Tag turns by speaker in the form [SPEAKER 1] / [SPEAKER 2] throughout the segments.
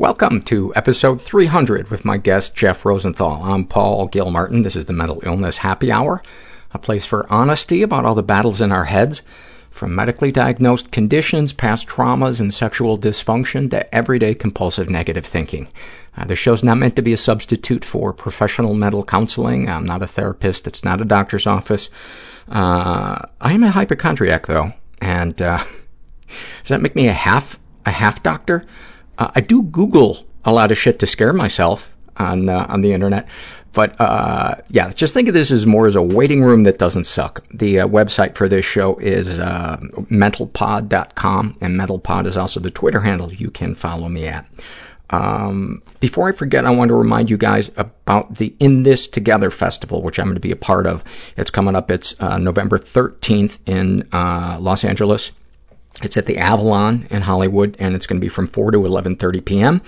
[SPEAKER 1] Welcome to episode 300 with my guest, Jeff Rosenthal. I'm Paul Gilmartin. This is the Mental Illness Happy Hour, a place for honesty about all the battles in our heads, from medically diagnosed conditions, past traumas, and sexual dysfunction to everyday compulsive negative thinking. Uh, the show's not meant to be a substitute for professional mental counseling. I'm not a therapist. It's not a doctor's office. Uh, I am a hypochondriac, though, and uh, does that make me a half a half doctor? Uh, I do Google a lot of shit to scare myself on uh, on the internet, but uh, yeah, just think of this as more as a waiting room that doesn't suck. The uh, website for this show is uh, mentalpod.com, and mentalpod is also the Twitter handle you can follow me at. Um, before I forget, I want to remind you guys about the In This Together Festival, which I'm going to be a part of. It's coming up. It's uh, November 13th in uh, Los Angeles. It's at the Avalon in Hollywood, and it's going to be from 4 to 11.30 p.m.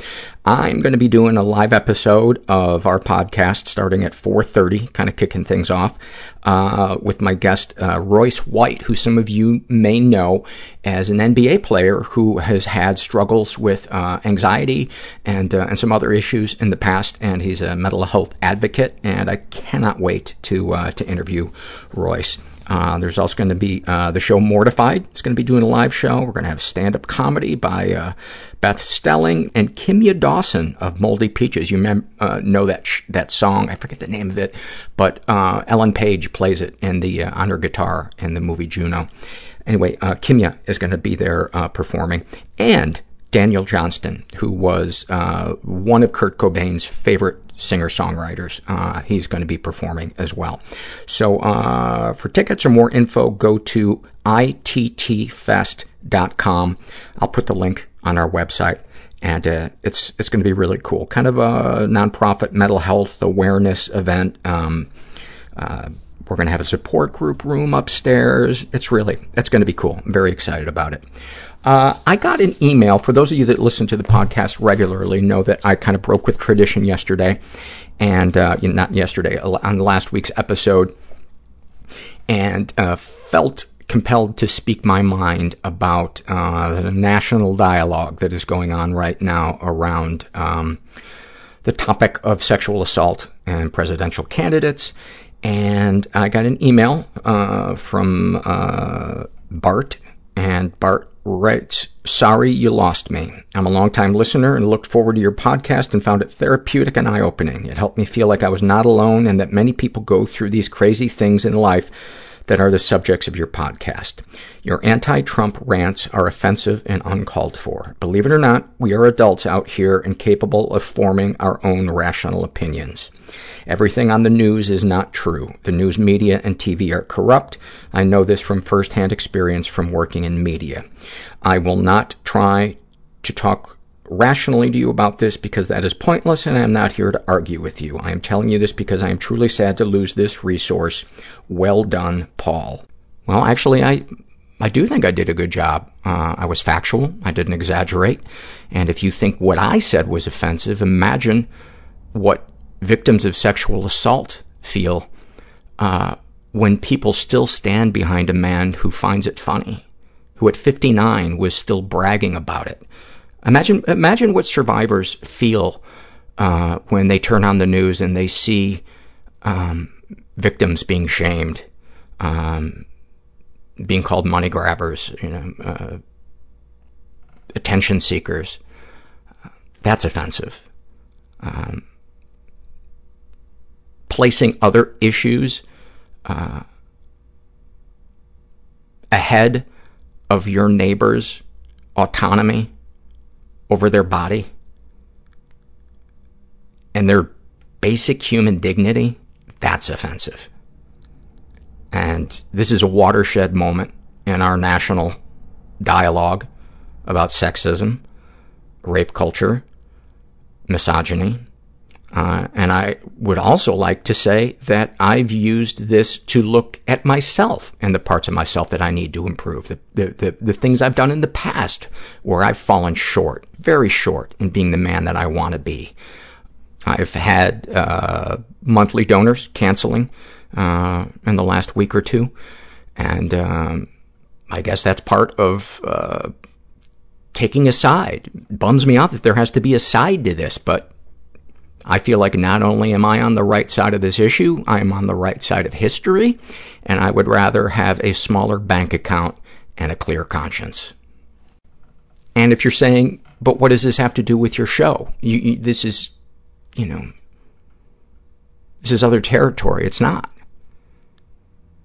[SPEAKER 1] I'm going to be doing a live episode of our podcast starting at 4.30, kind of kicking things off, uh, with my guest, uh, Royce White, who some of you may know as an NBA player who has had struggles with uh, anxiety and, uh, and some other issues in the past, and he's a mental health advocate, and I cannot wait to, uh, to interview Royce. Uh, there's also going to be uh, the show Mortified. It's going to be doing a live show. We're going to have stand-up comedy by uh, Beth Stelling and Kimya Dawson of Moldy Peaches. You mem- uh, know that sh- that song. I forget the name of it, but uh, Ellen Page plays it in the uh, on her guitar in the movie Juno. Anyway, Kimya is going to be there performing, and Daniel Johnston, who was uh, one of Kurt Cobain's favorite singer-songwriters. Uh, he's going to be performing as well. So uh, for tickets or more info, go to ittfest.com. I'll put the link on our website. And uh, it's it's going to be really cool. Kind of a nonprofit mental health awareness event. Um, uh, we're going to have a support group room upstairs. It's really, it's going to be cool. I'm very excited about it. Uh, I got an email, for those of you that listen to the podcast regularly know that I kind of broke with tradition yesterday, and, uh, not yesterday, on last week's episode, and uh, felt compelled to speak my mind about uh, the national dialogue that is going on right now around um, the topic of sexual assault and presidential candidates. And I got an email uh, from uh, Bart, and Bart writes, Sorry you lost me. I'm a longtime listener and looked forward to your podcast and found it therapeutic and eye-opening. It helped me feel like I was not alone and that many people go through these crazy things in life that are the subjects of your podcast. Your anti-Trump rants are offensive and uncalled for. Believe it or not, we are adults out here and capable of forming our own rational opinions. Everything on the news is not true. The news media and TV are corrupt. I know this from firsthand experience from working in media. I will not try to talk rationally to you about this because that is pointless and I am not here to argue with you. I am telling you this because I am truly sad to lose this resource. Well done, Paul. Well, actually, I, I do think I did a good job. Uh, I was factual. I didn't exaggerate. And if you think what I said was offensive, imagine what victims of sexual assault feel uh, when people still stand behind a man who finds it funny, who at 59 was still bragging about it. Imagine, imagine what survivors feel uh, when they turn on the news and they see um, victims being shamed, um, being called money grabbers, you know, uh, attention seekers. That's offensive. Um, placing other issues uh, ahead of your neighbor's autonomy over their body and their basic human dignity, that's offensive. And this is a watershed moment in our national dialogue about sexism, rape culture, misogyny, and I would also like to say that I've used this to look at myself and the parts of myself that I need to improve, the, the, the, the things I've done in the past where I've fallen short, very short in being the man that I want to be. I've had uh, monthly donors canceling uh, in the last week or two, and um, I guess that's part of uh, taking a side. Bums me out that there has to be a side to this, but I feel like not only am I on the right side of this issue, I am on the right side of history, and I would rather have a smaller bank account and a clear conscience. And if you're saying, but what does this have to do with your show? You, you, this is, you know, this is other territory. It's not.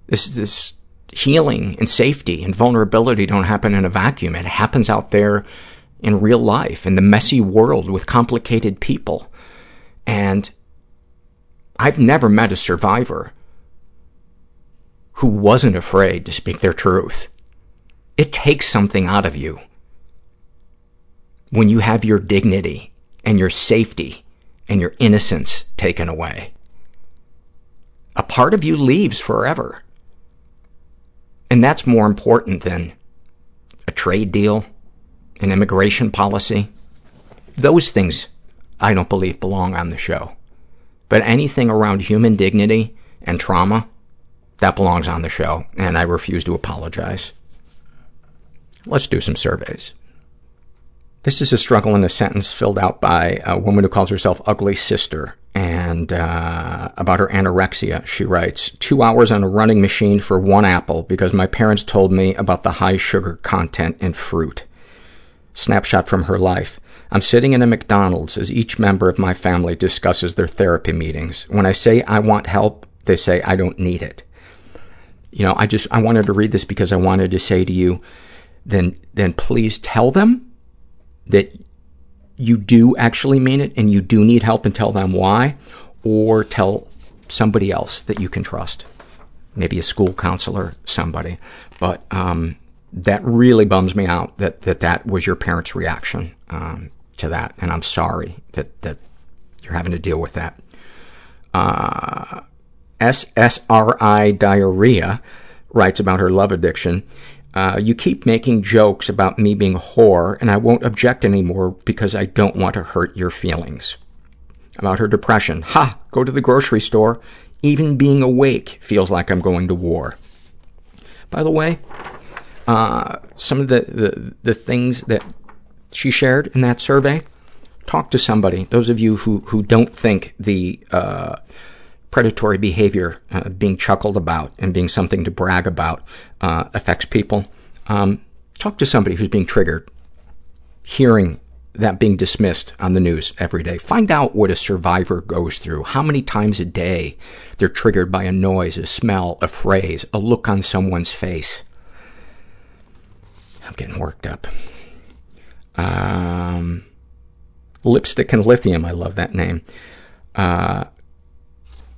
[SPEAKER 1] This, this healing and safety and vulnerability don't happen in a vacuum. It happens out there in real life, in the messy world with complicated people. And I've never met a survivor who wasn't afraid to speak their truth. It takes something out of you when you have your dignity and your safety and your innocence taken away. A part of you leaves forever. And that's more important than a trade deal, an immigration policy. Those things I don't believe belong on the show. But anything around human dignity and trauma, that belongs on the show, and I refuse to apologize. Let's do some surveys. This is a struggle in a sentence filled out by a woman who calls herself Ugly Sister. And uh, about her anorexia, she writes, two hours on a running machine for one apple because my parents told me about the high sugar content in fruit. Snapshot from her life. I'm sitting in a McDonald's as each member of my family discusses their therapy meetings. When I say I want help, they say I don't need it. You know, I just, I wanted to read this because I wanted to say to you, then, then please tell them that you do actually mean it and you do need help and tell them why, or tell somebody else that you can trust. Maybe a school counselor, somebody. But, um, that really bums me out that, that that was your parents' reaction, um, to that. And I'm sorry that, that you're having to deal with that. Uh, SSRI Diarrhea writes about her love addiction. Uh, you keep making jokes about me being a whore, and I won't object anymore because I don't want to hurt your feelings. About her depression. Ha! Go to the grocery store. Even being awake feels like I'm going to war. By the way, uh, some of the, the, the things that she shared in that survey, talk to somebody. Those of you who, who don't think the, uh, predatory behavior uh, being chuckled about and being something to brag about uh, affects people, um, talk to somebody who's being triggered, hearing that being dismissed on the news every day. Find out what a survivor goes through, how many times a day they're triggered by a noise, a smell, a phrase, a look on someone's face. I'm getting worked up. Um, lipstick and lithium, I love that name. Uh,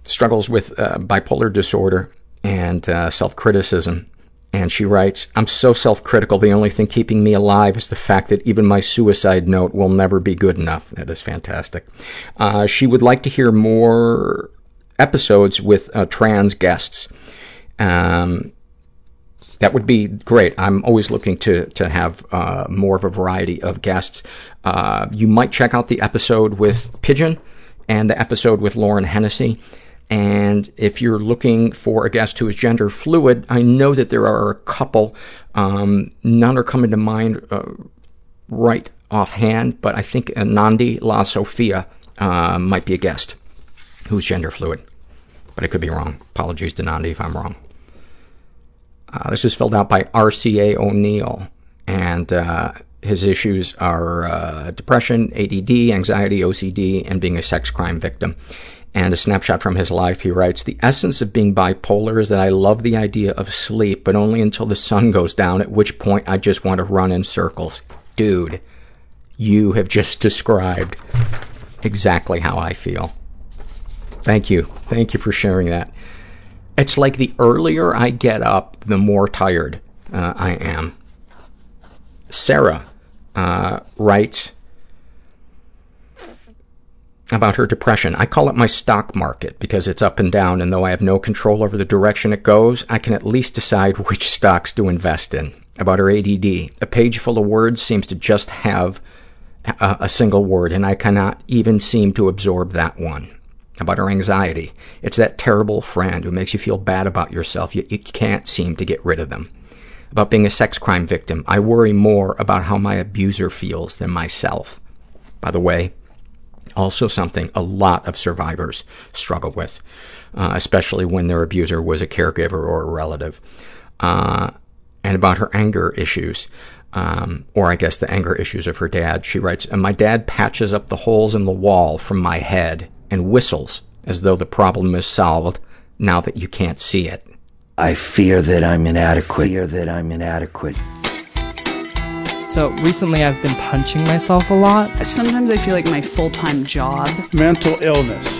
[SPEAKER 1] struggles with uh, bipolar disorder and uh, self-criticism. And she writes, I'm so self-critical, the only thing keeping me alive is the fact that even my suicide note will never be good enough. That is fantastic. Uh, she would like to hear more episodes with uh, trans guests. Um, that would be great. I'm always looking to to have uh, more of a variety of guests. Uh, you might check out the episode with Pigeon and the episode with Lauren Hennessy. And if you're looking for a guest who is gender fluid, I know that there are a couple. Um, none are coming to mind uh, right offhand, but I think Nandi La Sofia uh, might be a guest who's gender fluid. But I could be wrong. Apologies to Nandi if I'm wrong. Uh, this is filled out by RCA O'Neill, and uh, his issues are uh, depression, ADD, anxiety, OCD, and being a sex crime victim and a snapshot from his life, he writes, The essence of being bipolar is that I love the idea of sleep, but only until the sun goes down, at which point I just want to run in circles. Dude, you have just described exactly how I feel. Thank you. Thank you for sharing that. It's like the earlier I get up, the more tired uh, I am. Sarah uh, writes, about her depression. I call it my stock market because it's up and down, and though I have no control over the direction it goes, I can at least decide which stocks to invest in. About her ADD, a page full of words seems to just have a, a single word, and I cannot even seem to absorb that one. About her anxiety, it's that terrible friend who makes you feel bad about yourself, yet you can't seem to get rid of them. about being a sex crime victim. I worry more about how my abuser feels than myself. By the way, also something a lot of survivors struggle with, uh, especially when their abuser was a caregiver or a relative. Uh, and about her anger issues, um, or I guess the anger issues of her dad. She writes, and my dad patches up the holes in the wall from my head and whistles as though the problem is solved now that you can't see it.
[SPEAKER 2] I fear that I'm inadequate. Fear that I'm inadequate.
[SPEAKER 3] So recently I've been punching myself a lot.
[SPEAKER 4] Sometimes I feel like my full time job
[SPEAKER 5] mental illness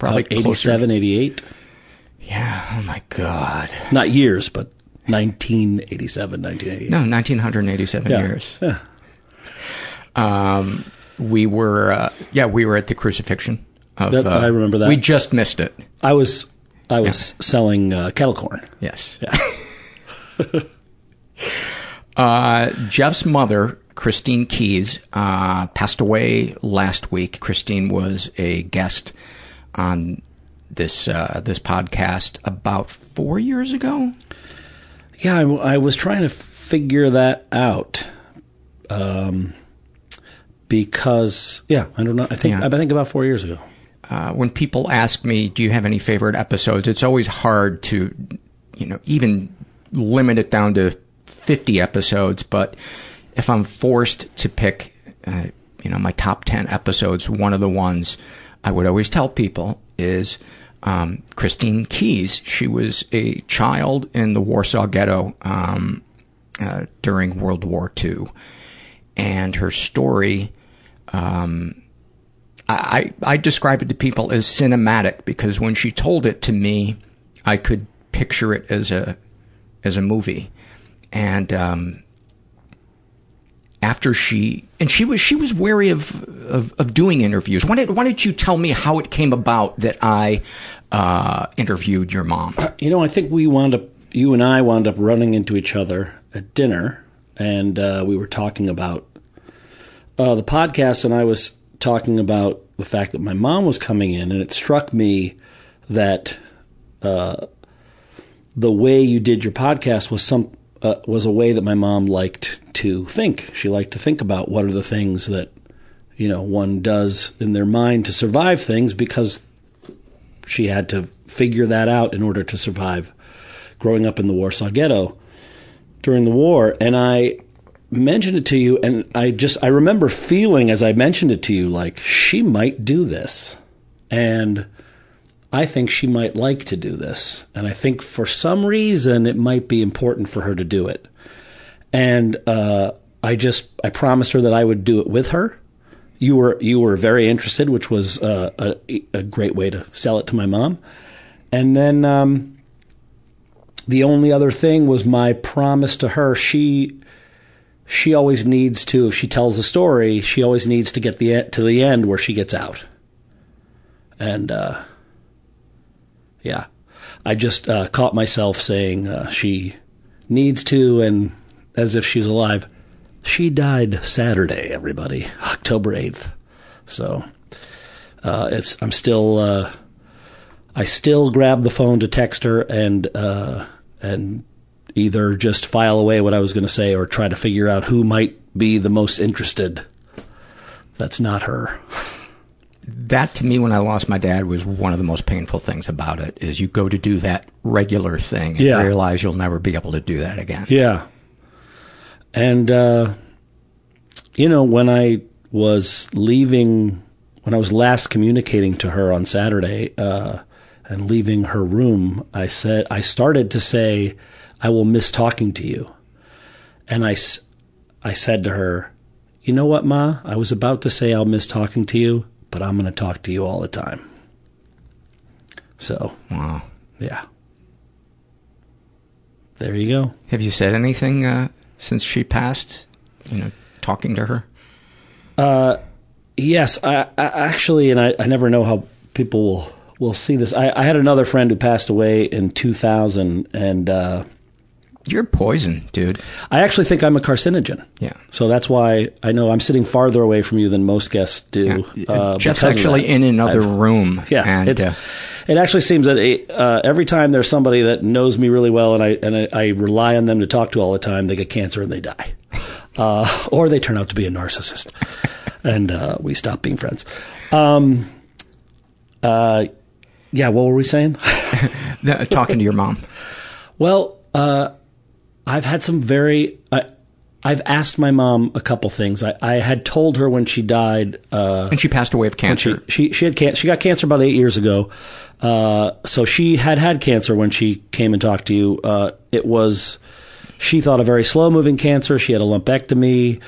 [SPEAKER 1] Probably
[SPEAKER 6] About 87, 88.
[SPEAKER 1] Yeah, oh my God.
[SPEAKER 6] Not years, but 1987, 1988.
[SPEAKER 1] No, 1987
[SPEAKER 6] Yeah.
[SPEAKER 1] years.
[SPEAKER 6] Yeah.
[SPEAKER 1] Um, we were, uh, yeah, we were at the crucifixion. Of,
[SPEAKER 6] That-
[SPEAKER 1] uh,
[SPEAKER 6] I remember that.
[SPEAKER 1] We just missed it.
[SPEAKER 6] I was I was selling uh, kettle corn.
[SPEAKER 1] Yes.
[SPEAKER 6] Yeah.
[SPEAKER 1] Uh, Jeff's mother, Kristine Keese, uh, passed away last week. Kristine was a guest on this uh, this podcast about four years ago.
[SPEAKER 6] Yeah, I, I was trying to figure that out. Um, because yeah, I don't know. I think
[SPEAKER 1] Yeah.
[SPEAKER 6] I think about four years ago.
[SPEAKER 1] Uh, when people ask me, "Do you have any favorite episodes?" It's always hard to, you know, even limit it down to fifty episodes. But if I'm forced to pick, uh, you know, my top ten episodes, one of the ones I would always tell people is um, Kristine Keese. She was a child in the Warsaw Ghetto um, uh, during World War II, and her story. Um, I, I describe it to people as cinematic because when she told it to me, I could picture it as a as a movie, and um, after she and she was she was wary of of, of doing interviews. Why did why did you tell me how it came about that I uh, interviewed your mom?
[SPEAKER 6] You know, I think we wound up, you and I wound up running into each other at dinner, and uh, we were talking about uh, the podcast, and I was talking about the fact that my mom was coming in, and it struck me that uh, the way you did your podcast was some uh, was a way that my mom liked to think. She liked to think about what are the things that you know one does in their mind to survive things because she had to figure that out in order to survive growing up in the Warsaw Ghetto during the war. And I mentioned it to you, and I just I remember feeling as I mentioned it to you like she might do this, and I think she might like to do this, and I think for some reason it might be important for her to do it. And uh, I just I promised her that I would do it with her. You were you were very interested, which was uh, a, a great way to sell it to my mom. And then um, the only other thing was my promise to her. She she always needs to, if she tells a story, she always needs to get the to the end where she gets out. And uh, yeah, I just uh, caught myself saying uh, she needs to, and as if she's alive. She died Saturday, everybody, October eighth. So uh, it's I'm still uh, I still grab the phone to text her and uh, and either just file away what I was going to say or try to figure out who might be the most interested. That's not her.
[SPEAKER 1] That to me, when I lost my dad, was one of the most painful things about it. Is you go to do that regular thing and
[SPEAKER 6] Yeah.
[SPEAKER 1] realize you'll never be able to do that again.
[SPEAKER 6] Yeah. And, uh, you know, when I was leaving, when I was last communicating to her on Saturday uh, and leaving her room, I said, I started to say, I will miss talking to you. And I, I said to her, You know what, Ma? I was about to say I'll miss talking to you, but I'm going to talk to you all the time. So,
[SPEAKER 1] Wow.
[SPEAKER 6] yeah. There you go.
[SPEAKER 1] Have you said anything uh, since she passed? You know, talking to her?
[SPEAKER 6] Uh, yes, I, I actually, and I, I never know how people will will see this. I, I had another friend who passed away in 2000, and uh,
[SPEAKER 1] You're poison, dude.
[SPEAKER 6] I actually think I'm a carcinogen.
[SPEAKER 1] Yeah.
[SPEAKER 6] So that's why I know I'm sitting farther away from you than most guests do. Uh,
[SPEAKER 1] Jeff's actually in another
[SPEAKER 6] I've-
[SPEAKER 1] room.
[SPEAKER 6] Yes,
[SPEAKER 1] and,
[SPEAKER 6] it's,
[SPEAKER 1] uh,
[SPEAKER 6] it actually seems that it, uh, every time there's somebody that knows me really well and I and I, I rely on them to talk to all the time, they get cancer and they die, uh, or they turn out to be a narcissist, and uh, we stop being friends. Um, uh, yeah, what were we saying?
[SPEAKER 1] talking to your mom.
[SPEAKER 6] Well, uh, I've had some very. I, I've asked my mom a couple things. I, I had told her when she died, uh,
[SPEAKER 1] And she passed away of
[SPEAKER 6] when she
[SPEAKER 1] cancer.
[SPEAKER 6] she she had can- she got cancer about eight years ago. Uh, so she had had cancer when she came and talked to you. Uh, it was she thought a very slow moving cancer. She had a lumpectomy.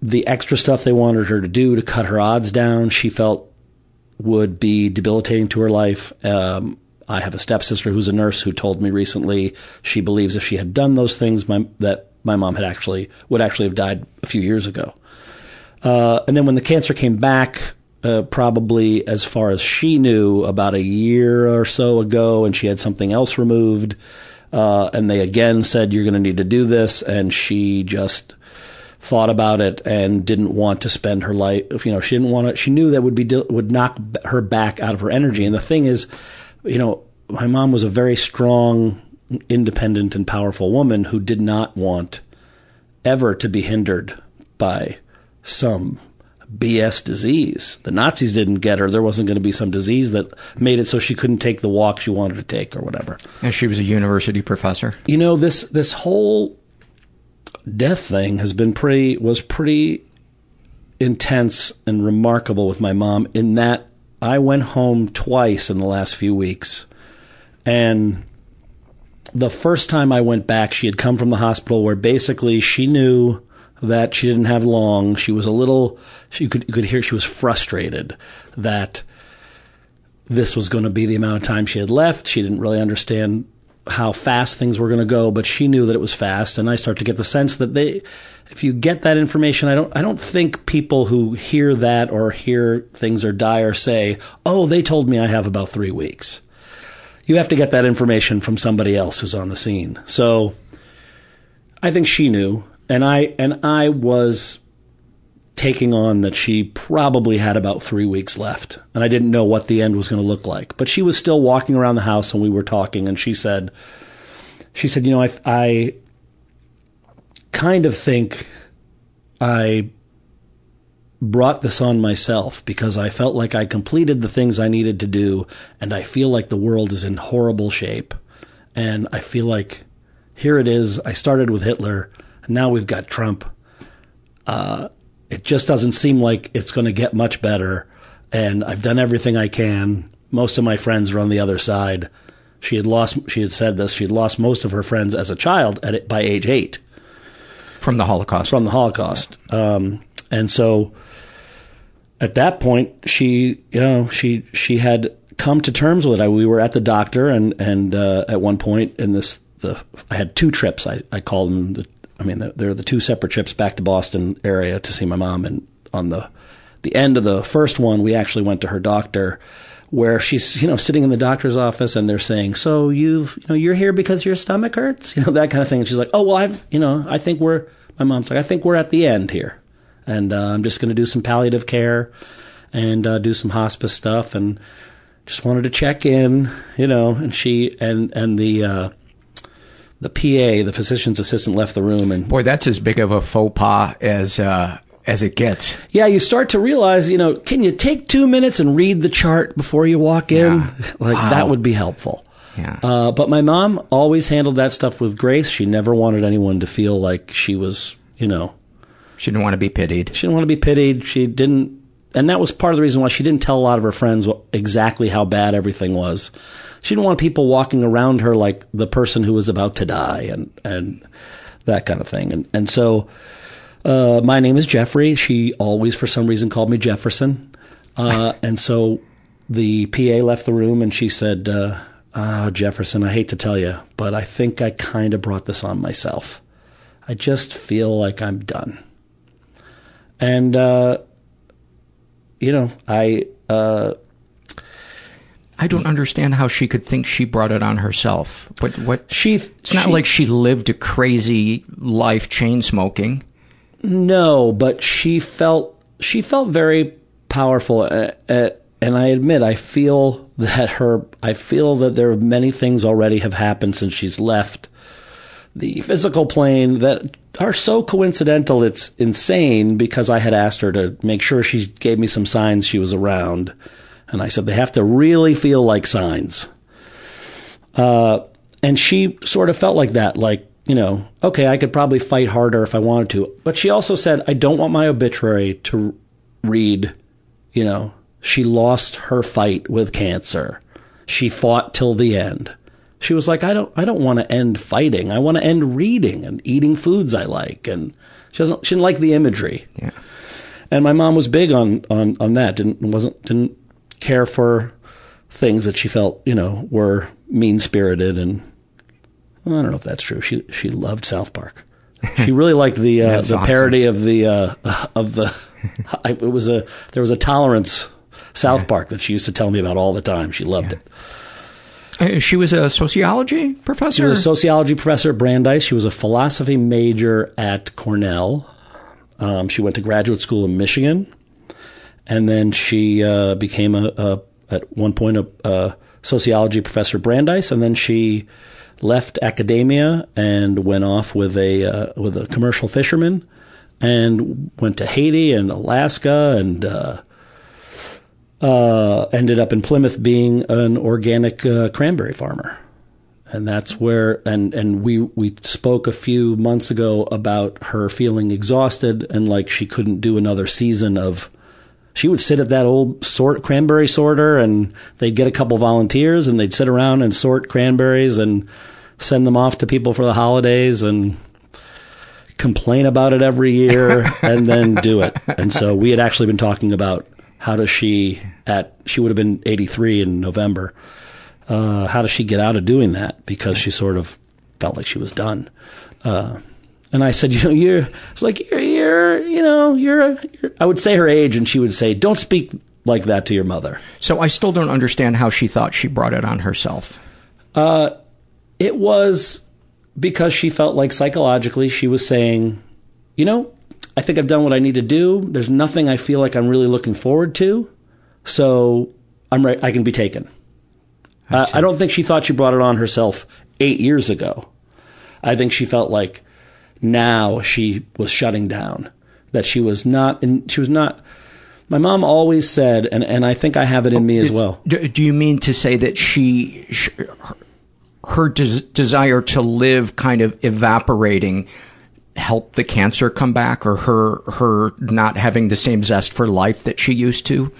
[SPEAKER 6] The extra stuff they wanted her to do to cut her odds down, she felt would be debilitating to her life. Um, I have a stepsister who's a nurse who told me recently she believes if she had done those things, my, that my mom had actually would actually have died a few years ago. Uh, and then when the cancer came back, uh, probably as far as she knew, about a year or so ago, and she had something else removed. Uh, and they again said, You're going to need to do this. And she just thought about it and didn't want to spend her life. You know, she didn't want to, she knew that would be, would knock her back out of her energy. And the thing is, you know, my mom was a very strong, independent, and powerful woman who did not want ever to be hindered by some BS disease. The Nazis didn't get her. There wasn't going to be some disease that made it so she couldn't take the walk she wanted to take or whatever.
[SPEAKER 1] And she was a university professor.
[SPEAKER 6] You know, this this whole death thing has been pretty was pretty intense and remarkable with my mom in that I went home twice in the last few weeks. And the first time I went back, she had come from the hospital where basically she knew that she didn't have long. She was a little, she could, you could hear she was frustrated that this was going to be the amount of time she had left. She didn't really understand how fast things were going to go, but she knew that it was fast. And I start to get the sense that they, if you get that information, I don't, I don't think people who hear that or hear things are dire say, "Oh, they told me I have about three weeks." You have to get that information from somebody else who's on the scene. So, I think she knew, and I and I was taking on that she probably had about three weeks left, and I didn't know what the end was going to look like. But she was still walking around the house, and we were talking, and she said, she said, you know, I, I kind of think I brought this on myself because I felt like I completed the things I needed to do, and I feel like the world is in horrible shape, and I feel like here it is. I started with Hitler, now we've got Trump. Uh, it just doesn't seem like it's going to get much better. And I've done everything I can. Most of my friends are on the other side. She had lost. She had said this. She had lost most of her friends as a child at by age eight
[SPEAKER 1] from the Holocaust.
[SPEAKER 6] From the Holocaust, um, and so at that point, she you know she she had come to terms with it. I, we were at the doctor, and and uh, at one point in this, the I had two trips. I I called them. The, I mean, they're the two separate trips back to Boston area to see my mom, and on the the end of the first one, we actually went to her doctor, where she's you know sitting in the doctor's office, and they're saying, "So you've you know you're here because your stomach hurts," you know that kind of thing. And she's like, "Oh well, I've you know I think we're." My mom's like, "I think we're at the end here, and uh, I'm just going to do some palliative care and uh, do some hospice stuff, and just wanted to check in, you know." And she and and the. Uh, the PA, the physician's assistant, left the room, and
[SPEAKER 1] boy, that's as big of a faux pas as uh, as it gets.
[SPEAKER 6] Yeah, you start to realize, you know, can you take two minutes and read the chart before you walk in?
[SPEAKER 1] Yeah.
[SPEAKER 6] Like
[SPEAKER 1] Wow.
[SPEAKER 6] that would be helpful.
[SPEAKER 1] Yeah.
[SPEAKER 6] Uh, but my mom always handled that stuff with grace. She never wanted anyone to feel like she was, you know,
[SPEAKER 1] She didn't want to be pitied.
[SPEAKER 6] she didn't want to be pitied. She didn't, and that was part of the reason why she didn't tell a lot of her friends what, exactly how bad everything was. She didn't want people walking around her like the person who was about to die and and that kind of thing. And and so, uh, my name is Jeffrey. She always, for some reason, called me Jefferson. Uh, and so, the PA left the room, and she said, uh, "Ah, Jefferson, I hate to tell you, but I think I kind of brought this on myself. I just feel like I'm done." And uh, you know, I uh,
[SPEAKER 1] I don't understand how she could think she brought it on herself. But what
[SPEAKER 6] she?
[SPEAKER 1] It's not
[SPEAKER 6] she-
[SPEAKER 1] like she lived a crazy life chain smoking.
[SPEAKER 6] No, but she felt she felt very powerful, uh, uh, and I admit I feel that her I feel that there are many things already have happened since she's left the physical plane that are so coincidental it's insane because I had asked her to make sure she gave me some signs she was around, and I said they have to really feel like signs. Uh, and she sort of felt like that, like, you know, okay, I could probably fight harder if I wanted to. But she also said, I don't want my obituary to read, you know, she lost her fight with cancer. She fought till the end. She was like, I don't, I don't want to end fighting. I want to end reading and eating foods I like. And she doesn't, she didn't like the imagery.
[SPEAKER 1] Yeah.
[SPEAKER 6] And my mom was big on, on, on that. Didn't, wasn't, didn't care for things that she felt, you know, were mean spirited and well, I don't know if that's true. She she loved South Park. She really liked the uh, the
[SPEAKER 1] awesome.
[SPEAKER 6] parody of the uh, of the. I, it was a there was a tolerance South Park that she used to tell me about all the time. She loved it.
[SPEAKER 1] Uh, she was a sociology professor.
[SPEAKER 6] She was a sociology professor at Brandeis. She was a philosophy major at Cornell. Um, she went to graduate school in Michigan, and then she uh, became a, a at one point a, a sociology professor at Brandeis, and then she left academia and went off with a uh, with a commercial fisherman, and went to Haiti and Alaska and. Uh, uh, ended up in Plymouth being an organic uh, cranberry farmer and that's where and and we we spoke a few months ago about her feeling exhausted and like she couldn't do another season of she would sit at that old sort cranberry sorter and they'd get a couple volunteers and they'd sit around and sort cranberries and send them off to people for the holidays and complain about it every year and then do it. And so we had actually been talking about how does she at she would have been 83 in November. Uh, how does she get out of doing that? Because she sort of felt like she was done. Uh, and I said, you know, you're, it's like, you're, you're, you know, you're, you're, I would say her age and she would say, don't speak like that to your mother.
[SPEAKER 1] so I still don't understand how she thought she brought it on herself.
[SPEAKER 6] Uh, it was because she felt like psychologically she was saying, you know, I think I've done what I need to do. There's nothing I feel like I'm really looking forward to. So I'm right. I can be taken. Uh, I don't think she thought she brought it on herself eight years ago. I think she felt like now she was shutting down, that she was not, and she was not. My mom always said, and, and I think I have it in me as well.
[SPEAKER 1] Do, do you mean to say that she, sh her, des- desire to live kind of evaporating helped the cancer come back, or her her not having the same zest for life that she used to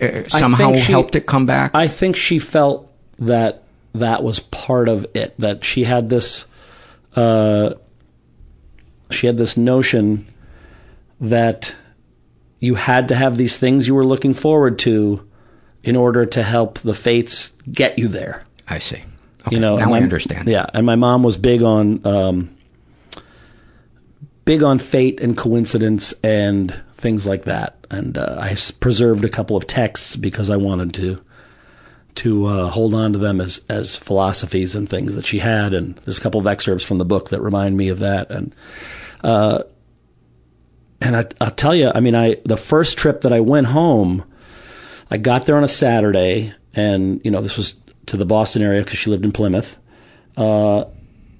[SPEAKER 1] uh, somehow
[SPEAKER 6] she-
[SPEAKER 1] helped it come back?
[SPEAKER 6] I think she felt that that was part of it. That she had this, uh, she had this notion that you had to have these things you were looking forward to in order to help the fates get you there.
[SPEAKER 1] I see. Okay,
[SPEAKER 6] you know,
[SPEAKER 1] now I understand.
[SPEAKER 6] Yeah, and my mom was big on um, big on fate and coincidence and things like that. And uh, I preserved a couple of texts because I wanted to to uh, hold on to them as as philosophies and things that she had. And there's a couple of excerpts from the book that remind me of that. And uh, and I, I'll tell you, I mean, I the first trip that I went home, I got there on a Saturday, and you know this was to the Boston area because she lived in Plymouth, uh,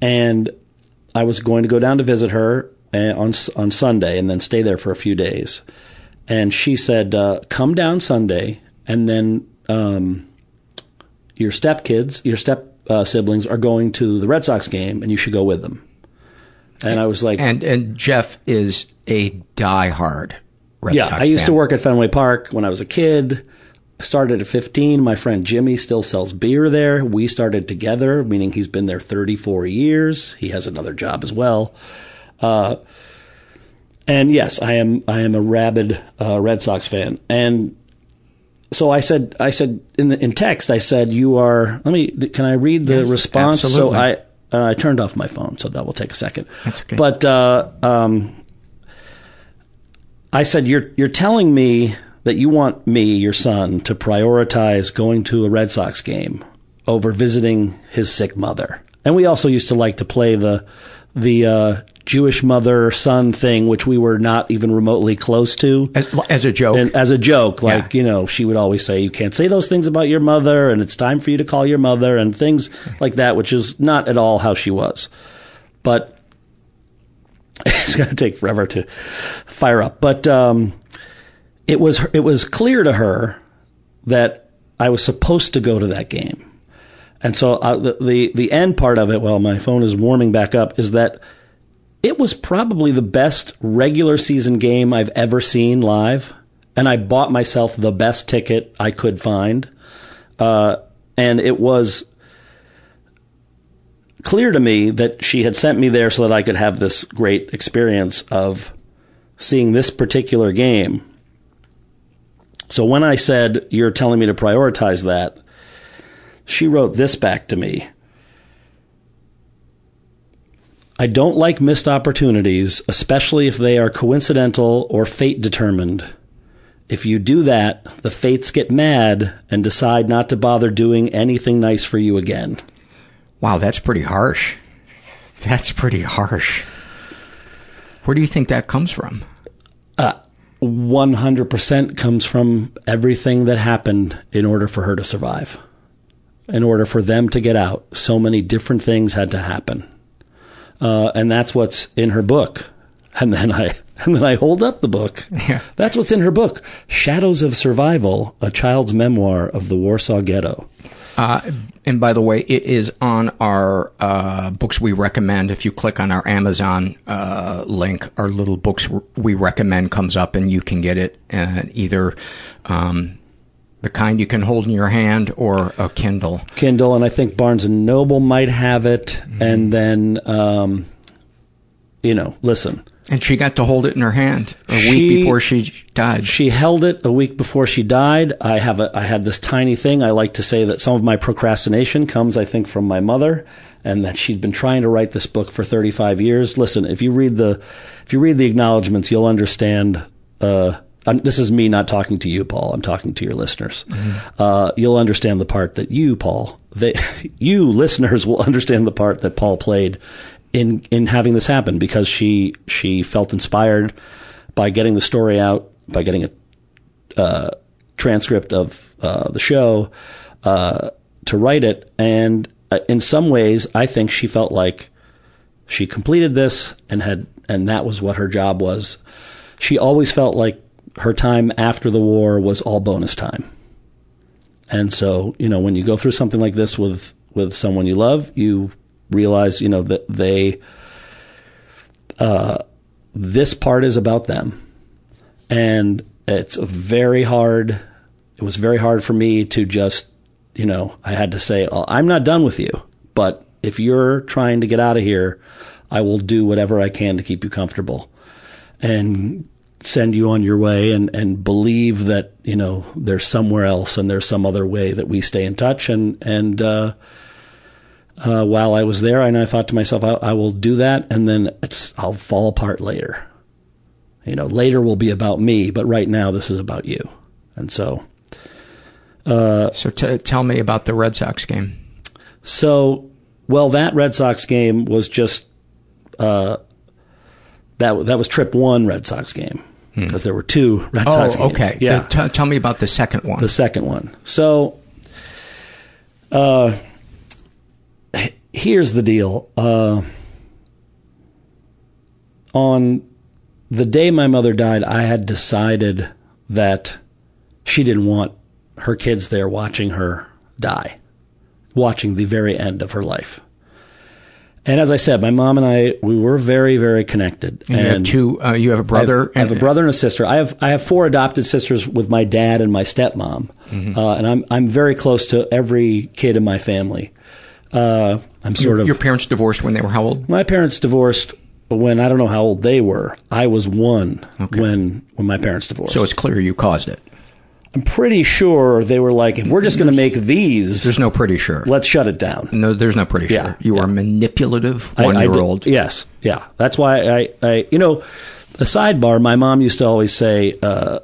[SPEAKER 6] and I was going to go down to visit her uh, on on Sunday and then stay there for a few days. And she said, uh, "Come down Sunday, and then." Um, your stepkids, your step uh, siblings are going to the Red Sox game, and you should go with them. And I was like,
[SPEAKER 1] and and Jeff is a diehard Red
[SPEAKER 6] yeah,
[SPEAKER 1] Sox
[SPEAKER 6] I used
[SPEAKER 1] fan.
[SPEAKER 6] to work at Fenway Park when I was a kid. Started at 15. My friend Jimmy still sells beer there. We started together, meaning he's been there 34 years. He has another job as well. Uh, and yes, I am I am a rabid uh, Red Sox fan. And so I said I said in the in text I said you are. Let me. Can I read the
[SPEAKER 1] Yes,
[SPEAKER 6] response?
[SPEAKER 1] absolutely.
[SPEAKER 6] So I uh, I turned off my phone, so that will take a second.
[SPEAKER 1] That's okay.
[SPEAKER 6] But uh, um, I said, "You're you're telling me that you want me, your son, to prioritize going to a Red Sox game over visiting his sick mother." And we also used to like to play the the uh, Jewish mother son thing, which we were not even remotely close to.
[SPEAKER 1] as, as a joke.
[SPEAKER 6] And as a joke, like,
[SPEAKER 1] Yeah.
[SPEAKER 6] you know, she would always say, you can't say those things about your mother, and it's time for you to call your mother, and things like that, which is not at all how she was. But it's going to take forever to fire up. But um, it was it was clear to her that I was supposed to go to that game, and so uh, the, the the end part of it, while my phone is warming back up, is that it was probably the best regular season game I've ever seen live, and I bought myself the best ticket I could find, uh, and it was clear to me that she had sent me there so that I could have this great experience of seeing this particular game. So when I said, You're telling me to prioritize that, she wrote this back to me. I don't like missed opportunities, especially if they are coincidental or fate determined. If you do that, the fates get mad and decide not to bother doing anything nice for you again.
[SPEAKER 1] wow, that's pretty harsh. That's pretty harsh. Where do you think that comes from?
[SPEAKER 6] Uh, 100% comes from everything that happened in order for her to survive. In order for them to get out, so many different things had to happen. Uh, and that's what's in her book. And then I and then I hold up the book.
[SPEAKER 1] Yeah.
[SPEAKER 6] That's what's in her book, Shadows of Survival: A Child's Memoir of the Warsaw Ghetto.
[SPEAKER 1] Uh, and by the way, it is on our uh, books we recommend. If you click on our Amazon uh, link, our little books we recommend comes up, and you can get it uh, either um, the kind you can hold in your hand or a Kindle.
[SPEAKER 6] Kindle, and I think Barnes and Noble might have it. And then, um, you know, listen,
[SPEAKER 1] And she got to hold it in her hand a
[SPEAKER 6] She-
[SPEAKER 1] week before she died.
[SPEAKER 6] She held it a week before she died. I have a I had this tiny thing. I like to say that some of my procrastination comes, I think, from my mother, and that she'd been trying to write this book for 35 years. Listen, if you read the if you read the acknowledgments, you'll understand. Uh, I'm, this is me not talking to you, Paul. I'm talking to your listeners. Uh, you'll understand the part that you, Paul, they, you listeners will understand the part that Paul played in in having this happen because she she felt inspired by getting the story out, by getting a uh, transcript of uh, the show uh, to write it, and uh, in some ways, I think she felt like she completed this and had, and that was what her job was. She always felt like her time after the war was all bonus time, and so you know when you go through something like this with with someone you love, you realize you know that they. Uh, this part is about them. And it's very hard. It was very hard for me to just, you know, I had to say, I'm not done with you. But if you're trying to get out of here, I will do whatever I can to keep you comfortable and send you on your way and, and believe that, you know, there's somewhere else and there's some other way that we stay in touch. And, and, uh, uh, while I was there, and I thought to myself, I, I will do that, and then it's I'll fall apart later. You know, later will be about me, but right now this is about you. And so, uh,
[SPEAKER 1] so t- tell me about the Red Sox game.
[SPEAKER 6] so well, that Red Sox game was just uh, that that was trip one Red Sox game because there were two Red
[SPEAKER 1] Oh,
[SPEAKER 6] Sox games.
[SPEAKER 1] okay.
[SPEAKER 6] yeah.
[SPEAKER 1] T- tell me about the second one.
[SPEAKER 6] the second one. So, uh, here's the deal. Uh, on the day my mother died, I had decided that she didn't want her kids there watching her die. watching the very end of her life. And as I said, my mom and I we were very very connected.
[SPEAKER 1] And you have two- uh, you have a brother
[SPEAKER 6] I have, I have a brother and a sister. I have I have four adopted sisters with my dad and my stepmom,
[SPEAKER 1] Mhm.
[SPEAKER 6] uh, and I'm I'm very close to every kid in my family. Uh, I'm sort
[SPEAKER 1] your,
[SPEAKER 6] of
[SPEAKER 1] your parents divorced when they were how old?
[SPEAKER 6] my parents divorced when I don't know how old they were. I was one when when my parents divorced.
[SPEAKER 1] So it's clear you caused it.
[SPEAKER 6] I'm pretty sure they were like, if we're just going to make these,
[SPEAKER 1] there's no pretty sure.
[SPEAKER 6] Let's shut it down.
[SPEAKER 1] No, there's no pretty
[SPEAKER 6] Yeah,
[SPEAKER 1] sure. You are a manipulative one year old.
[SPEAKER 6] Yes, yeah. That's why I, I, you know, the sidebar. My mom used to always say, uh,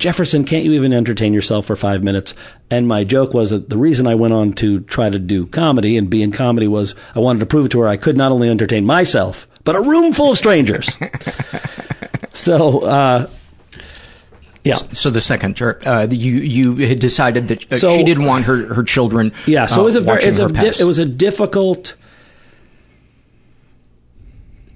[SPEAKER 6] "Jefferson, can't you even entertain yourself for five minutes?" And my joke was that the reason I went on to try to do comedy and be in comedy was I wanted to prove to her I could not only entertain myself but a room full of strangers. so. Uh, yeah.
[SPEAKER 1] So the second, ter- uh, you you had decided that uh,
[SPEAKER 6] So-
[SPEAKER 1] she didn't want her her children.
[SPEAKER 6] Yeah, so
[SPEAKER 1] uh,
[SPEAKER 6] it was a very,
[SPEAKER 1] watching
[SPEAKER 6] it's a di- it was a difficult,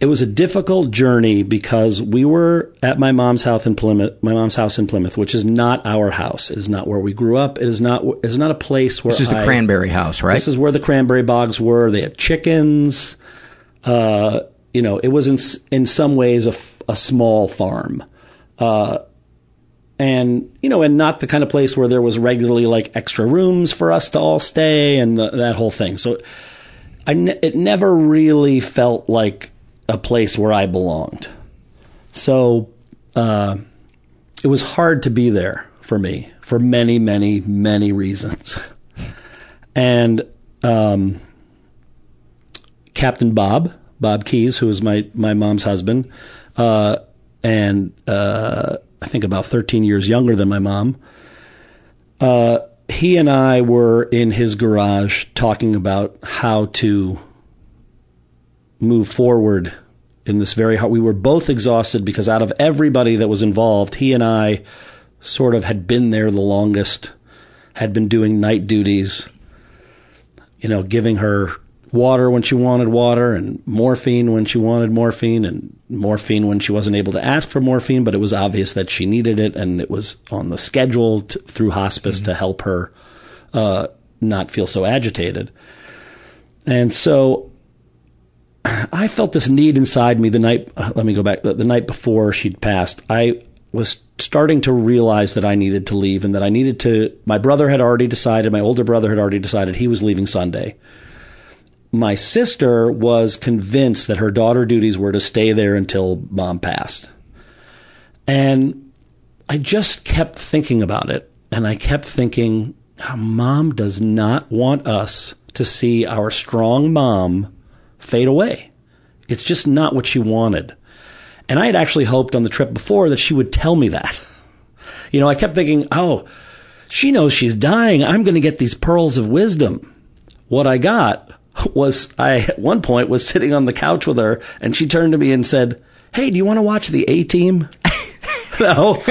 [SPEAKER 6] it was a difficult journey because we were at my mom's house in Plymouth, my mom's house in Plymouth, which is not our house. It is not where we grew up. It is not, it is not a place where
[SPEAKER 1] This is the
[SPEAKER 6] I-
[SPEAKER 1] Cranberry House, right?
[SPEAKER 6] This is where the cranberry bogs were. They had chickens. Uh, you know, it was in in some ways a, a small farm. Uh, and you know, and not the kind of place where there was regularly like extra rooms for us to all stay and the, that whole thing. So, I ne- it never really felt like a place where I belonged. So, uh, it was hard to be there for me for many, many, many reasons. and um, Captain Bob, Bob Keese, who was my my mom's husband, uh, and uh, I think about 13 years younger than my mom. Uh, he and I were in his garage talking about how to move forward in this very hard. We were both exhausted because out of everybody that was involved, he and I sort of had been there the longest, had been doing night duties, you know, giving her water when she wanted water and morphine when she wanted morphine and morphine when she wasn't able to ask for morphine, but it was obvious that she needed it and it was on the schedule to, through hospice to help her uh, not feel so agitated. And so I felt this need inside me the night. Uh, let me go back. The, night before she'd passed, I was starting to realize that I needed to leave and that I needed to. My brother had already decided. My older brother had already decided he was leaving Sunday. My sister was convinced that her daughter duties were to stay there until mom passed, and I just kept thinking about it, and I kept thinking, "Ah, mom does not want us to see our strong mom fade away. It's just not what she wanted. And I had actually hoped on the trip before that she would tell me that. You know, I kept thinking, oh, she knows she's dying. I'm going to get these pearls of wisdom. What I got was I, at one point, was sitting on the couch with her and she turned to me and said, Hey, do you want to watch the A team? no.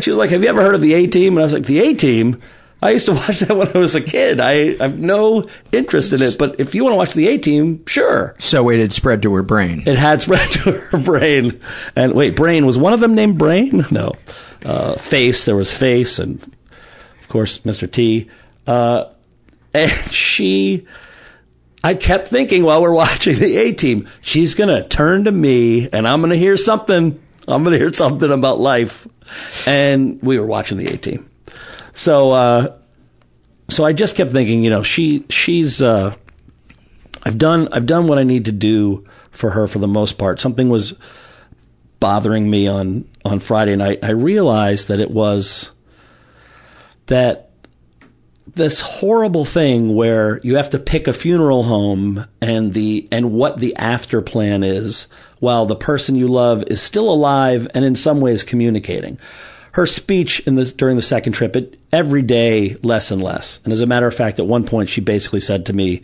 [SPEAKER 6] she was like, Have you ever heard of the A team? And I was like, The A team? I used to watch that when I was a kid. I, I have no interest in it, but if you want to watch the A team, sure.
[SPEAKER 1] So it had spread to her brain.
[SPEAKER 6] It had spread to her brain. And wait, Brain, was one of them named Brain? No. Uh, face, there was Face, and of course, Mr. T. Uh, and she, I kept thinking while we're watching the A team, she's going to turn to me and I'm going to hear something. I'm going to hear something about life. And we were watching the A team. So, uh, so I just kept thinking, you know, she, she's, uh, I've done, I've done what I need to do for her for the most part. Something was bothering me on, on Friday night. I realized that it was that this horrible thing where you have to pick a funeral home and the and what the after plan is while the person you love is still alive and in some ways communicating. Her speech in this during the second trip, it every day less and less. And as a matter of fact, at one point she basically said to me,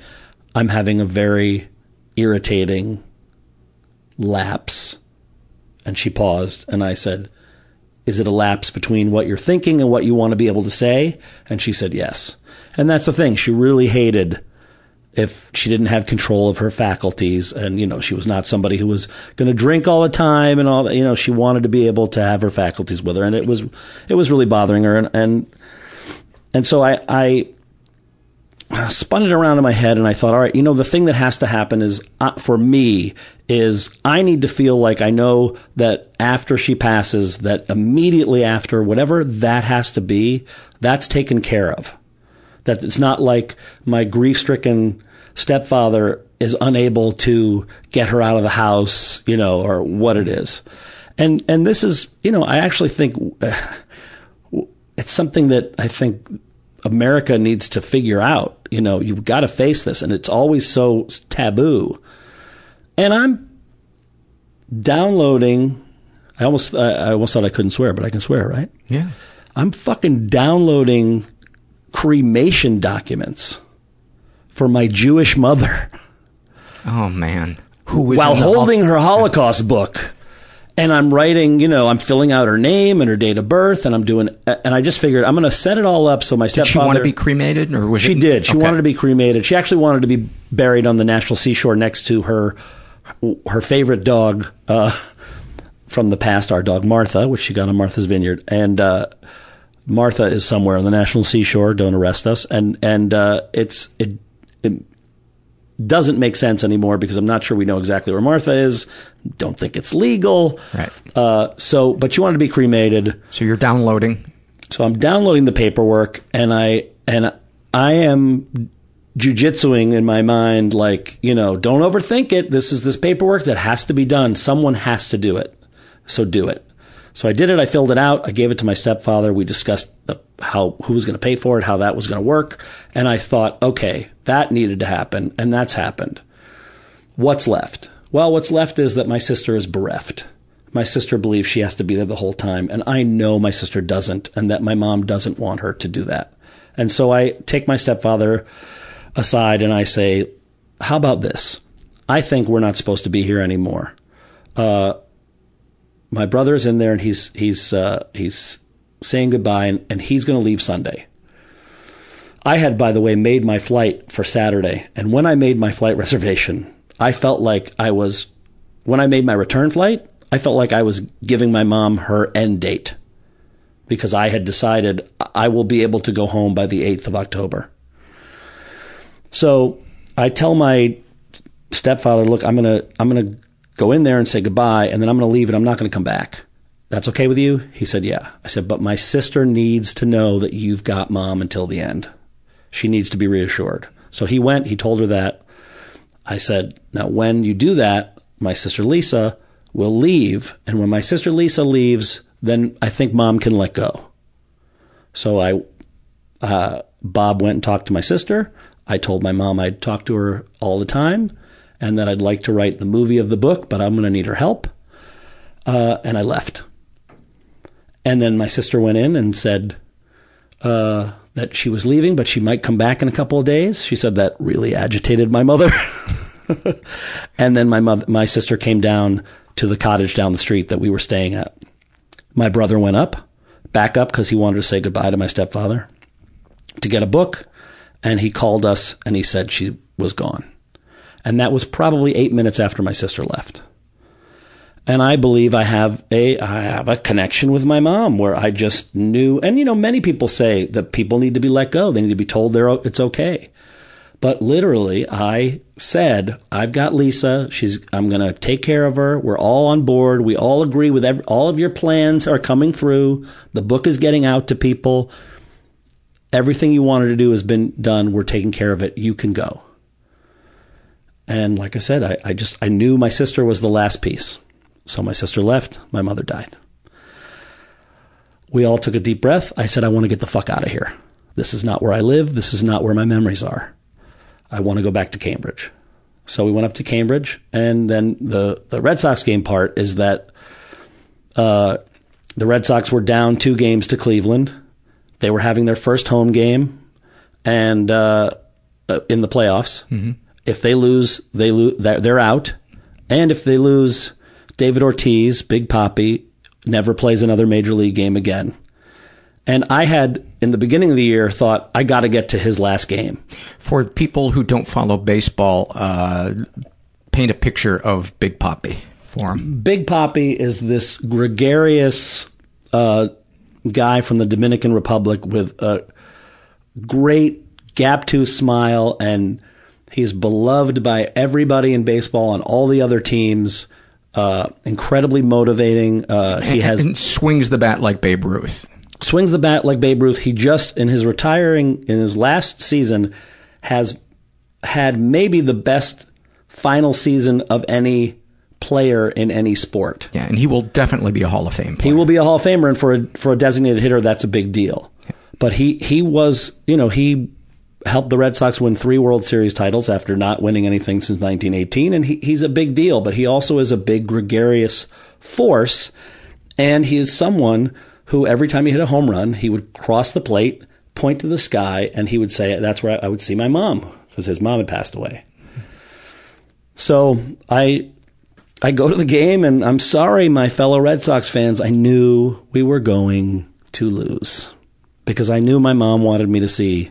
[SPEAKER 6] "I'm having a very irritating lapse." And she paused, and I said, is it a lapse between what you're thinking and what you want to be able to say? And she said yes. And that's the thing. She really hated if she didn't have control of her faculties and you know she was not somebody who was going to drink all the time and all that you know she wanted to be able to have her faculties with her and it was it was really bothering her and and, and so I, I spun it around in my head and I thought, all right, you know, the thing that has to happen is uh, for me is I need to feel like I know that after she passes, that immediately after, whatever that has to be, that's taken care of. That it's not like my grief stricken stepfather is unable to get her out of the house, you know, or what it is. And, and this is, you know, I actually think uh, it's something that I think America needs to figure out. You know, you've got to face this, and it's always so taboo. And I'm downloading. I almost, I, I almost thought I couldn't swear, but I can swear, right?
[SPEAKER 1] Yeah.
[SPEAKER 6] I'm fucking downloading cremation documents for my Jewish mother.
[SPEAKER 1] Oh man. Who
[SPEAKER 6] while holding
[SPEAKER 1] hol-
[SPEAKER 6] her Holocaust book. And I'm writing, you know, I'm filling out her name and her date of birth, and I'm doing, and I just figured I'm going to set it all up so my
[SPEAKER 1] Did
[SPEAKER 6] stepfather.
[SPEAKER 1] she want to be cremated, or was
[SPEAKER 6] She
[SPEAKER 1] it-
[SPEAKER 6] did. She
[SPEAKER 1] Okay.
[SPEAKER 6] wanted to be cremated. She actually wanted to be buried on the National Seashore next to her her favorite dog uh, from the past, our dog Martha, which she got on Martha's Vineyard, and uh, Martha is somewhere on the National Seashore. Don't arrest us. And and uh, it's it, it doesn't make sense anymore because I'm not sure we know exactly where Martha is. Don't think it's legal.
[SPEAKER 1] Right.
[SPEAKER 6] Uh, so, but you wanted to be cremated.
[SPEAKER 1] So you're downloading.
[SPEAKER 6] So I'm downloading the paperwork, and I and I am jujitsuing in my mind, like you know, don't overthink it. This is this paperwork that has to be done. Someone has to do it. So do it. So I did it. I filled it out. I gave it to my stepfather. We discussed the, how who was going to pay for it, how that was going to work, and I thought, okay, that needed to happen, and that's happened. What's left? Well, what's left is that my sister is bereft. My sister believes she has to be there the whole time, and I know my sister doesn't, and that my mom doesn't want her to do that. And so I take my stepfather aside and I say, How about this? I think we're not supposed to be here anymore. Uh, my brother's in there and he's he's uh, he's saying goodbye and, and he's going to leave Sunday. I had, by the way, made my flight for Saturday, and when I made my flight reservation, I felt like I was when I made my return flight. I felt like I was giving my mom her end date because I had decided I will be able to go home by the 8th of October. So I tell my stepfather, look, I'm going to, I'm going to go in there and say goodbye and then I'm going to leave and I'm not going to come back. That's okay with you? He said, yeah. I said, but my sister needs to know that you've got mom until the end. She needs to be reassured. So he went, he told her that. I said, now when you do that, my sister Lisa will leave. And when my sister Lisa leaves, then I think mom can let go. So I, uh, Bob went and talked to my sister. I told my mom I'd talk to her all the time and that I'd like to write the movie of the book, but I'm going to need her help. Uh, and I left. And then my sister went in and said uh, that she was leaving, but she might come back in a couple of days. She said that really agitated my mother. and then my mother, my sister came down to the cottage down the street that we were staying at. My brother went up, back up because he wanted to say goodbye to my stepfather to get a book, and he called us and he said she was gone. And that was probably eight minutes after my sister left. And I believe I have a I have a connection with my mom where I just knew. And you know, many people say that people need to be let go; they need to be told they're it's okay. But literally, I said, "I've got Lisa. She's. I'm going to take care of her. We're all on board. We all agree with every, all of your plans are coming through. The book is getting out to people. Everything you wanted to do has been done. We're taking care of it. You can go." And like I said, I, I just I knew my sister was the last piece. So my sister left. My mother died. We all took a deep breath. I said, I want to get the fuck out of here. This is not where I live. This is not where my memories are. I want to go back to Cambridge. So we went up to Cambridge, and then the the Red Sox game part is that uh, the Red Sox were down two games to Cleveland. They were having their first home game, and uh, uh, in the playoffs, if they lose, they lose. They're, they're out, and if they lose, David Ortiz, Big Papi, never plays another major league game again. And I had, in the beginning of the year, thought I got to get to his last game.
[SPEAKER 1] For people who don't follow baseball, uh, paint a picture of Big Papi for him.
[SPEAKER 6] Big Papi is this gregarious uh, guy from the Dominican Republic with a great gap tooth smile, and he's beloved by everybody in baseball and all the other teams. Uh, incredibly motivating. Uh, he has
[SPEAKER 1] and swings the bat like Babe Ruth.
[SPEAKER 6] swings the bat like Babe Ruth. He just in his retiring in his last season has had maybe the best final season of any player in any sport.
[SPEAKER 1] Yeah, and he will definitely be a Hall of Fame player.
[SPEAKER 6] He will be a Hall of Famer, and for a, for a designated hitter, that's a big deal. But he he was, you know, he helped the Red Sox win three World Series titles after not winning anything since 1918, and he, he's a big deal. But he also is a big gregarious force, and he is someone who every time he hit a home run, he would cross the plate, point to the sky, and he would say, "That's where I would see my mom," because his mom had passed away. So I I go to the game and I'm sorry, my fellow Red Sox fans. I knew we were going to lose because I knew my mom wanted me to see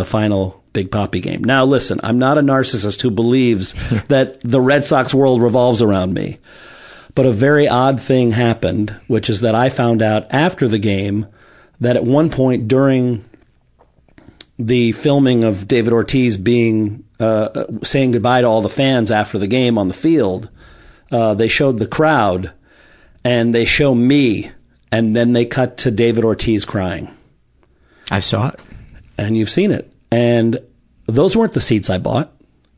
[SPEAKER 6] the final Big Papi game. Now, listen, I'm not a narcissist who believes that the Red Sox world revolves around me. But a very odd thing happened, which is that I found out after the game that at one point during the filming of David Ortiz being uh, saying goodbye to all the fans after the game on the field, uh, they showed the crowd and they show me, and then they cut to David Ortiz crying.
[SPEAKER 1] I saw it.
[SPEAKER 6] And you've seen it. And those weren't the seats I bought.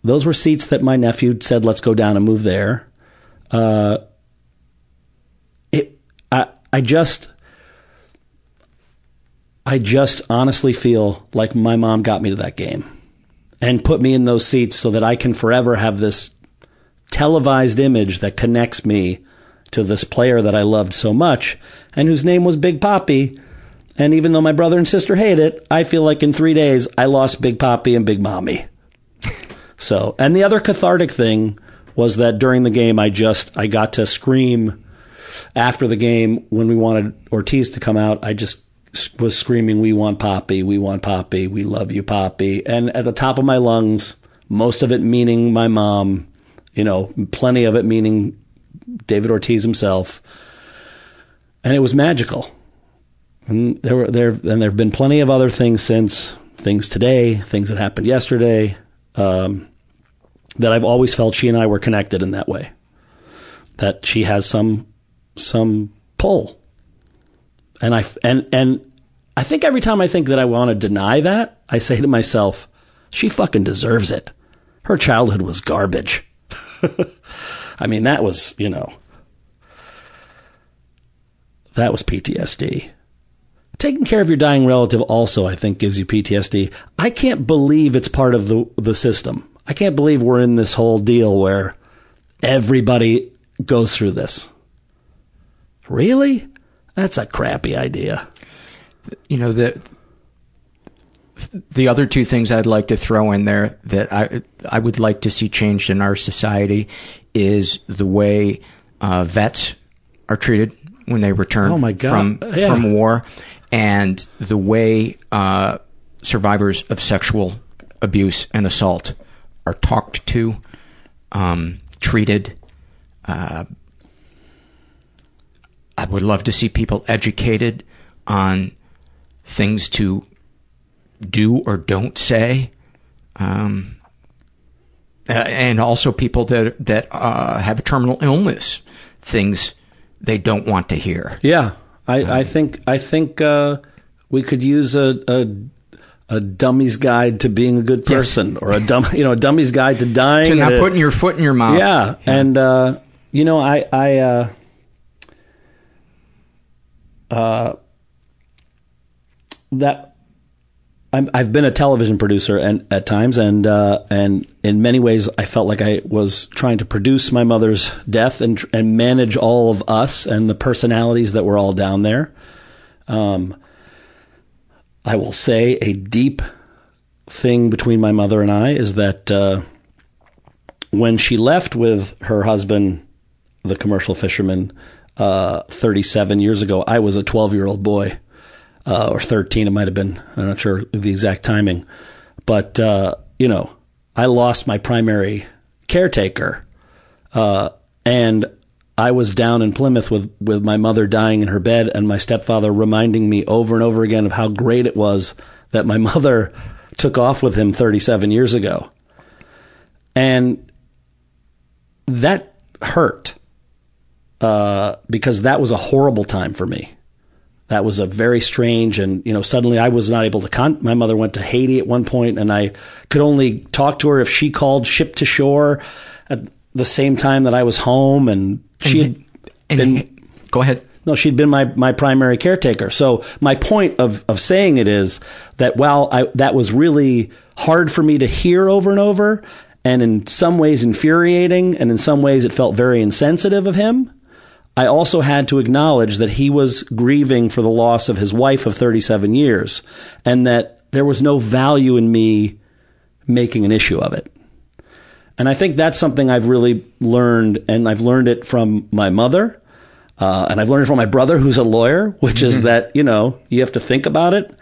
[SPEAKER 6] Those were seats that my nephew said, let's go down and move there. Uh, it, I, I just, I just honestly feel like my mom got me to that game and put me in those seats so that I can forever have this televised image that connects me to this player that I loved so much and whose name was Big Papi. And even though my brother and sister hate it, I feel like in three days I lost Big Papi and Big Mommy. So, and the other cathartic thing was that during the game, I just, I got to scream after the game when we wanted Ortiz to come out. I just was screaming, we want Papi, we want Papi, we love you, Papi. And at the top of my lungs, most of it meaning my mom, you know, plenty of it meaning David Ortiz himself. And it was magical. And there were there and there have been plenty of other things since things today, things that happened yesterday, um, that I've always felt she and I were connected in that way. That she has some some pull, and I and and I think every time I think that I want to deny that, I say to myself, she fucking deserves it. Her childhood was garbage. I mean, that was you know that was PTSD. Taking care of your dying relative also, I think, gives you PTSD. I can't believe it's part of the the system. I can't believe we're in this whole deal where everybody goes through this. Really? That's a crappy idea.
[SPEAKER 1] You know the the other two things I'd like to throw in there that I I would like to see changed in our society is the way uh, vets are treated when they return
[SPEAKER 6] Oh my God.
[SPEAKER 1] from
[SPEAKER 6] Yeah.
[SPEAKER 1] from war, and the way uh, survivors of sexual abuse and assault are talked to, um, treated. Uh, I would love to see people educated on things to do or don't say. Um, uh, and also people that that uh, have a terminal illness, things they don't want to hear.
[SPEAKER 6] Yeah, I, I think I think uh, we could use a, a a dummy's guide to being a good person, or a dumb you know a dummy's guide to dying.
[SPEAKER 1] To not putting your foot in your mouth.
[SPEAKER 6] Yeah, and uh, you know, I, I, uh, uh, that I'm, I've been a television producer and at times, and uh, and in many ways, I felt like I was trying to produce my mother's death and and manage all of us and the personalities that were all down there. Um, I will say a deep thing between my mother and I is that uh, when she left with her husband, the commercial fisherman, uh, 37 years ago, I was a 12 year old boy, uh, or 13, it might have been. I'm not sure the exact timing. But, uh, you know, I lost my primary caretaker. Uh, and I was down in Plymouth with, with my mother dying in her bed and my stepfather reminding me over and over again of how great it was that my mother took off with him 37 years ago. And that hurt uh, because that was a horrible time for me. That was a very strange, and you know, suddenly I was not able to. Con- my mother went to Haiti at one point, and I could only talk to her if she called ship to shore at the same time that I was home, and she had
[SPEAKER 1] And
[SPEAKER 6] been.
[SPEAKER 1] go ahead.
[SPEAKER 6] No, she'd been my, my primary caretaker. So my point of, of saying it is that while I, that was really hard for me to hear over and over, and in some ways infuriating, and in some ways it felt very insensitive of him, I also had to acknowledge that he was grieving for the loss of his wife of 37 years, and that there was no value in me making an issue of it. And I think that's something I've really learned, and I've learned it from my mother. Uh, and I've learned it from my brother, who's a lawyer, which is that, you know, you have to think about it,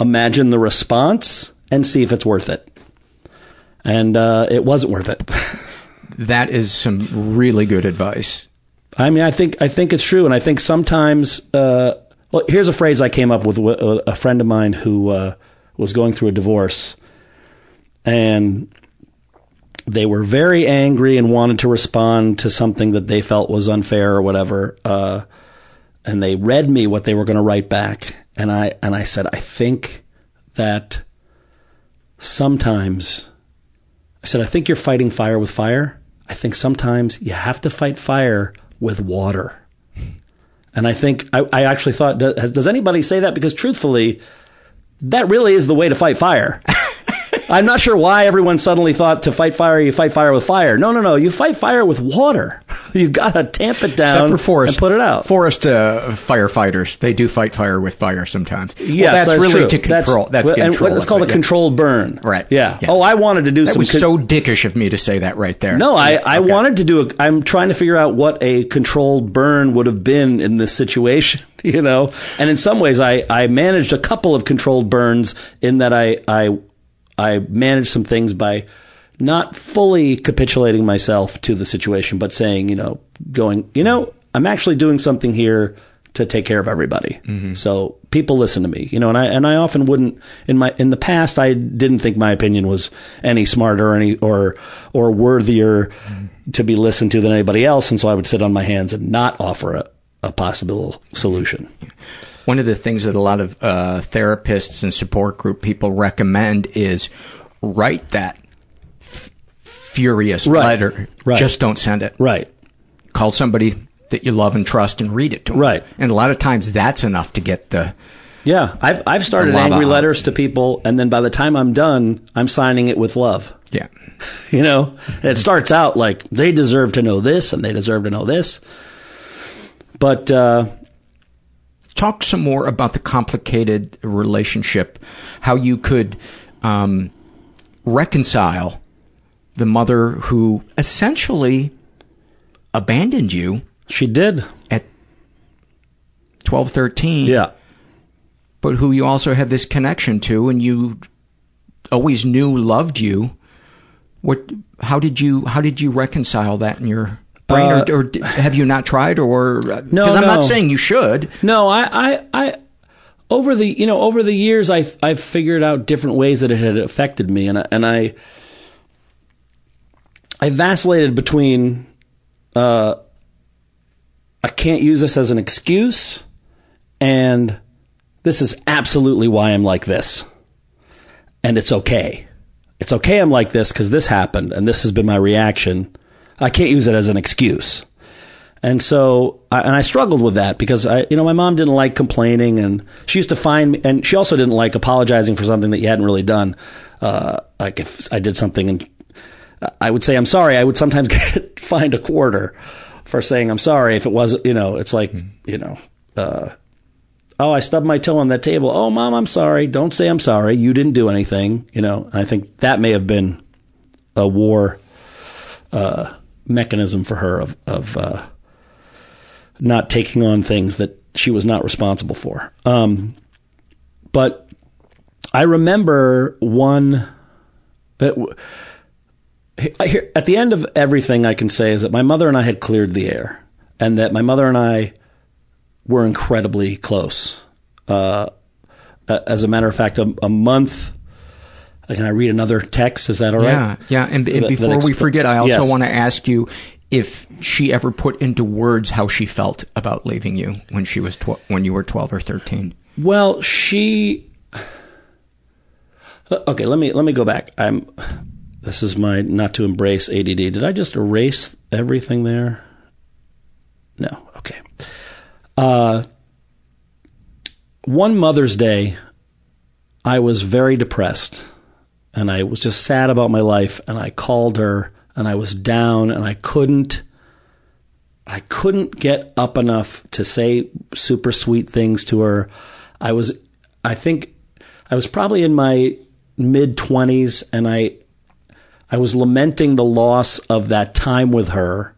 [SPEAKER 6] imagine the response, and see if it's worth it. And uh, it wasn't worth it.
[SPEAKER 1] That is some really good advice.
[SPEAKER 6] I mean, I think I think it's true, and I think sometimes. Uh, well, here's a phrase I came up with with a friend of mine who uh, was going through a divorce, and they were very angry and wanted to respond to something that they felt was unfair or whatever. Uh, and they read me what they were going to write back, and I and I said, I think that sometimes, I said, I think you're fighting fire with fire. I think sometimes you have to fight fire with water. And I think I, I actually thought, does, does anybody say that? Because truthfully, that really is the way to fight fire. I'm not sure why everyone suddenly thought to fight fire, you fight fire with fire. No, no, no. You fight fire with water. You gotta tamp it down
[SPEAKER 1] Except for forest,
[SPEAKER 6] and put it out.
[SPEAKER 1] Forest uh, firefighters, they do fight fire with fire sometimes.
[SPEAKER 6] Yes,
[SPEAKER 1] well, that's,
[SPEAKER 6] that's
[SPEAKER 1] really
[SPEAKER 6] true.
[SPEAKER 1] to control. That's,
[SPEAKER 6] and
[SPEAKER 1] control.
[SPEAKER 6] It's called a
[SPEAKER 1] yeah.
[SPEAKER 6] controlled burn.
[SPEAKER 1] Right.
[SPEAKER 6] Yeah.
[SPEAKER 1] Yeah.
[SPEAKER 6] Oh, I wanted to do
[SPEAKER 1] That
[SPEAKER 6] some.
[SPEAKER 1] was
[SPEAKER 6] con-
[SPEAKER 1] so dickish of me to say that right there.
[SPEAKER 6] No, I,
[SPEAKER 1] Yeah,
[SPEAKER 6] I
[SPEAKER 1] okay.
[SPEAKER 6] wanted to do a. I'm trying to figure out what a controlled burn would have been in this situation, you know. And in some ways, I, I managed a couple of controlled burns in that I I I managed some things by not fully capitulating myself to the situation, but saying, you know, going, you know, I'm actually doing something here to take care of everybody. Mm-hmm. So people listen to me, you know, and I and I often wouldn't in my in the past I didn't think my opinion was any smarter or any or or worthier mm-hmm. to be listened to than anybody else, and so I would sit on my hands and not offer a, a possible solution.
[SPEAKER 1] One of the things that a lot of uh, therapists and support group people recommend is write that f- furious
[SPEAKER 6] Right.
[SPEAKER 1] letter.
[SPEAKER 6] Right.
[SPEAKER 1] Just don't send it.
[SPEAKER 6] Right.
[SPEAKER 1] Call somebody that you love and trust and read it to 'em.
[SPEAKER 6] Right.
[SPEAKER 1] And a lot of times that's enough to get the.
[SPEAKER 6] Yeah, I've I've started angry
[SPEAKER 1] out.
[SPEAKER 6] letters to people, and then by the time I'm done, I'm signing it with love.
[SPEAKER 1] Yeah.
[SPEAKER 6] You know, And it starts out like they deserve to know this, and they deserve to know this. But uh,
[SPEAKER 1] Talk some more about the complicated relationship, how you could um, reconcile the mother who essentially abandoned you
[SPEAKER 6] she did.
[SPEAKER 1] at 12, 13.
[SPEAKER 6] Yeah.
[SPEAKER 1] but who you also had this connection to and you always knew loved you what how did you how did you reconcile that in your brain
[SPEAKER 6] Uh,
[SPEAKER 1] or, or have you not tried or
[SPEAKER 6] No,
[SPEAKER 1] because i'm
[SPEAKER 6] no.
[SPEAKER 1] not saying you should
[SPEAKER 6] No, I, I, I, over the, you know, over the years, I, I've figured out different ways that it had affected me, and I, and I, I vacillated between, uh, I can't use this as an excuse, and this is absolutely why I'm like this, and it's okay. It's okay I'm like this because this happened, and this has been my reaction. I can't use it as an excuse. And so, I, and I struggled with that because I, you know, my mom didn't like complaining, and she used to find me, and she also didn't like apologizing for something that you hadn't really done. Uh, like if I did something and I would say I'm sorry, I would sometimes get fined a quarter for saying I'm sorry if it wasn't, you know, it's like, you know, uh, oh, I stubbed my toe on that table. Oh, mom, I'm sorry. Don't say I'm sorry. You didn't do anything, you know. And I think that may have been a war uh, mechanism for her of of uh, not taking on things that she was not responsible for. Um, but I remember one. That at the end of everything, I can say is that my mother and I had cleared the air, and that my mother and I were incredibly close. Uh, as a matter of fact, a, a month Can I read another text? Is that all right?
[SPEAKER 1] Yeah, yeah. And, and
[SPEAKER 6] That- that
[SPEAKER 1] before we forget, I also
[SPEAKER 6] Yes.
[SPEAKER 1] want to ask you if she ever put into words how she felt about leaving you when she was tw- when you were twelve or thirteen.
[SPEAKER 6] Well, she. Uh, Okay, let me let me go back. I'm. This is my not to embrace ADD. Did I just erase everything there? No. Okay. Uh, one Mother's Day, I was very depressed, and I was just sad about my life. And I called her, and I was down, and I couldn't. I couldn't get up enough to say super sweet things to her. I was, I think, I was probably in my mid twenties, and I, I was lamenting the loss of that time with her.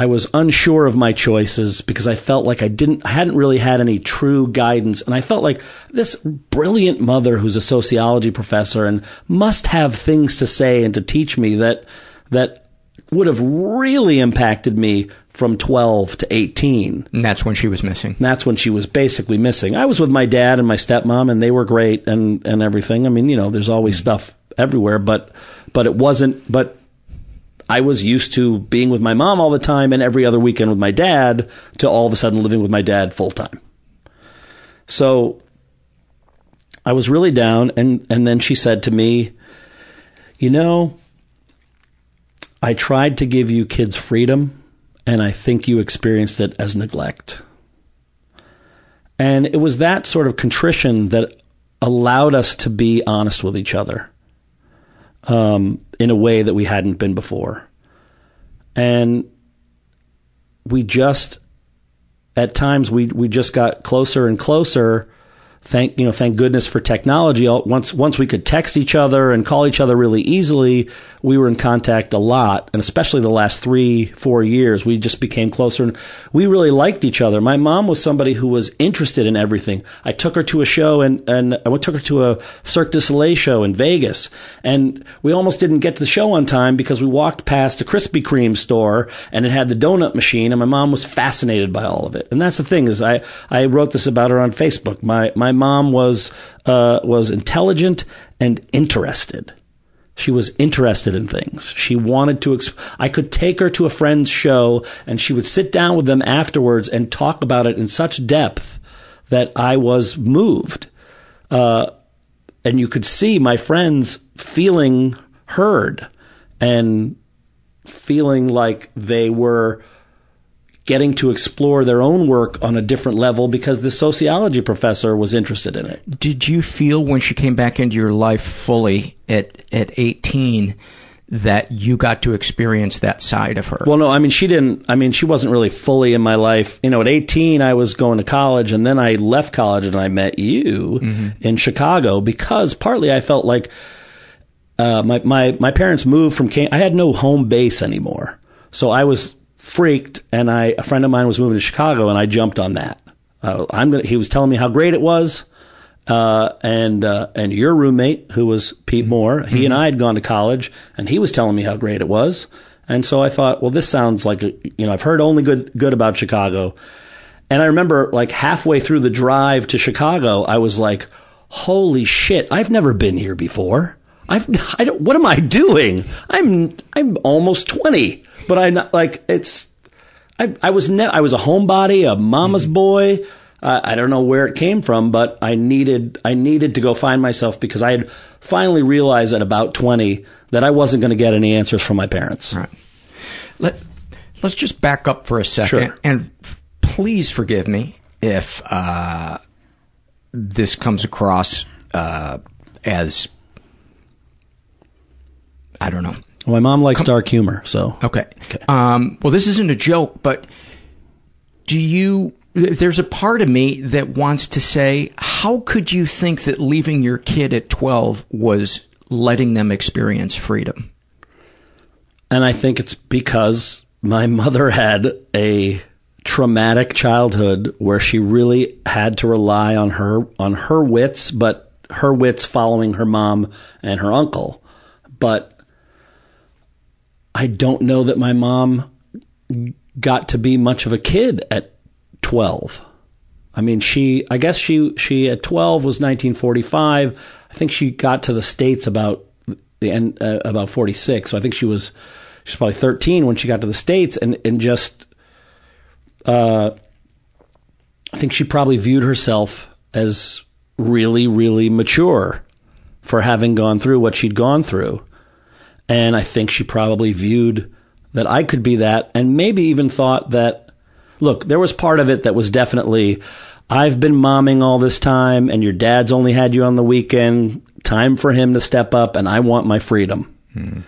[SPEAKER 6] I was unsure of my choices because I felt like I didn't, I hadn't really had any true guidance, and I felt like this brilliant mother who's a sociology professor and must have things to say and to teach me that that would have really impacted me from 12 to 18.
[SPEAKER 1] And that's when she was missing.
[SPEAKER 6] That's when she was basically missing. I was with my dad and my stepmom and they were great and, and everything. I mean, you know, there's always mm. stuff everywhere, but, but it wasn't, but I was used to being with my mom all the time and every other weekend with my dad to all of a sudden living with my dad full time. So I was really down and, and then she said to me, you know, I tried to give you kids freedom, and I think you experienced it as neglect. And it was that sort of contrition that allowed us to be honest with each other um, in a way that we hadn't been before. And we just, at times, we, we just got closer and closer. Thank you know, thank goodness for technology. Once once we could text each other and call each other really easily, we were in contact a lot, and especially the last three four years, we just became closer. And we really liked each other. My mom was somebody who was interested in everything. I took her to a show, and and I took her to a Cirque du Soleil show in Vegas, and we almost didn't get to the show on time because we walked past a Krispy Kreme store, and it had the donut machine, and my mom was fascinated by all of it. And that's the thing is, I I wrote this about her on Facebook. My my mom was uh, was intelligent and interested. She was interested in things. She wanted to. Exp- I could take her to a friend's show, and she would sit down with them afterwards and talk about it in such depth that I was moved. Uh, and you could see my friends feeling heard and feeling like they were getting to explore their own work on a different level because the sociology professor was interested in it.
[SPEAKER 1] Did you feel when she came back into your life fully at at 18 that you got to experience that side of her?
[SPEAKER 6] Well, no, I mean, she didn't, I mean, she wasn't really fully in my life. You know, at 18, I was going to college and then I left college and I met you in Chicago because partly I felt like, uh, my, my, my parents moved from, Can- I had no home base anymore. So I was freaked and I, a friend of mine was moving to Chicago and I jumped on that. Uh, I'm gonna, he was telling me how great it was. Uh, and, uh, and your roommate, who was Pete Moore, he and I had gone to college and he was telling me how great it was. And so I thought, well, this sounds like, a, you know, I've heard only good, good about Chicago. And I remember like halfway through the drive to Chicago, I was like, holy shit, I've never been here before. I've, I don't, what am I doing? I'm, I'm almost 20, but I not like, it's, I, I was ne- I was a homebody, a mama's boy. Uh, I don't know where it came from, but I needed I needed to go find myself because I had finally realized at about twenty that I wasn't going to get any answers from my parents.
[SPEAKER 1] Right. Let Let's just back up for a second,
[SPEAKER 6] Sure.
[SPEAKER 1] and f- please forgive me if uh, this comes across uh, as I don't know.
[SPEAKER 6] Well, my mom likes dark humor, so
[SPEAKER 1] Okay. Um, well, this isn't a joke, but do you? There's a part of me that wants to say, how could you think that leaving your kid at 12 was letting them experience freedom?
[SPEAKER 6] And I think it's because my mother had a traumatic childhood where she really had to rely on her on her wits, but her wits following her mom and her uncle. But I don't know that my mom got to be much of a kid at 12. I mean, she, I guess she, she at 12 was 1945. I think she got to the States about the end, uh, about 46. So I think she was, she was probably 13 when she got to the States and, and just, uh, I think she probably viewed herself as really, really mature for having gone through what she'd gone through. And I think she probably viewed that I could be that and maybe even thought that look, there was part of it that was definitely, I've been momming all this time and your dad's only had you on the weekend. Time for him to step up and I want my freedom.
[SPEAKER 1] Hmm.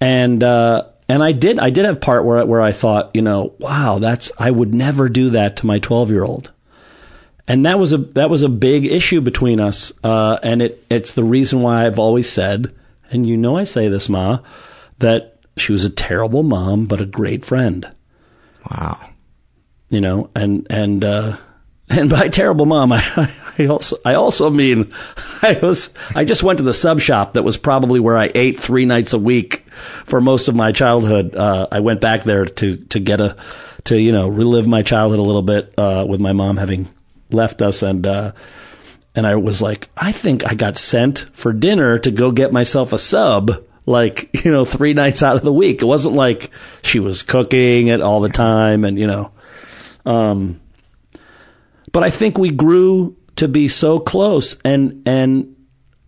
[SPEAKER 6] And, uh, and I did, I did have part where, where I thought, you know, wow, that's, I would never do that to my 12 year old. And that was a, that was a big issue between us. Uh, and it, it's the reason why I've always said, and you know, I say this, Ma, that she was a terrible mom, but a great friend
[SPEAKER 1] Wow.
[SPEAKER 6] you know, and and uh, and by terrible mom, I, I also I also mean I was I just went to the sub shop that was probably where I ate three nights a week for most of my childhood. Uh, I went back there to to get a to you know relive my childhood a little bit uh, with my mom having left us and. Uh, and I was like, I think I got sent for dinner to go get myself a sub, like, you know, three nights out of the week. It wasn't like she was cooking it all the time and, you know, um, but I think we grew to be so close. And, and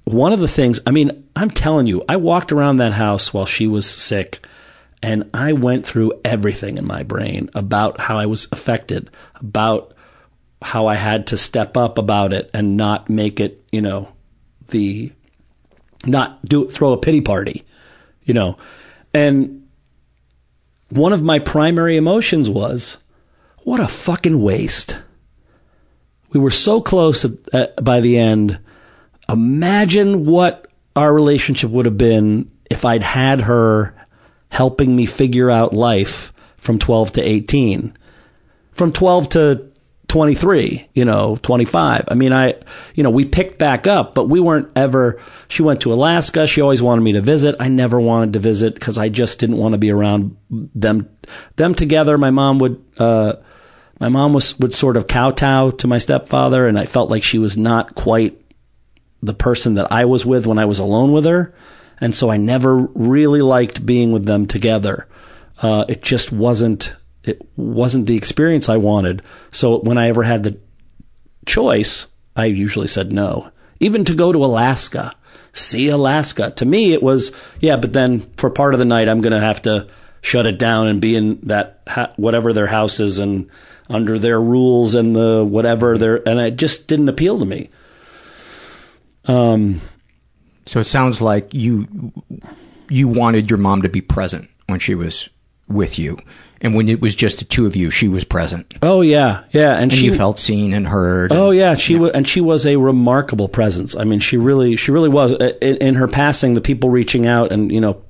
[SPEAKER 6] one of the things, I mean, I'm telling you, I walked around that house while she was sick and I went through everything in my brain about how I was affected, about how I had to step up about it and not make it, you know, the, not do, throw a pity party, you know. And one of my primary emotions was, what a fucking waste. We were so close at, at, by the end. Imagine what our relationship would have been if I'd had her helping me figure out life from 12 to 18. From 12 to 23, you know, 25. I mean, I, you know, we picked back up, but we weren't ever, she went to Alaska. She always wanted me to visit. I never wanted to visit because I just didn't want to be around them, them together. My mom would, uh, my mom was, would sort of kowtow to my stepfather and I felt like she was not quite the person that I was with when I was alone with her. And so I never really liked being with them together. Uh, it just wasn't, it wasn't the experience I wanted. So when I ever had the choice, I usually said no. Even to go to Alaska, see Alaska. To me, it was, yeah, but then for part of the night, I'm going to have to shut it down and be in that, ha- whatever their house is and under their rules and the whatever their, and it just didn't appeal to me. Um,
[SPEAKER 1] So it sounds like you you wanted your mom to be present when she was with you, and when it was just the two of you, she was present.
[SPEAKER 6] Oh yeah, yeah, and,
[SPEAKER 1] And
[SPEAKER 6] she
[SPEAKER 1] felt seen and heard.
[SPEAKER 6] Oh yeah, she wa and she was a remarkable presence. I mean, she really, she really was. In, in her passing, the people reaching out, and you know,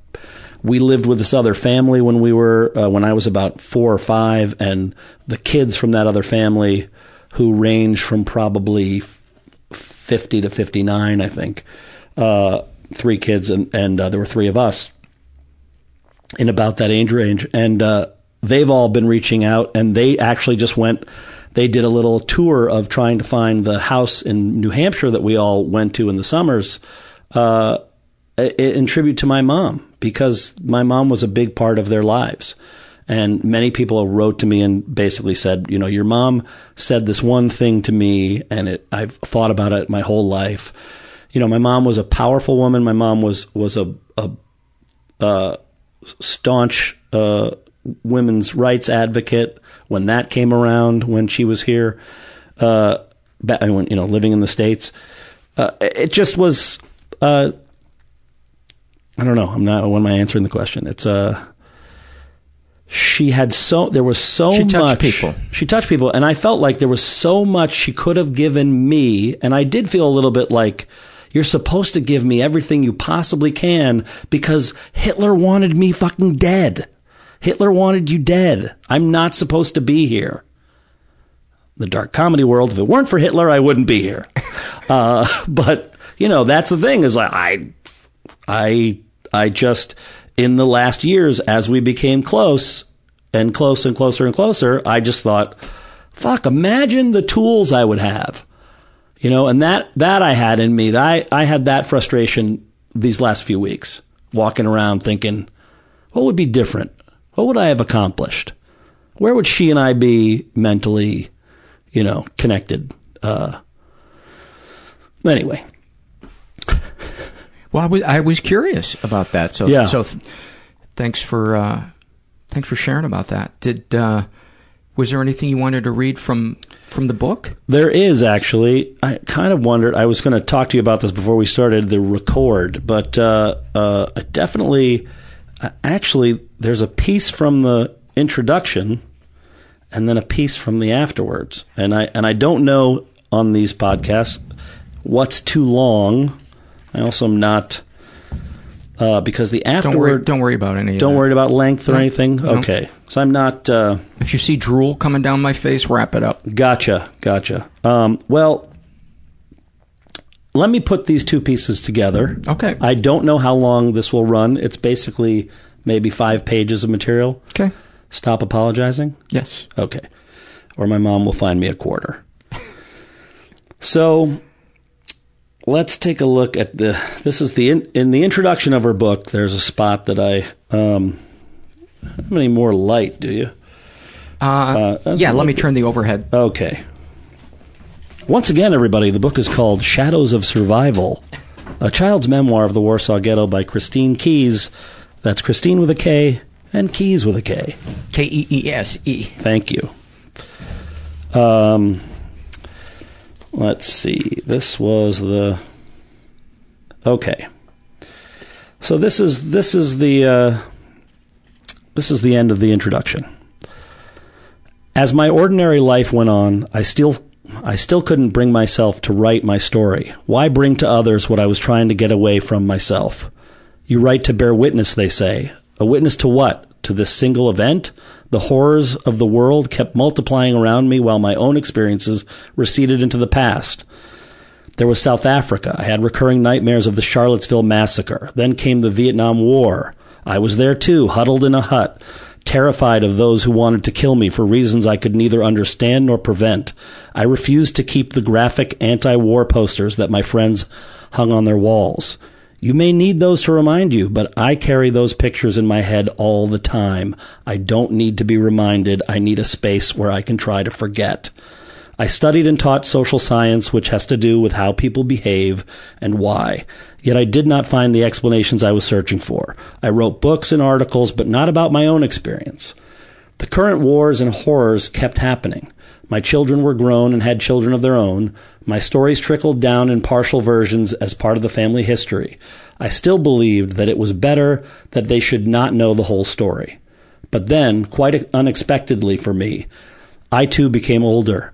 [SPEAKER 6] we lived with this other family when we were uh, when I was about four or five, and the kids from that other family, who ranged from probably fifty to fifty nine, I think, uh, three kids, and and uh, there were three of us in about that age range, and uh, they've all been reaching out, and they actually just went. They did a little tour of trying to find the house in New Hampshire that we all went to in the summers, uh, in tribute to my mom, because my mom was a big part of their lives. And many people wrote to me and basically said, you know, your mom said this one thing to me, and it, I've thought about it my whole life. You know, my mom was a powerful woman. My mom was was a, a uh, staunch uh, women's rights advocate when that came around when she was here, uh, when you know living in the states. Uh, it just was. Uh, I don't know. I'm not. When am I answering the question? It's uh. She had so there was so
[SPEAKER 1] She touched
[SPEAKER 6] much
[SPEAKER 1] people.
[SPEAKER 6] She touched people, and I felt like there was so much she could have given me, and I did feel a little bit like you're supposed to give me everything you possibly can because Hitler wanted me fucking dead. Hitler wanted you dead. I'm not supposed to be here. The dark comedy world, if it weren't for Hitler, I wouldn't be here. Uh, but, you know, that's the thing is like, I, I, I just, in the last years, as we became close and close and closer and closer, I just thought, fuck, imagine the tools I would have. You know, and that that I had in me. I I had that frustration these last few weeks, walking around thinking, what would be different? What would I have accomplished? Where would she and I be mentally, you know, connected? Uh, anyway,
[SPEAKER 1] Well, I was I was curious about that. So
[SPEAKER 6] Yeah.
[SPEAKER 1] so th- thanks for uh, thanks for sharing about that. Did uh, was there anything you wanted to read from from the book?
[SPEAKER 6] There is actually. I kind of wondered. I was going to talk to you about this before we started the record, but uh, uh, I definitely, actually, there's a piece from the introduction, and then a piece from the afterwards, and I and I don't know on these podcasts what's too long. I also am not. Uh, because the afterward,
[SPEAKER 1] Don't worry, don't worry about any.
[SPEAKER 6] don't
[SPEAKER 1] that.
[SPEAKER 6] worry about length or
[SPEAKER 1] No,
[SPEAKER 6] anything.
[SPEAKER 1] no.
[SPEAKER 6] Okay, so I'm not. Uh,
[SPEAKER 1] If you see drool coming down my face, wrap it up.
[SPEAKER 6] Gotcha, gotcha. Um, well, let me put these two pieces together.
[SPEAKER 1] Okay.
[SPEAKER 6] I don't know how long this will run. It's basically maybe five pages of material.
[SPEAKER 1] Okay.
[SPEAKER 6] Stop apologizing.
[SPEAKER 1] Yes.
[SPEAKER 6] Okay. Or my mom will find me a quarter. so let's take a look at the. This is the in, in the introduction of her book. There's a spot that I. Um, how many more light do you?
[SPEAKER 1] Uh,
[SPEAKER 6] Uh,
[SPEAKER 1] yeah, let me turn the overhead.
[SPEAKER 6] Okay. Once again, everybody, the book is called Shadows of Survival, a child's memoir of the Warsaw Ghetto by Kristine Keese. That's Kristine with a K and Keese with a K.
[SPEAKER 1] K E E S E.
[SPEAKER 6] Thank you. Um, let's see. This was the okay. So this is this is the uh, this is the end of the introduction. As my ordinary life went on, I still I still couldn't bring myself to write my story. Why bring to others what I was trying to get away from myself? You write to bear witness, they say. A witness to what? To this single event? The horrors of the world kept multiplying around me while my own experiences receded into the past. There was South Africa. I had recurring nightmares of the Sharpeville massacre. Then came the Vietnam War. I was there too, huddled in a hut, terrified of those who wanted to kill me for reasons I could neither understand nor prevent. I refused to keep the graphic anti war posters that my friends hung on their walls. You may need those to remind you, but I carry those pictures in my head all the time. I don't need to be reminded. I need a space where I can try to forget. I studied and taught social science, which has to do with how people behave and why. Yet I did not find the explanations I was searching for. I wrote books and articles, but not about my own experience. The current wars and horrors kept happening. My children were grown and had children of their own. My stories trickled down in partial versions as part of the family history. I still believed that it was better that they should not know the whole story. But then, quite unexpectedly for me, I too became older.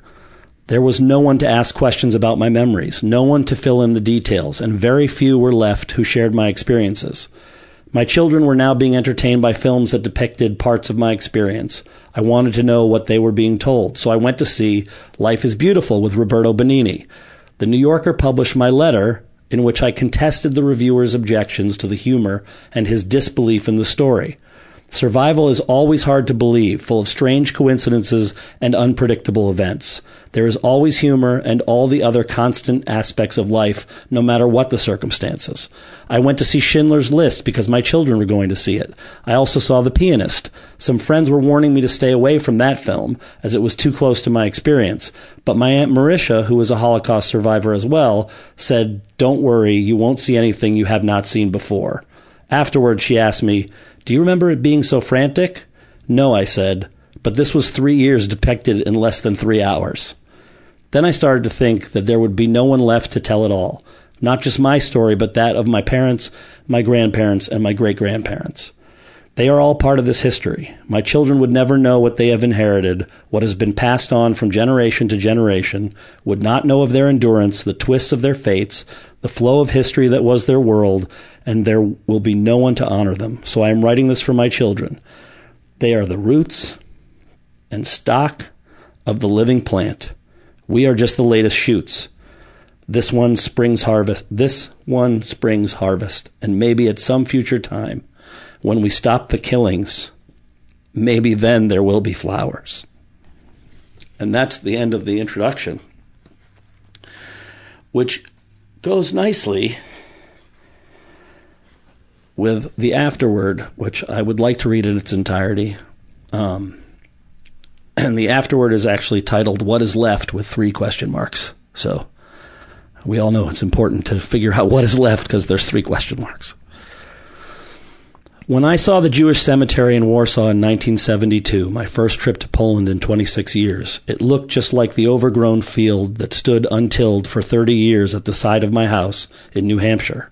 [SPEAKER 6] There was no one to ask questions about my memories, no one to fill in the details, and very few were left who shared my experiences. My children were now being entertained by films that depicted parts of my experience. I wanted to know what they were being told, so I went to see Life is Beautiful with Roberto Benigni. The New Yorker published my letter in which I contested the reviewer's objections to the humor and his disbelief in the story. Survival is always hard to believe, full of strange coincidences and unpredictable events. There is always humor and all the other constant aspects of life, no matter what the circumstances. I went to see Schindler's List because my children were going to see it. I also saw The Pianist. Some friends were warning me to stay away from that film, as it was too close to my experience. But my Aunt Marisha, who is a Holocaust survivor as well, said, Don't worry, you won't see anything you have not seen before. Afterwards, she asked me, Do you remember it being so frantic? No, I said, but this was three years depicted in less than three hours. Then I started to think that there would be no one left to tell it all. Not just my story, but that of my parents, my grandparents, and my great grandparents. They are all part of this history. My children would never know what they have inherited, what has been passed on from generation to generation, would not know of their endurance, the twists of their fates, the flow of history that was their world, and there will be no one to honor them. So I am writing this for my children. They are the roots and stock of the living plant. We are just the latest shoots. This one springs harvest. This one springs harvest. And maybe at some future time, when we stop the killings, maybe then there will be flowers. And that's the end of the introduction, which goes nicely with the afterword, which I would like to read in its entirety. Um, and the afterword is actually titled What is Left with three question marks. So we all know it's important to figure out what is left because there's three question marks. When I saw the Jewish cemetery in Warsaw in 1972, my first trip to Poland in 26 years, it looked just like the overgrown field that stood untilled for 30 years at the side of my house in New Hampshire.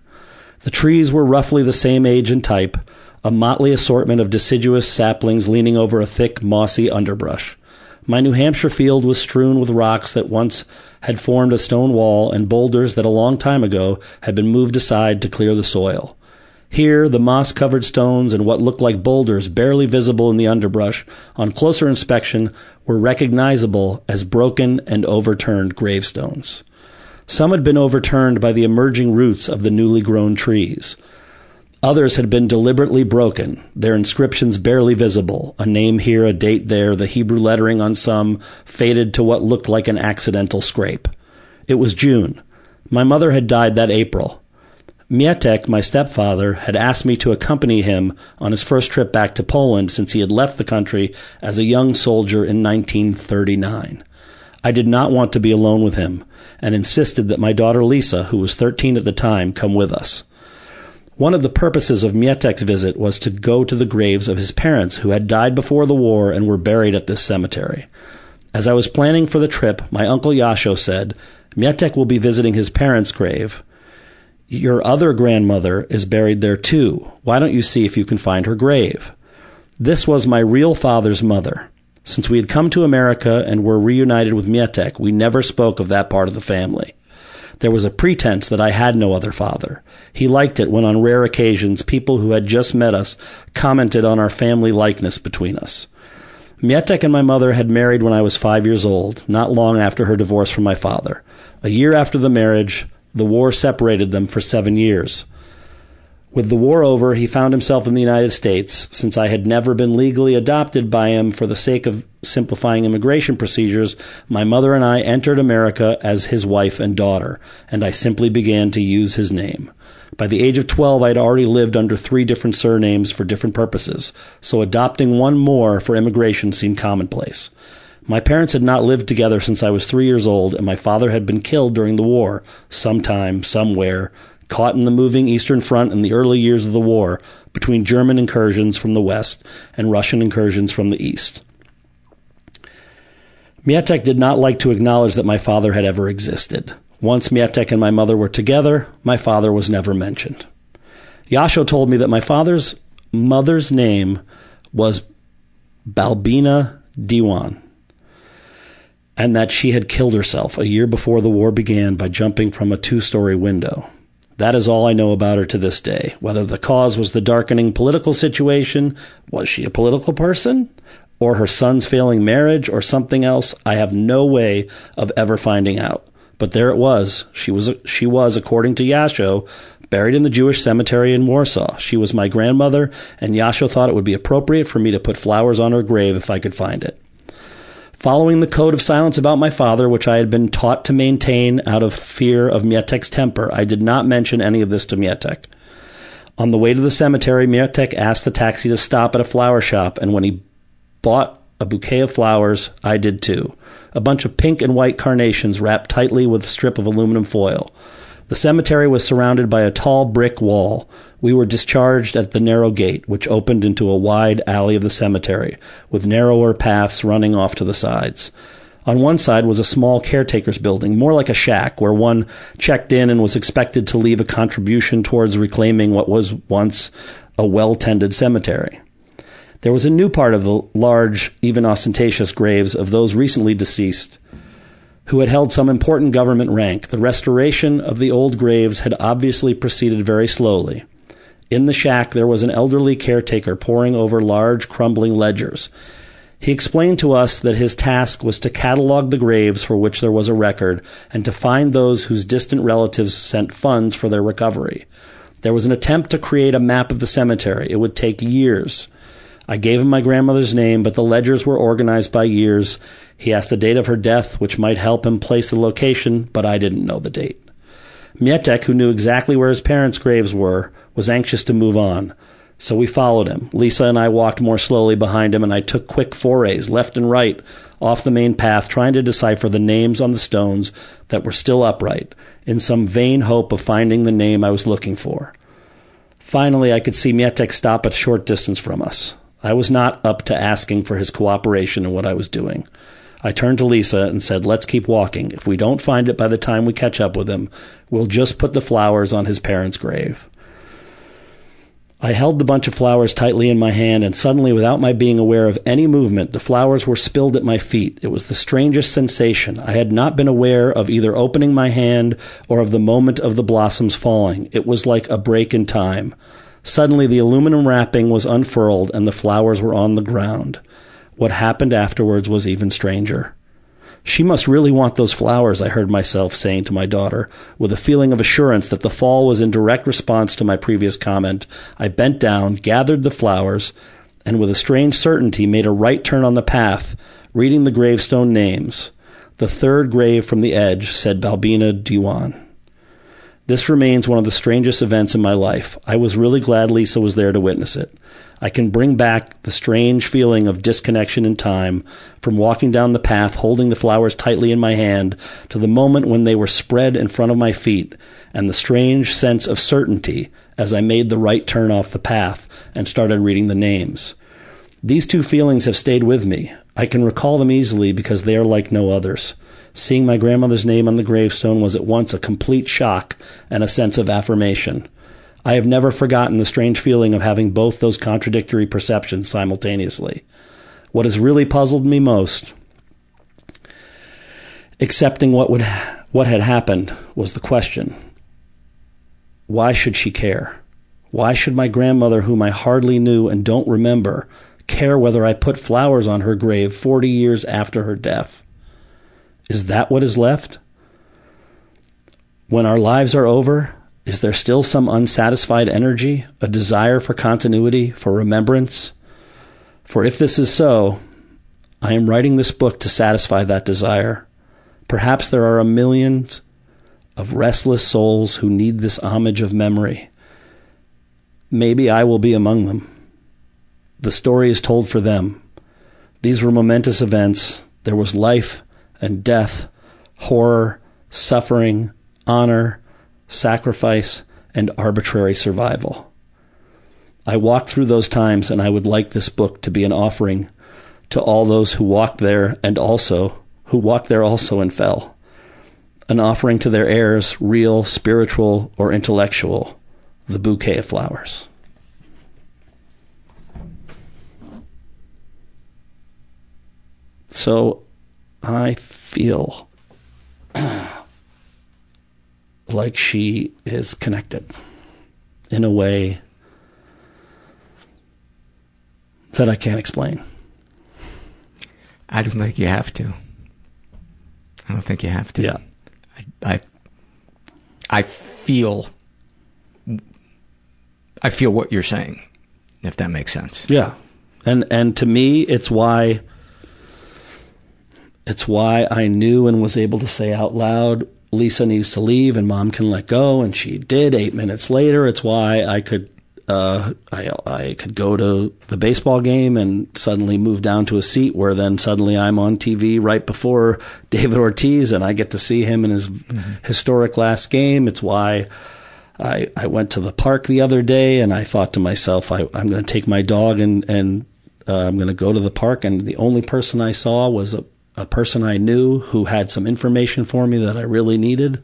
[SPEAKER 6] The trees were roughly the same age and type, a motley assortment of deciduous saplings leaning over a thick, mossy underbrush. My New Hampshire field was strewn with rocks that once had formed a stone wall and boulders that a long time ago had been moved aside to clear the soil. Here, the moss covered stones and what looked like boulders barely visible in the underbrush, on closer inspection, were recognizable as broken and overturned gravestones. Some had been overturned by the emerging roots of the newly grown trees. Others had been deliberately broken, their inscriptions barely visible, a name here, a date there, the Hebrew lettering on some faded to what looked like an accidental scrape. It was June. My mother had died that April. Mietek, my stepfather, had asked me to accompany him on his first trip back to Poland since he had left the country as a young soldier in 1939. I did not want to be alone with him and insisted that my daughter Lisa, who was 13 at the time, come with us. One of the purposes of Mietek's visit was to go to the graves of his parents who had died before the war and were buried at this cemetery. As I was planning for the trip, my uncle Yasho said, Mietek will be visiting his parents' grave. Your other grandmother is buried there too. Why don't you see if you can find her grave? This was my real father's mother. Since we had come to America and were reunited with Mietek, we never spoke of that part of the family. There was a pretense that I had no other father. He liked it when on rare occasions people who had just met us commented on our family likeness between us. Mietek and my mother had married when I was five years old, not long after her divorce from my father. A year after the marriage, the war separated them for seven years. With the war over, he found himself in the United States, since I had never been legally adopted by him for the sake of simplifying immigration procedures. My mother and I entered America as his wife and daughter, and I simply began to use his name. By the age of 12, I had already lived under three different surnames for different purposes, so adopting one more for immigration seemed commonplace. My parents had not lived together since I was three years old, and my father had been killed during the war, sometime, somewhere, caught in the moving Eastern Front in the early years of the war between German incursions from the west and Russian incursions from the east. Mietek did not like to acknowledge that my father had ever existed. Once Mietek and my mother were together, my father was never mentioned. Yasho told me that my father's mother's name was Balbina Diwan, and that she had killed herself a year before the war began by jumping from a two story window. That is all I know about her to this day. Whether the cause was the darkening political situation, was she a political person, or her son's failing marriage, or something else, I have no way of ever finding out. But there it was. She was, she was, according to Yasho, buried in the Jewish cemetery in Warsaw. She was my grandmother, and Yasho thought it would be appropriate for me to put flowers on her grave if I could find it. Following the code of silence about my father, which I had been taught to maintain out of fear of Mietek's temper, I did not mention any of this to Mietek. On the way to the cemetery, Mietek asked the taxi to stop at a flower shop, and when he bought a bouquet of flowers, I did too. A bunch of pink and white carnations wrapped tightly with a strip of aluminum foil. The cemetery was surrounded by a tall brick wall. We were discharged at the narrow gate, which opened into a wide alley of the cemetery, with narrower paths running off to the sides. On one side was a small caretaker's building, more like a shack, where one checked in and was expected to leave a contribution towards reclaiming what was once a well tended cemetery. There was a new part of the large, even ostentatious graves of those recently deceased who had held some important government rank. The restoration of the old graves had obviously proceeded very slowly. In the shack, there was an elderly caretaker poring over large, crumbling ledgers. He explained to us that his task was to catalog the graves for which there was a record and to find those whose distant relatives sent funds for their recovery. There was an attempt to create a map of the cemetery. It would take years. I gave him my grandmother's name, but the ledgers were organized by years. He asked the date of her death, which might help him place the location, but I didn't know the date. Mietek, who knew exactly where his parents' graves were, was anxious to move on. So we followed him. Lisa and I walked more slowly behind him, and I took quick forays, left and right, off the main path, trying to decipher the names on the stones that were still upright, in some vain hope of finding the name I was looking for. Finally, I could see Mietek stop a short distance from us. I was not up to asking for his cooperation in what I was doing. I turned to Lisa and said, Let's keep walking. If we don't find it by the time we catch up with him, we'll just put the flowers on his parents' grave. I held the bunch of flowers tightly in my hand, and suddenly, without my being aware of any movement, the flowers were spilled at my feet. It was the strangest sensation. I had not been aware of either opening my hand or of the moment of the blossoms falling. It was like a break in time. Suddenly, the aluminum wrapping was unfurled, and the flowers were on the ground. What happened afterwards was even stranger. She must really want those flowers, I heard myself saying to my daughter. With a feeling of assurance that the fall was in direct response to my previous comment, I bent down, gathered the flowers, and with a strange certainty made a right turn on the path, reading the gravestone names. The third grave from the edge said Balbina Diwan. This remains one of the strangest events in my life. I was really glad Lisa was there to witness it. I can bring back the strange feeling of disconnection in time from walking down the path holding the flowers tightly in my hand to the moment when they were spread in front of my feet and the strange sense of certainty as I made the right turn off the path and started reading the names. These two feelings have stayed with me. I can recall them easily because they are like no others. Seeing my grandmother's name on the gravestone was at once a complete shock and a sense of affirmation. I have never forgotten the strange feeling of having both those contradictory perceptions simultaneously. What has really puzzled me most, accepting what would what had happened, was the question: Why should she care? Why should my grandmother, whom I hardly knew and don't remember, care whether I put flowers on her grave forty years after her death? Is that what is left? When our lives are over, is there still some unsatisfied energy, a desire for continuity, for remembrance? For if this is so, I am writing this book to satisfy that desire. Perhaps there are a millions of restless souls who need this homage of memory. Maybe I will be among them. The story is told for them. These were momentous events. There was life and death, horror, suffering, honor, sacrifice, and arbitrary survival. I walked through those times, and I would like this book to be an offering to all those who walked there and also who walked there also and fell. An offering to their heirs, real, spiritual, or intellectual, the bouquet of flowers. So I feel like she is connected in a way that I can't explain.
[SPEAKER 1] I don't think you have to. I don't think you have to.
[SPEAKER 6] Yeah.
[SPEAKER 1] I, I, I feel, I feel what you're saying, if that makes sense.
[SPEAKER 6] Yeah. And, and to me, it's why, it's why I knew and was able to say out loud Lisa needs to leave and mom can let go, and she did. Eight minutes later, it's why I could uh, I I could go to the baseball game and suddenly move down to a seat where then suddenly I'm on TV right before David Ortiz and I get to see him in his mm-hmm. historic last game. It's why I I went to the park the other day and I thought to myself I, I'm going to take my dog and and uh, I'm going to go to the park and the only person I saw was a a person I knew who had some information for me that I really needed.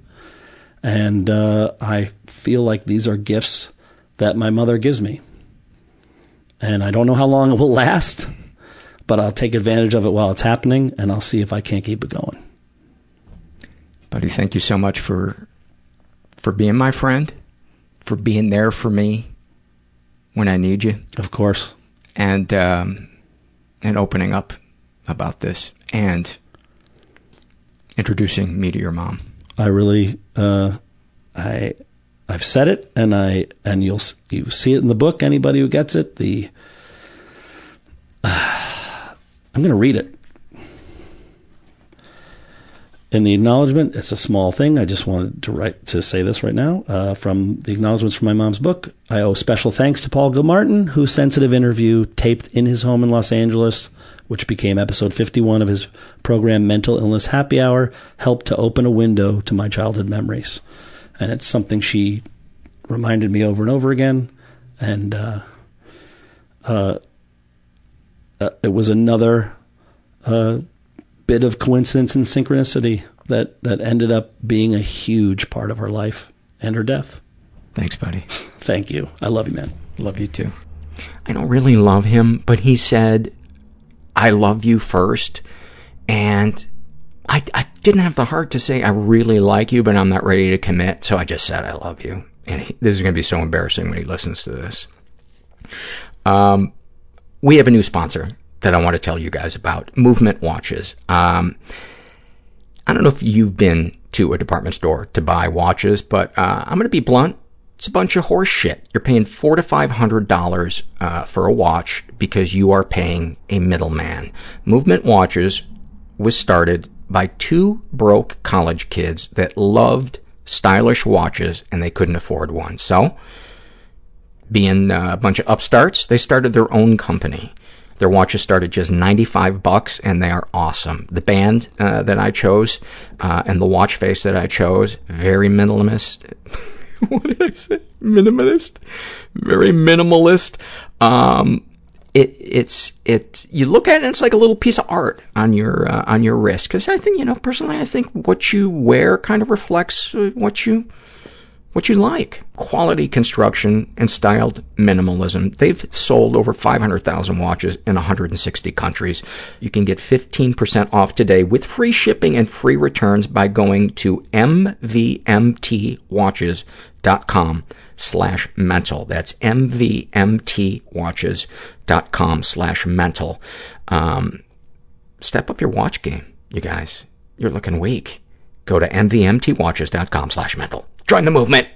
[SPEAKER 6] And uh, I feel like these are gifts that my mother gives me. And I don't know how long it will last, but I'll take advantage of it while it's happening and I'll see if I can't keep it going.
[SPEAKER 1] Buddy, thank you so much for for being my friend, for being there for me when I need you.
[SPEAKER 6] Of course.
[SPEAKER 1] And um, and opening up about this and introducing me to your mom.
[SPEAKER 6] I really, uh, I, I've said it, and I, and you'll you see it in the book. Anybody who gets it, the I'm going to read it. In the acknowledgement, it's a small thing. I just wanted to write to say this right now. Uh, from the acknowledgments from my mom's book, I owe special thanks to Paul Gilmartin, whose sensitive interview taped in his home in Los Angeles, which became episode 51 of his program Mental Illness Happy Hour, helped to open a window to my childhood memories. And it's something she reminded me over and over again. And uh, uh, uh, it was another uh, bit of coincidence and synchronicity that, that ended up being a huge part of her life and her death.
[SPEAKER 1] Thanks, buddy.
[SPEAKER 6] Thank you. I love you, man.
[SPEAKER 1] Love you too. I don't really love him, but he said, I love you first. And I, I didn't have the heart to say, I really like you, but I'm not ready to commit. So I just said, I love you. And he, this is going to be so embarrassing when he listens to this. Um, we have a new sponsor that I want to tell you guys about, Movement Watches. Um, I don't know if you've been to a department store to buy watches, but uh, I'm going to be blunt. It's a bunch of horse shit. You're paying four to five hundred dollars uh, for a watch because you are paying a middleman. Movement Watches was started by two broke college kids that loved stylish watches and they couldn't afford one. So, being a bunch of upstarts, they started their own company. Their watches start at just 95 bucks and they are awesome. The band uh, that I chose uh, and the watch face that I chose, very minimalist. what did I say? Minimalist? Very minimalist. Um, it, it's, it, you look at it it's like a little piece of art on your, uh, on your wrist. Cause I think, you know, personally, I think what you wear kind of reflects uh, what you, what you like. Quality construction and styled minimalism. They've sold over 500,000 watches in 160 countries. You can get 15% off today with free shipping and free returns by going to mvmtwatches.com slash mental. That's mvmtwatches.com slash mental. Um, step up your watch game, you guys. You're looking weak. Go to mvmtwatches.com slash mental. Join the movement.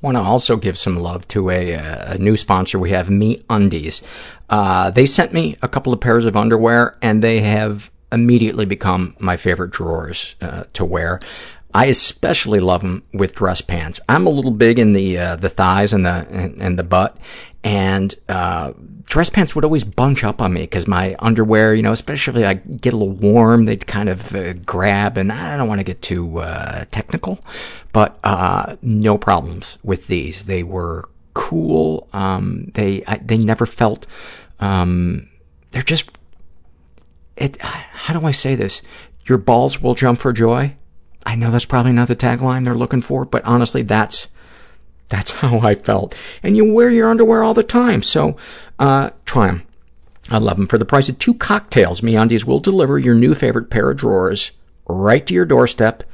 [SPEAKER 1] Want to also give some love to a, a new sponsor. We have MeUndies. Uh, they sent me a couple of pairs of underwear, and they have immediately become my favorite drawers uh, to wear. I especially love them with dress pants. I'm a little big in the uh, the thighs and the and, and the butt, and uh, dress pants would always bunch up on me because my underwear, you know, especially I get a little warm, they'd kind of uh, grab, and I don't want to get too uh, technical, but uh, no problems with these. They were cool. Um, they I, they never felt. Um, they're just. It. How do I say this? Your balls will jump for joy. I know that's probably not the tagline they're looking for, but honestly, that's that's how I felt. And you wear your underwear all the time, so uh, try them. I love them. For the price of two cocktails, MeUndies will deliver your new favorite pair of drawers right to your doorstep.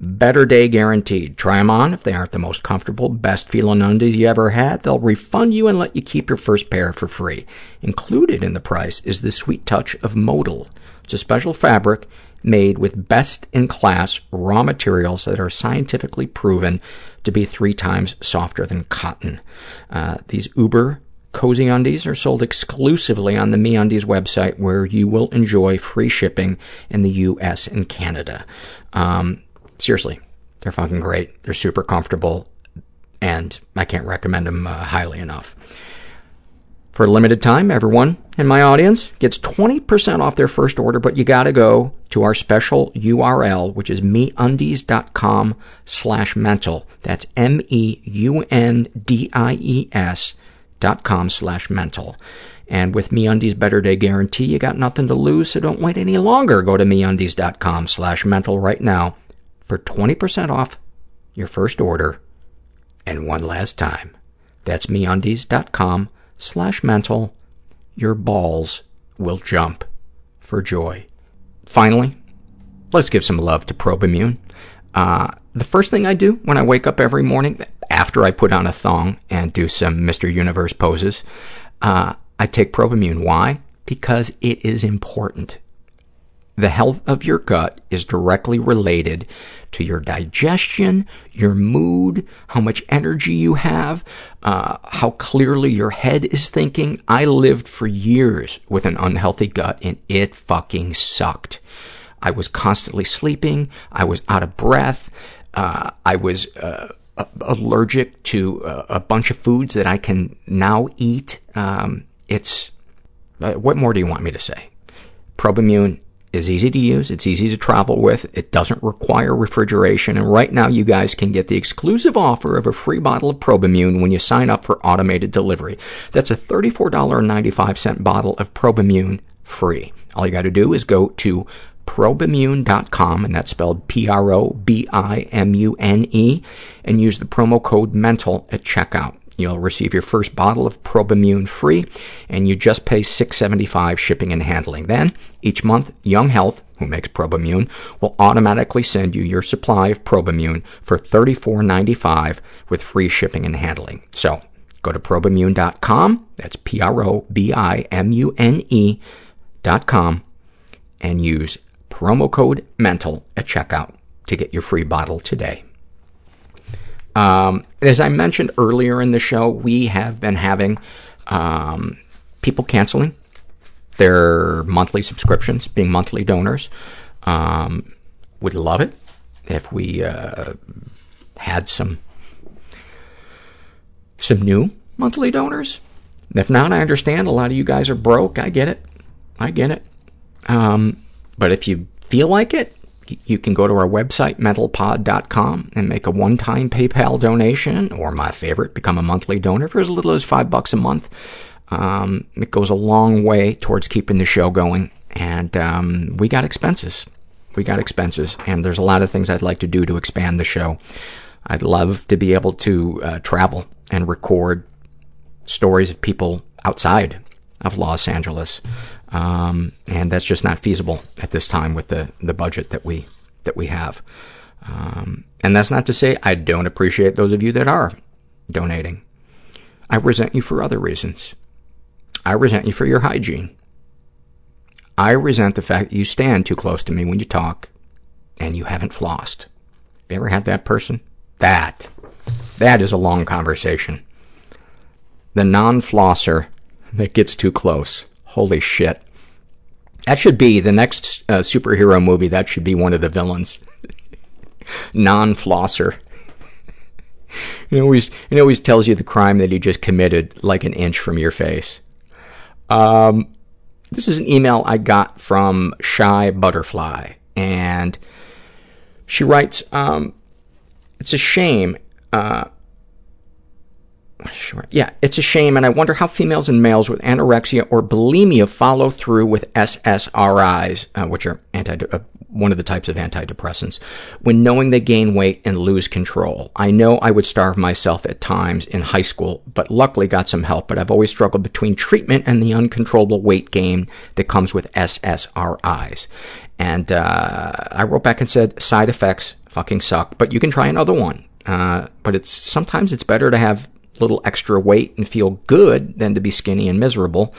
[SPEAKER 1] Better day guaranteed. Try them on. If they aren't the most comfortable, best feeling undies you ever had, they'll refund you and let you keep your first pair for free. Included in the price is the sweet touch of modal. It's a special fabric made with best-in-class raw materials that are scientifically proven to be three times softer than cotton. Uh, these uber cozy undies are sold exclusively on the MeUndies website where you will enjoy free shipping in the U.S. and Canada. Um, seriously, they're fucking great. They're super comfortable, and I can't recommend them uh, highly enough. For a limited time, everyone in my audience gets 20% off their first order, but you gotta go to our special URL, which is meundies.com slash mental. That's M-E-U-N-D-I-E-S dot com slash mental. And with MeUndies Better Day Guarantee, you got nothing to lose, so don't wait any longer. Go to MeUndies.com slash mental right now for 20% off your first order. And one last time, that's MeUndies.com slash mental. Your balls will jump for joy. Finally, let's give some love to Probimune. Uh, the first thing I do when I wake up every morning, after I put on a thong and do some Mr. Universe poses, uh, I take Probimune. Why? Because it is important. The health of your gut is directly related to your digestion, your mood, how much energy you have, uh, how clearly your head is thinking. I lived for years with an unhealthy gut and it fucking sucked. I was constantly sleeping. I was out of breath. Uh, I was uh, allergic to uh, a bunch of foods that I can now eat. Um, it's, uh, what more do you want me to say? Probimune is easy to use. It's easy to travel with. It doesn't require refrigeration. And right now you guys can get the exclusive offer of a free bottle of Probimune when you sign up for automated delivery. That's a $34.95 bottle of Probimune free. All you got to do is go to probimune.com, and that's spelled P-R-O-B-I-M-U-N-E, and use the promo code MENTAL at checkout. You'll receive your first bottle of Probimune free, and you just pay $6.75 shipping and handling. Then, each month, Young Health, who makes Probimune, will automatically send you your supply of Probimune for $34.95 with free shipping and handling. So, go to probimune.com, that's P-R-O-B-I-M-U-N-E dot com, and use promo code MENTAL at checkout to get your free bottle today. Um, as I mentioned earlier in the show, we have been having um, people canceling their monthly subscriptions, being monthly donors. Um, would love it if we uh, had some some new monthly donors. If not, I understand. A lot of you guys are broke. I get it. I get it. Um, but if you feel like it, you can go to our website, mentalpod.com, and make a one-time PayPal donation, or my favorite, become a monthly donor for as little as five bucks a month. Um, it goes a long way towards keeping the show going, and um, we got expenses. We got expenses, and there's a lot of things I'd like to do to expand the show. I'd love to be able to uh, travel and record stories of people outside of Los Angeles. Um, and that's just not feasible at this time with the, the budget that we, that we have. Um, and that's not to say I don't appreciate those of you that are donating. I resent you for other reasons. I resent you for your hygiene. I resent the fact that you stand too close to me when you talk and you haven't flossed. Have you ever had that person? That. That is a long conversation. The non-flosser that gets too close. Holy shit. That should be the next uh, superhero movie. That should be one of the villains. Non-flosser. He always, he always tells you the crime that he just committed like an inch from your face. Um, this is an email I got from Shy Butterfly, and she writes, um, it's a shame, uh, Sure. Yeah, it's a shame, and I wonder how females and males with anorexia or bulimia follow through with SSRIs, uh, which are anti uh, one of the types of antidepressants, when knowing they gain weight and lose control. I know I would starve myself at times in high school, but luckily got some help, but I've always struggled between treatment and the uncontrollable weight gain that comes with SSRIs. And uh, I wrote back and said, side effects fucking suck, but you can try another one. Uh, but it's sometimes it's better to have little extra weight and feel good than to be skinny and miserable.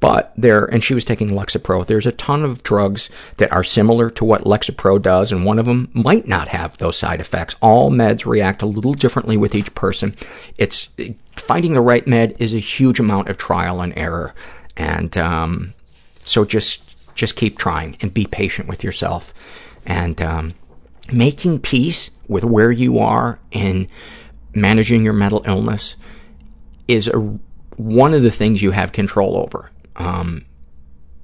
[SPEAKER 1] But there, and she was taking Lexapro. There's a ton of drugs that are similar to what Lexapro does, and one of them might not have those side effects. All meds react a little differently with each person. It's finding the right med is a huge amount of trial and error, and um, so just just keep trying and be patient with yourself, and um, making peace with where you are in managing your mental illness is a, one of the things you have control over. Um,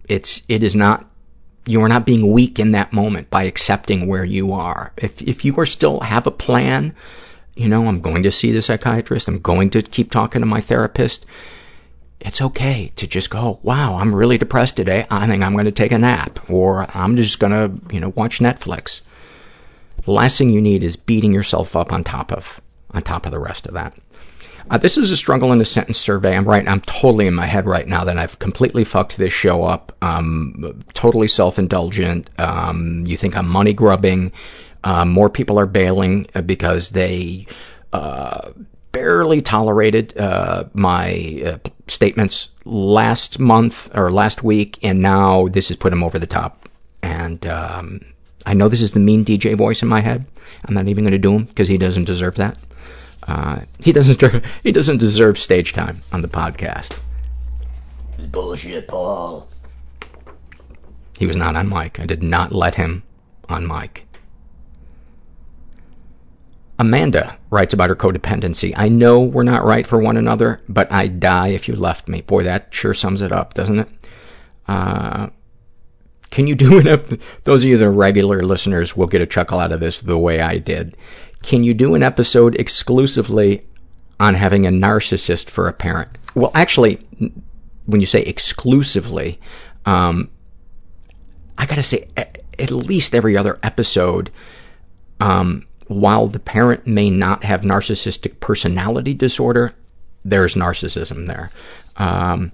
[SPEAKER 1] it's, it is not, you are not being weak in that moment by accepting where you are. If, if you are still have a plan, you know, I'm going to see the psychiatrist, I'm going to keep talking to my therapist, it's okay to just go, wow, I'm really depressed today. I think I'm going to take a nap or I'm just going to, you know, watch Netflix. The last thing you need is beating yourself up on top of on top of the rest of that. Uh, this is a struggle in a sentence survey. I'm right. I'm totally in my head right now that I've completely fucked this show up. Um, totally self-indulgent. Um, you think I'm money grubbing. Uh, more people are bailing because they uh, barely tolerated uh, my uh, statements last month or last week, and now this has put them over the top. And um, I know this is the mean DJ voice in my head. I'm not even going to do him because he doesn't deserve that. Uh, he doesn't. He doesn't deserve stage time on the podcast.
[SPEAKER 5] It's bullshit, Paul.
[SPEAKER 1] He was not on mic. I did not let him on mic. Amanda writes about her codependency. I know we're not right for one another, but I'd die if you left me. Boy, that sure sums it up, doesn't it? Uh, can you do ep- those of you that are regular listeners will get a chuckle out of this the way I did. Can you do an episode exclusively on having a narcissist for a parent? Well, actually, when you say exclusively, um, I gotta say, at least every other episode, um, while the parent may not have narcissistic personality disorder, there's narcissism there. Um,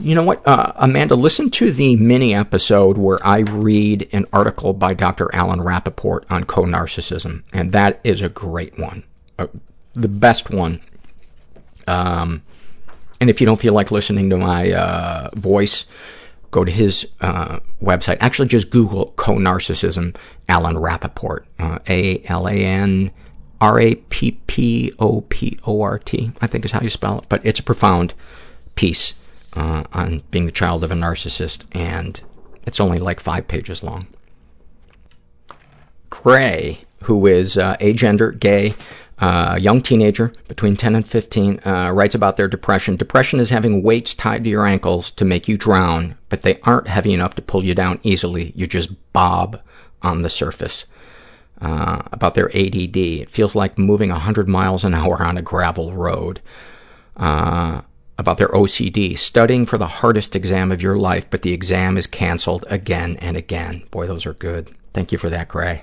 [SPEAKER 1] you know what, uh, Amanda, listen to the mini episode where I read an article by Dr. Alan Rappoport on co-narcissism, and that is a great one. Uh, the best one. Um, and if you don't feel like listening to my uh, voice, go to his uh, website. Actually, just Google co-narcissism, Alan Rappoport, uh, A-L-A-N-R-A-P-P-O-P-O-R-T, I think is how you spell it. But it's a profound piece on being the child of a narcissist, and it's only like five pages long. Gray, who is uh, agender, gay, uh, young teenager between 10 and 15, uh, writes about their depression. Depression is having weights tied to your ankles to make you drown, but they aren't heavy enough to pull you down easily. You just bob on the surface. Uh, about their ADD. It feels like moving 100 miles an hour on a gravel road. Uh, about their OCD, studying for the hardest exam of your life, but the exam is canceled again and again. Boy, those are good. Thank you for that, Gray.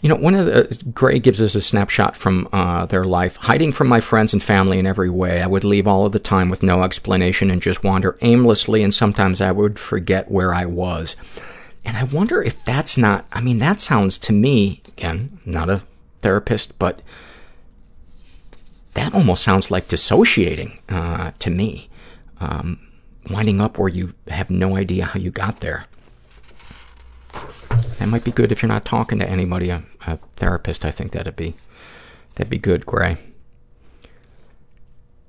[SPEAKER 1] You know, one of the, Gray gives us a snapshot from uh, their life. Hiding from my friends and family in every way, I would leave all of the time with no explanation and just wander aimlessly, and sometimes I would forget where I was. And I wonder if that's not, I mean, that sounds to me, again, not a therapist, but that almost sounds like dissociating uh, to me. Um, winding up where you have no idea how you got there. That might be good if you're not talking to anybody, a, a therapist. I think that'd be, that'd be good, Gray.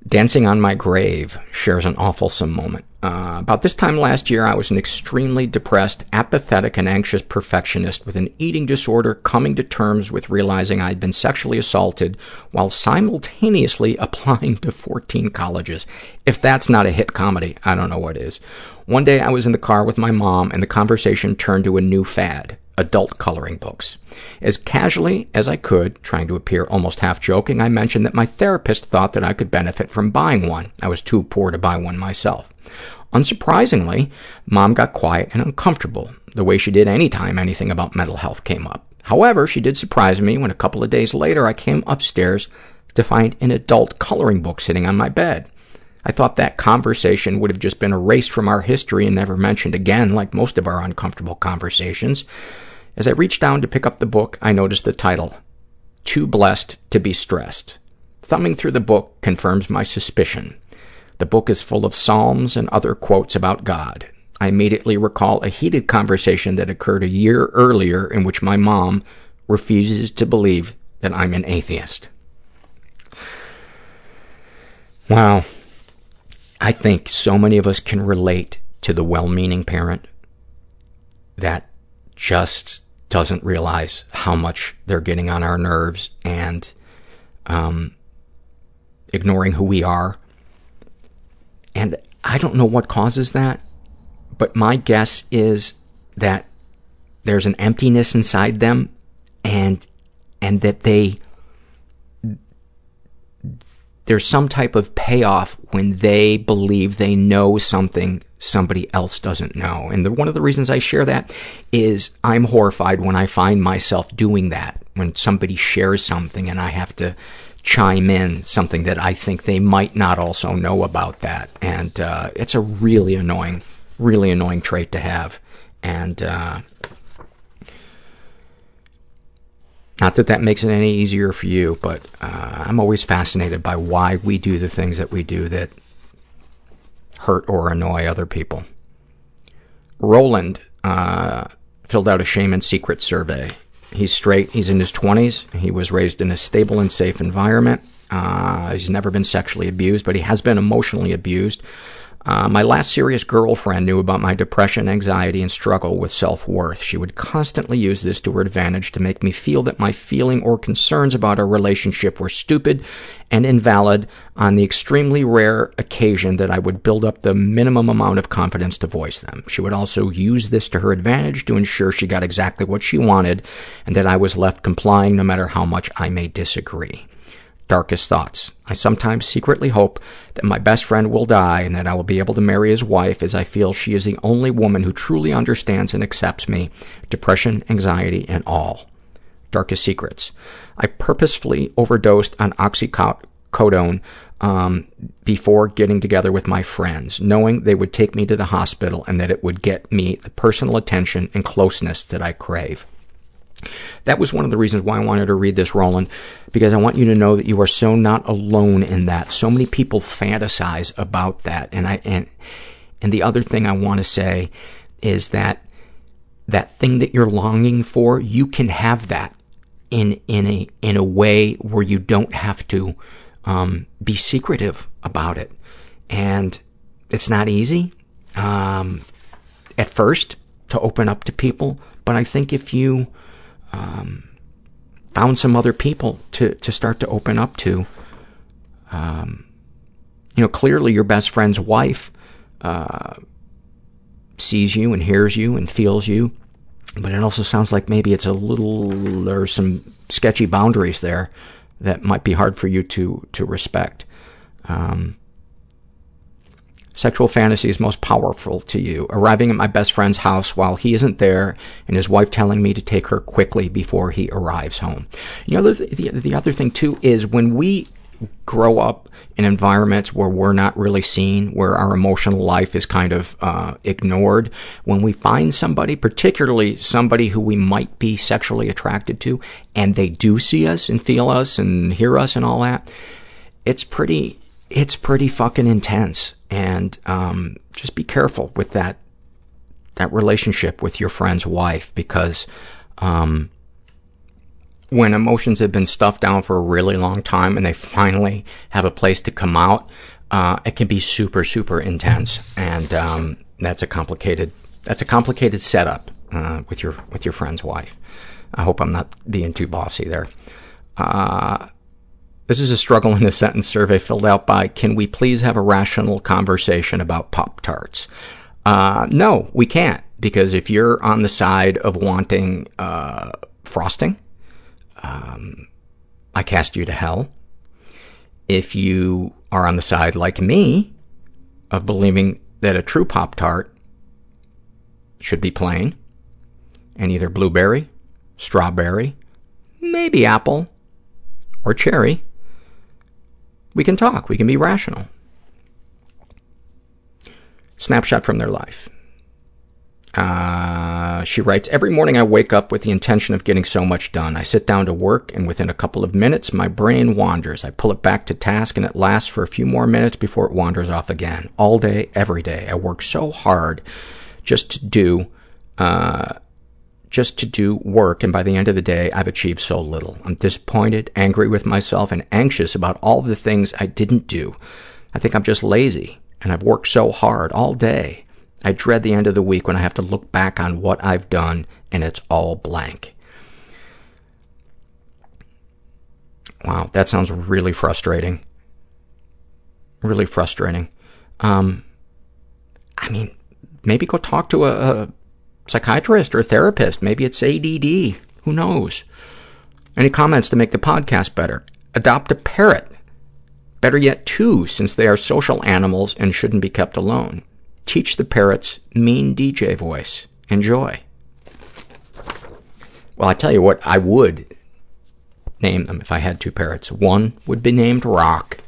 [SPEAKER 1] Dancing on My Grave shares an awfulsome moment. Uh, about this time last year, I was an extremely depressed, apathetic, and anxious perfectionist with an eating disorder coming to terms with realizing I'd been sexually assaulted while simultaneously applying to 14 colleges. If that's not a hit comedy, I don't know what is. One day I was in the car with my mom and the conversation turned to a new fad adult coloring books. As casually as I could, trying to appear almost half joking, I mentioned that my therapist thought that I could benefit from buying one. I was too poor to buy one myself. Unsurprisingly, mom got quiet and uncomfortable, the way she did any time anything about mental health came up. However, she did surprise me when a couple of days later I came upstairs to find an adult coloring book sitting on my bed. I thought that conversation would have just been erased from our history and never mentioned again, like most of our uncomfortable conversations. As I reached down to pick up the book, I noticed the title, Too Blessed to Be Stressed. Thumbing through the book confirms my suspicion. The book is full of psalms and other quotes about God. I immediately recall a heated conversation that occurred a year earlier in which my mom refuses to believe that I'm an atheist. Wow. I think so many of us can relate to the well-meaning parent that just doesn't realize how much they're getting on our nerves and um, ignoring who we are. And I don't know what causes that, but my guess is that there's an emptiness inside them and and that they there's some type of payoff when they believe they know something somebody else doesn't know. And the, one of the reasons I share that is I'm horrified when I find myself doing that, when somebody shares something and I have to chime in something that I think they might not also know about that. And uh, it's a really annoying, really annoying trait to have. And uh, Not that that makes it any easier for you, but uh, I'm always fascinated by why we do the things that we do that hurt or annoy other people. Roland uh, filled out a shame and secret survey. He's straight. He's in his 20s. He was raised in a stable and safe environment. Uh, he's never been sexually abused, but he has been emotionally abused. Uh, my last serious girlfriend knew about my depression, anxiety, and struggle with self-worth. She would constantly use this to her advantage to make me feel that my feeling or concerns about our relationship were stupid and invalid on the extremely rare occasion that I would build up the minimum amount of confidence to voice them. She would also use this to her advantage to ensure she got exactly what she wanted and that I was left complying no matter how much I may disagree darkest thoughts. I sometimes secretly hope that my best friend will die and that I will be able to marry his wife as I feel she is the only woman who truly understands and accepts me, depression, anxiety, and all. Darkest secrets. I purposefully overdosed on oxycodone um, before getting together with my friends, knowing they would take me to the hospital and that it would get me the personal attention and closeness that I crave. That was one of the reasons why I wanted to read this, Roland, because I want you to know that you are so not alone in that. So many people fantasize about that. And I, and, and the other thing I want to say is that that thing that you're longing for, you can have that in, in a, in a way where you don't have to, um, be secretive about it. And it's not easy, um, at first to open up to people. But I think if you, um, found some other people to, to start to open up to. Um, you know, clearly your best friend's wife, uh, sees you and hears you and feels you, but it also sounds like maybe it's a little, there's some sketchy boundaries there that might be hard for you to, to respect. Um, sexual fantasies most powerful to you. Arriving at my best friend's house while he isn't there and his wife telling me to take her quickly before he arrives home. You know, the, the, the other thing too is when we grow up in environments where we're not really seen, where our emotional life is kind of uh, ignored, when we find somebody, particularly somebody who we might be sexually attracted to, and they do see us and feel us and hear us and all that, it's pretty, it's pretty fucking intense and um, just be careful with that that relationship with your friend's wife because um, when emotions have been stuffed down for a really long time and they finally have a place to come out, uh, it can be super super intense, and um, that's a complicated that's a complicated setup uh, with your with your friend's wife. I hope I'm not being too bossy there. Uh, this is a struggle in a sentence survey filled out by, can we please have a rational conversation about Pop-Tarts? Uh, no, we can't, because if you're on the side of wanting, uh, frosting, um, I cast you to hell. If you are on the side, like me, of believing that a true Pop-Tart should be plain, and either blueberry, strawberry, maybe apple, or cherry, we can talk. We can be rational. Snapshot from their life. Uh, she writes, Every morning I wake up with the intention of getting so much done. I sit down to work, and within a couple of minutes, my brain wanders. I pull it back to task, and it lasts for a few more minutes before it wanders off again. All day, every day. I work so hard just to do, uh, just to do work, and by the end of the day, I've achieved so little. I'm disappointed, angry with myself, and anxious about all the things I didn't do. I think I'm just lazy, and I've worked so hard all day. I dread the end of the week when I have to look back on what I've done, and it's all blank. Wow, that sounds really frustrating. Really frustrating. Um, I mean, maybe go talk to a, a psychiatrist or therapist. Maybe it's ADD. Who knows? Any comments to make the podcast better? Adopt a parrot. Better yet, two, since they are social animals and shouldn't be kept alone. Teach the parrots mean DJ voice. Enjoy. Well, I tell you what, I would name them if I had two parrots. One would be named Rock,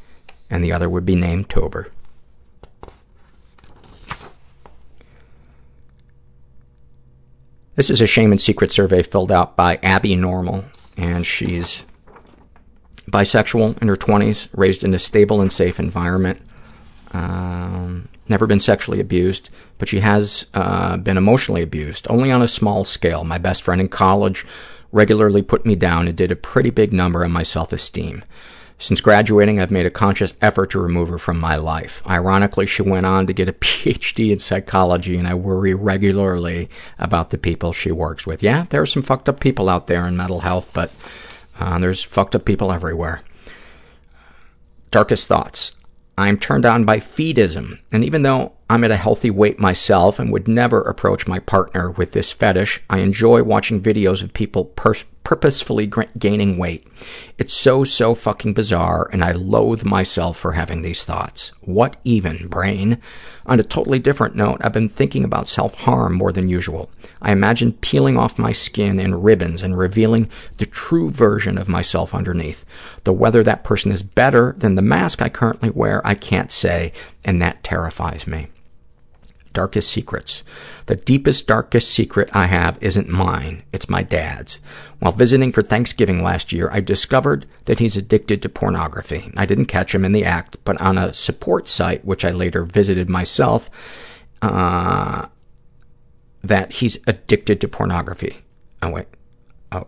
[SPEAKER 1] and the other would be named Tober. This is a shame and secret survey filled out by Abby Normal, and she's bisexual in her 20s, raised in a stable and safe environment. Um, never been sexually abused, but she has uh, been emotionally abused, only on a small scale. My best friend in college regularly put me down and did a pretty big number on my self-esteem. Since graduating, I've made a conscious effort to remove her from my life. Ironically, she went on to get a PhD in psychology, and I worry regularly about the people she works with. Yeah, there are some fucked up people out there in mental health, but uh, there's fucked up people everywhere. Darkest thoughts. I'm turned on by feedism, and even though I'm at a healthy weight myself and would never approach my partner with this fetish, I enjoy watching videos of people pers- purposefully gra- gaining weight. It's so, so fucking bizarre, and I loathe myself for having these thoughts. What even, brain? On a totally different note, I've been thinking about self-harm more than usual. I imagine peeling off my skin in ribbons and revealing the true version of myself underneath. Though whether that person is better than the mask I currently wear, I can't say, and that terrifies me darkest secrets. The deepest, darkest secret I have isn't mine. It's my dad's. While visiting for Thanksgiving last year, I discovered that he's addicted to pornography. I didn't catch him in the act, but on a support site, which I later visited myself, uh, that he's addicted to pornography. Oh, wait. Oh,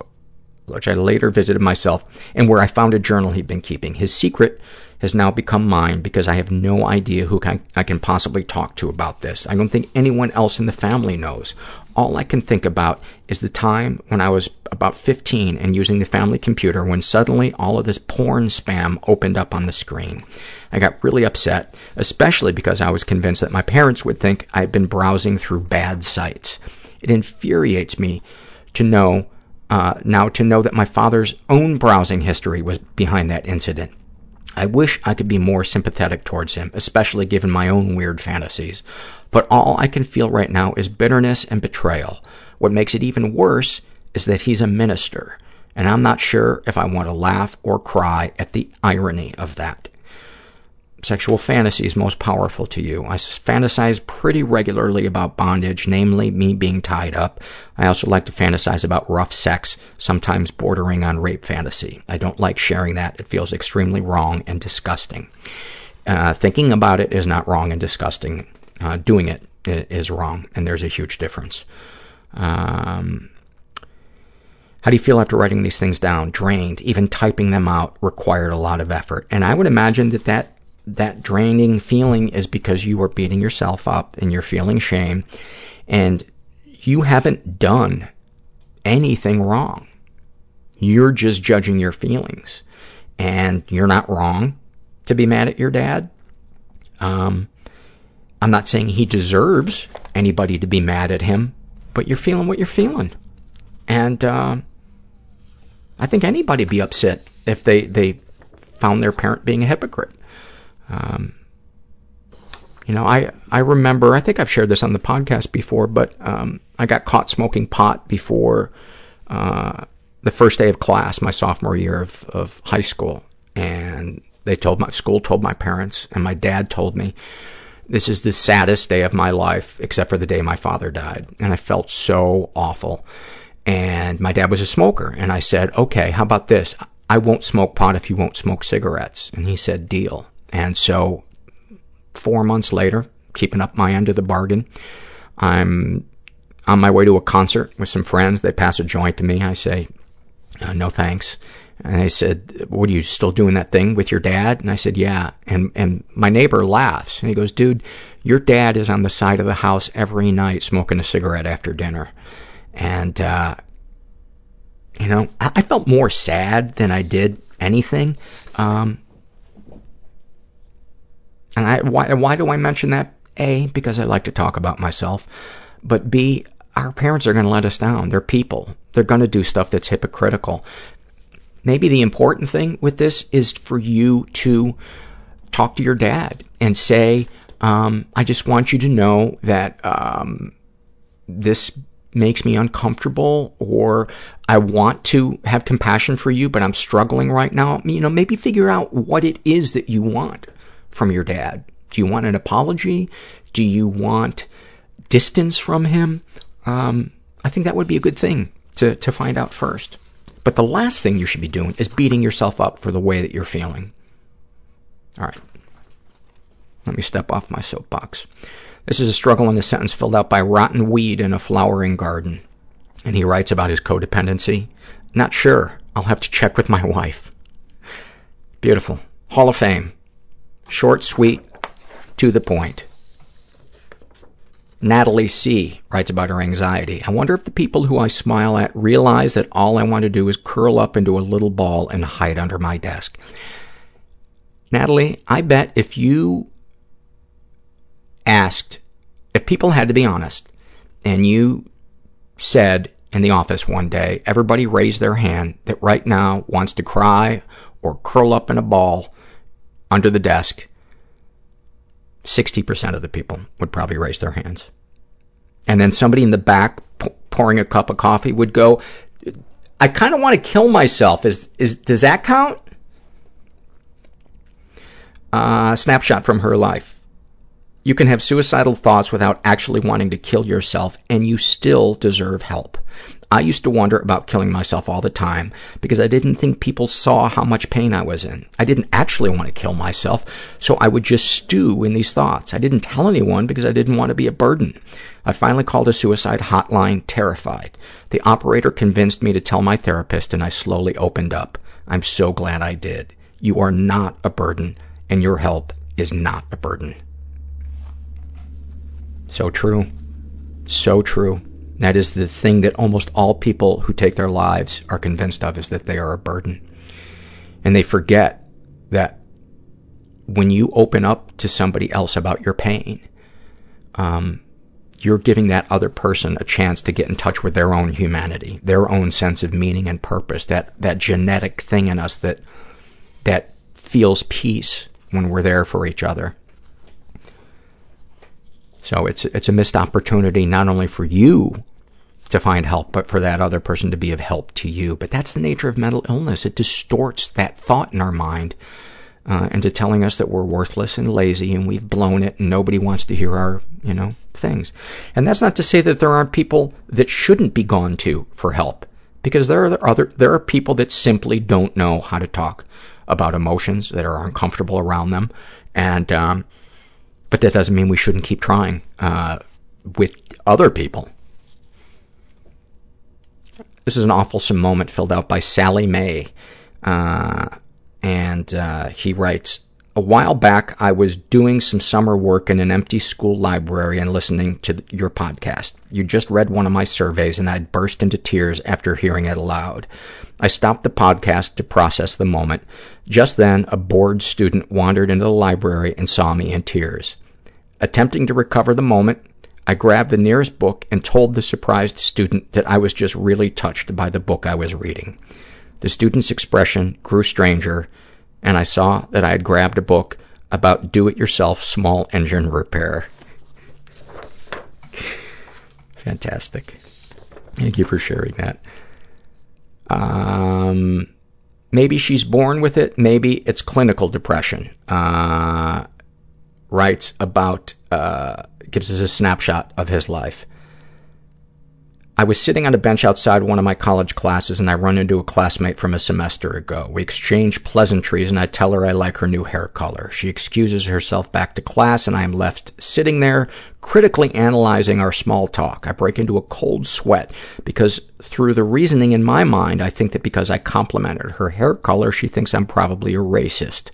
[SPEAKER 1] which I later visited myself, and where I found a journal he'd been keeping. His secret has now become mine because I have no idea who can, I can possibly talk to about this. I don't think anyone else in the family knows. All I can think about is the time when I was about 15 and using the family computer when suddenly all of this porn spam opened up on the screen. I got really upset, especially because I was convinced that my parents would think I had been browsing through bad sites. It infuriates me to know, uh, now to know that my father's own browsing history was behind that incident. I wish I could be more sympathetic towards him, especially given my own weird fantasies. But all I can feel right now is bitterness and betrayal. What makes it even worse is that he's a minister, and I'm not sure if I want to laugh or cry at the irony of that. Sexual fantasies most powerful to you. I fantasize pretty regularly about bondage, namely me being tied up. I also like to fantasize about rough sex, sometimes bordering on rape fantasy. I don't like sharing that. It feels extremely wrong and disgusting. Uh, thinking about it is not wrong and disgusting. Uh, doing it is wrong, and there's a huge difference. Um, how do you feel after writing these things down? Drained. Even typing them out required a lot of effort. And I would imagine that that that draining feeling is because you are beating yourself up and you're feeling shame and you haven't done anything wrong. You're just judging your feelings. And you're not wrong to be mad at your dad. Um, I'm not saying he deserves anybody to be mad at him, but you're feeling what you're feeling. And uh, I think anybody be upset if they, they found their parent being a hypocrite. Um, you know, I, I remember, I think I've shared this on the podcast before, but um, I got caught smoking pot before uh, the first day of class, my sophomore year of, of high school. And they told my school, told my parents, and my dad told me, this is the saddest day of my life, except for the day my father died. And I felt so awful. And my dad was a smoker. And I said, okay, how about this? I won't smoke pot if you won't smoke cigarettes. And he said, deal. And so four months later, keeping up my end of the bargain, I'm on my way to a concert with some friends. They pass a joint to me. I say, uh, no thanks. And they said, what are you still doing that thing with your dad? And I said, yeah. And, and my neighbor laughs and he goes, dude, your dad is on the side of the house every night smoking a cigarette after dinner. And, uh, you know, I, felt more sad than I did anything. Um, and I, why, why do I mention that? A, because I like to talk about myself. But B, our parents are going to let us down. They're people. They're going to do stuff that's hypocritical. Maybe the important thing with this is for you to talk to your dad and say, um, I just want you to know that um, this makes me uncomfortable or I want to have compassion for you, but I'm struggling right now. You know, maybe figure out what it is that you want from your dad. Do you want an apology? Do you want distance from him? Um, I think that would be a good thing to, to find out first. But the last thing you should be doing is beating yourself up for the way that you're feeling. All right. Let me step off my soapbox. This is a struggle in a sentence filled out by Rotten Weed in a Flowering Garden. And he writes about his codependency. Not sure. I'll have to check with my wife. Beautiful. Hall of Fame. Short, sweet, to the point. Natalie C. writes about her anxiety. I wonder if the people who I smile at realize that all I want to do is curl up into a little ball and hide under my desk. Natalie, I bet if you asked, if people had to be honest, and you said in the office one day, everybody raised their hand that right now wants to cry or curl up in a ball under the desk, 60% of the people would probably raise their hands. And then somebody in the back p- pouring a cup of coffee would go, I kind of want to kill myself. Is, is, does that count? Uh, snapshot from her life. You can have suicidal thoughts without actually wanting to kill yourself, and you still deserve help. I used to wonder about killing myself all the time because I didn't think people saw how much pain I was in. I didn't actually want to kill myself, so I would just stew in these thoughts. I didn't tell anyone because I didn't want to be a burden. I finally called a suicide hotline, terrified. The operator convinced me to tell my therapist, and I slowly opened up. I'm so glad I did. You are not a burden, and your help is not a burden. So true. So true. That is the thing that almost all people who take their lives are convinced of is that they are a burden. And they forget that when you open up to somebody else about your pain, um, you're giving that other person a chance to get in touch with their own humanity, their own sense of meaning and purpose, that, that genetic thing in us that, that feels peace when we're there for each other. So it's, it's a missed opportunity not only for you to find help, but for that other person to be of help to you. But that's the nature of mental illness. It distorts that thought in our mind uh, into telling us that we're worthless and lazy and we've blown it and nobody wants to hear our, you know, things. And that's not to say that there aren't people that shouldn't be gone to for help, because there are other there are people that simply don't know how to talk about emotions that are uncomfortable around them, and um, but that doesn't mean we shouldn't keep trying uh, with other people. This is an awful moment filled out by Sally May. Uh, and uh, he writes, a while back, I was doing some summer work in an empty school library and listening to your podcast. You just read one of my surveys, and I'd burst into tears after hearing it aloud. I stopped the podcast to process the moment. Just then, a bored student wandered into the library and saw me in tears. Attempting to recover the moment, I grabbed the nearest book and told the surprised student that I was just really touched by the book I was reading. The student's expression grew stranger, and I saw that I had grabbed a book about do-it-yourself small engine repair. Fantastic. Thank you for sharing that. Um, maybe she's born with it. Maybe it's clinical depression. Uh, writes about, uh, gives us a snapshot of his life. I was sitting on a bench outside one of my college classes and I run into a classmate from a semester ago. We exchange pleasantries and I tell her I like her new hair color. She excuses herself back to class and I am left sitting there critically analyzing our small talk. I break into a cold sweat because through the reasoning in my mind, I think that because I complimented her hair color, she thinks I'm probably a racist.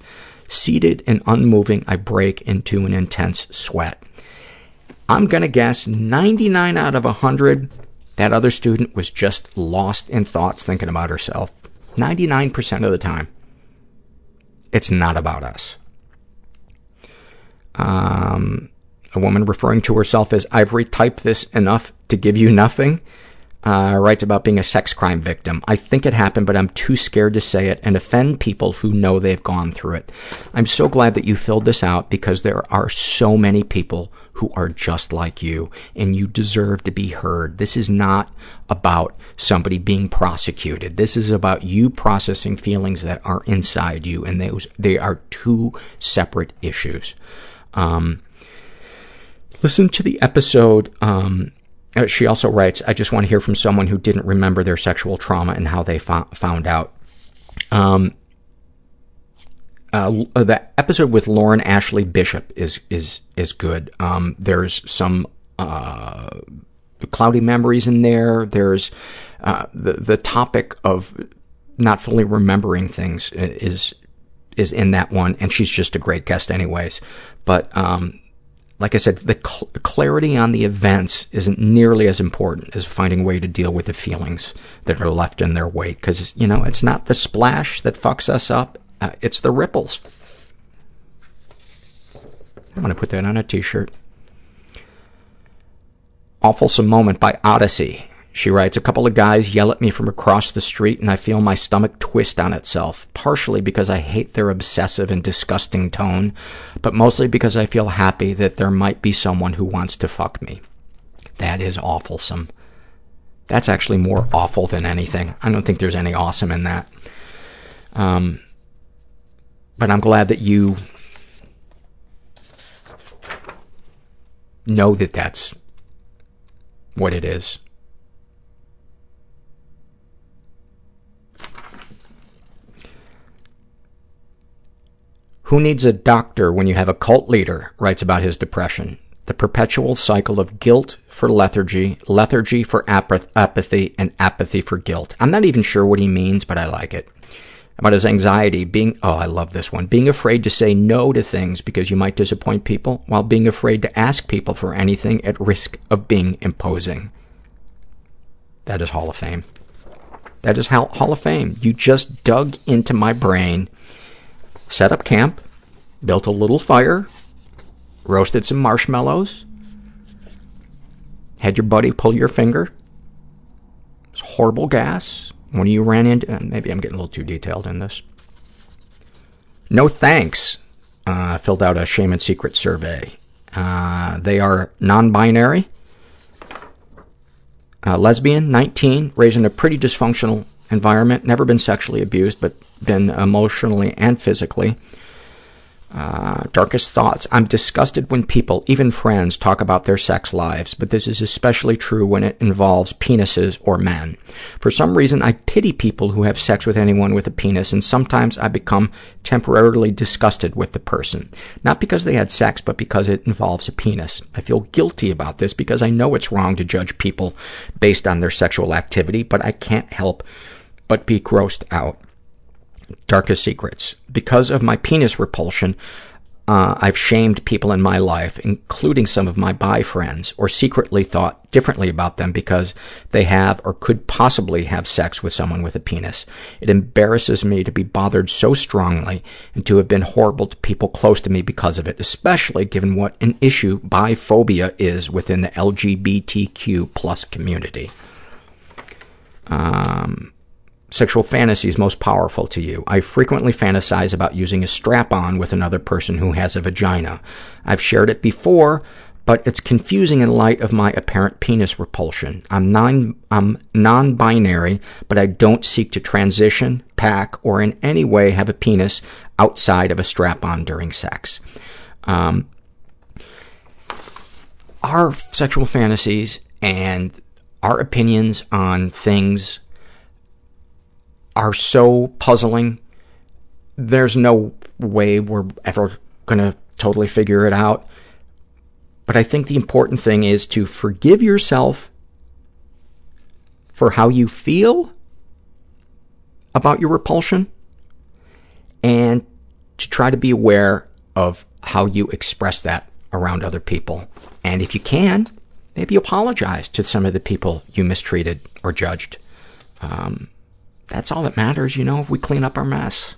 [SPEAKER 1] Seated and unmoving, I break into an intense sweat. I'm going to guess 99 out of 100 that other student was just lost in thoughts thinking about herself. 99% of the time. It's not about us. Um, a woman referring to herself as, I've retyped this enough to give you nothing, uh, writes about being a sex crime victim. I think it happened, but I'm too scared to say it and offend people who know they've gone through it. I'm so glad that you filled this out because there are so many people who are just like you, and you deserve to be heard. This is not about somebody being prosecuted. This is about you processing feelings that are inside you, and those they are two separate issues. Um, listen to the episode. Um, she also writes, I just want to hear from someone who didn't remember their sexual trauma and how they fo- found out. Um, uh, the episode with Lauren Ashley Bishop is is is good. Um, there's some uh, cloudy memories in there. There's uh, the the topic of not fully remembering things is is in that one, and she's just a great guest, anyways. But um, like I said, the cl- clarity on the events isn't nearly as important as finding a way to deal with the feelings that are left in their wake. Because, you know, it's not the splash that fucks us up, uh, it's the ripples. I'm going to put that on a t shirt. Awfulsome Moment by Odyssey. She writes, a couple of guys yell at me from across the street and I feel my stomach twist on itself, partially because I hate their obsessive and disgusting tone, but mostly because I feel happy that there might be someone who wants to fuck me. That is awfulsome. That's actually more awful than anything. I don't think there's any awesome in that. Um, but I'm glad that you know that that's what it is. Who needs a doctor when you have a cult leader, writes about his depression. The perpetual cycle of guilt for lethargy, lethargy for apath- apathy, and apathy for guilt. I'm not even sure what he means, but I like it. About his anxiety, being, oh, I love this one, being afraid to say no to things because you might disappoint people, while being afraid to ask people for anything at risk of being imposing. That is Hall of Fame. That is Hall, Hall of Fame. You just dug into my brain set up camp, built a little fire, roasted some marshmallows, had your buddy pull your finger. It was horrible gas. When you ran into, maybe I'm getting a little too detailed in this. No thanks. Uh, filled out a shame and secret survey. Uh, they are non-binary, uh, lesbian, 19, raised in a pretty dysfunctional environment, never been sexually abused, but been emotionally and physically. Uh, darkest thoughts. I'm disgusted when people, even friends, talk about their sex lives, but this is especially true when it involves penises or men. For some reason, I pity people who have sex with anyone with a penis, and sometimes I become temporarily disgusted with the person. Not because they had sex, but because it involves a penis. I feel guilty about this because I know it's wrong to judge people based on their sexual activity, but I can't help but be grossed out. Darkest secrets. Because of my penis repulsion, uh, I've shamed people in my life, including some of my bi friends, or secretly thought differently about them because they have or could possibly have sex with someone with a penis. It embarrasses me to be bothered so strongly and to have been horrible to people close to me because of it, especially given what an issue biphobia is within the LGBTQ plus community. Um, sexual fantasies most powerful to you. I frequently fantasize about using a strap-on with another person who has a vagina. I've shared it before, but it's confusing in light of my apparent penis repulsion. I'm non I'm non-binary, but I don't seek to transition, pack, or in any way have a penis outside of a strap-on during sex. Um, our sexual fantasies and our opinions on things are so puzzling. There's no way we're ever going to totally figure it out. But I think the important thing is to forgive yourself for how you feel about your repulsion and to try to be aware of how you express that around other people. And if you can, maybe apologize to some of the people you mistreated or judged. Um, that's all that matters, you know, if we clean up our mess.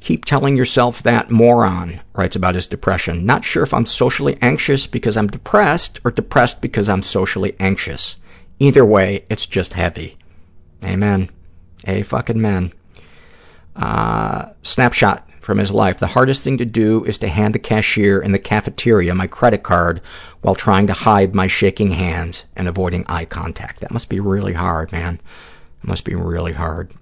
[SPEAKER 1] Keep telling yourself that moron writes about his depression. Not sure if I'm socially anxious because I'm depressed or depressed because I'm socially anxious. Either way, it's just heavy. Amen. A fucking man. Uh, snapshot from his life. The hardest thing to do is to hand the cashier in the cafeteria my credit card while trying to hide my shaking hands and avoiding eye contact. That must be really hard, man. It must be really hard.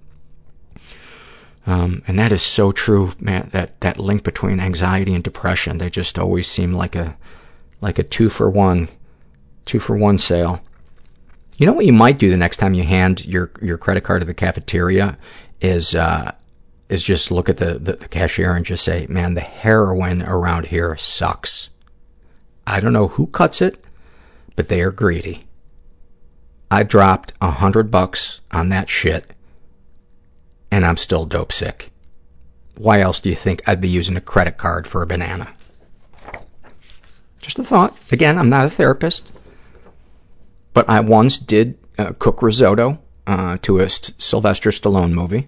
[SPEAKER 1] Um, and that is so true, man. That that link between anxiety and depression, they just always seem like a like a two for one, two for one sale. You know what you might do the next time you hand your your credit card to the cafeteria is uh, is just look at the, the, the cashier and just say, man, the heroin around here sucks. I don't know who cuts it, but they are greedy. I dropped a hundred bucks on that shit, and I'm still dope sick. Why else do you think I'd be using a credit card for a banana? Just a thought. Again, I'm not a therapist, but I once did uh, cook risotto uh, to a St- Sylvester Stallone movie,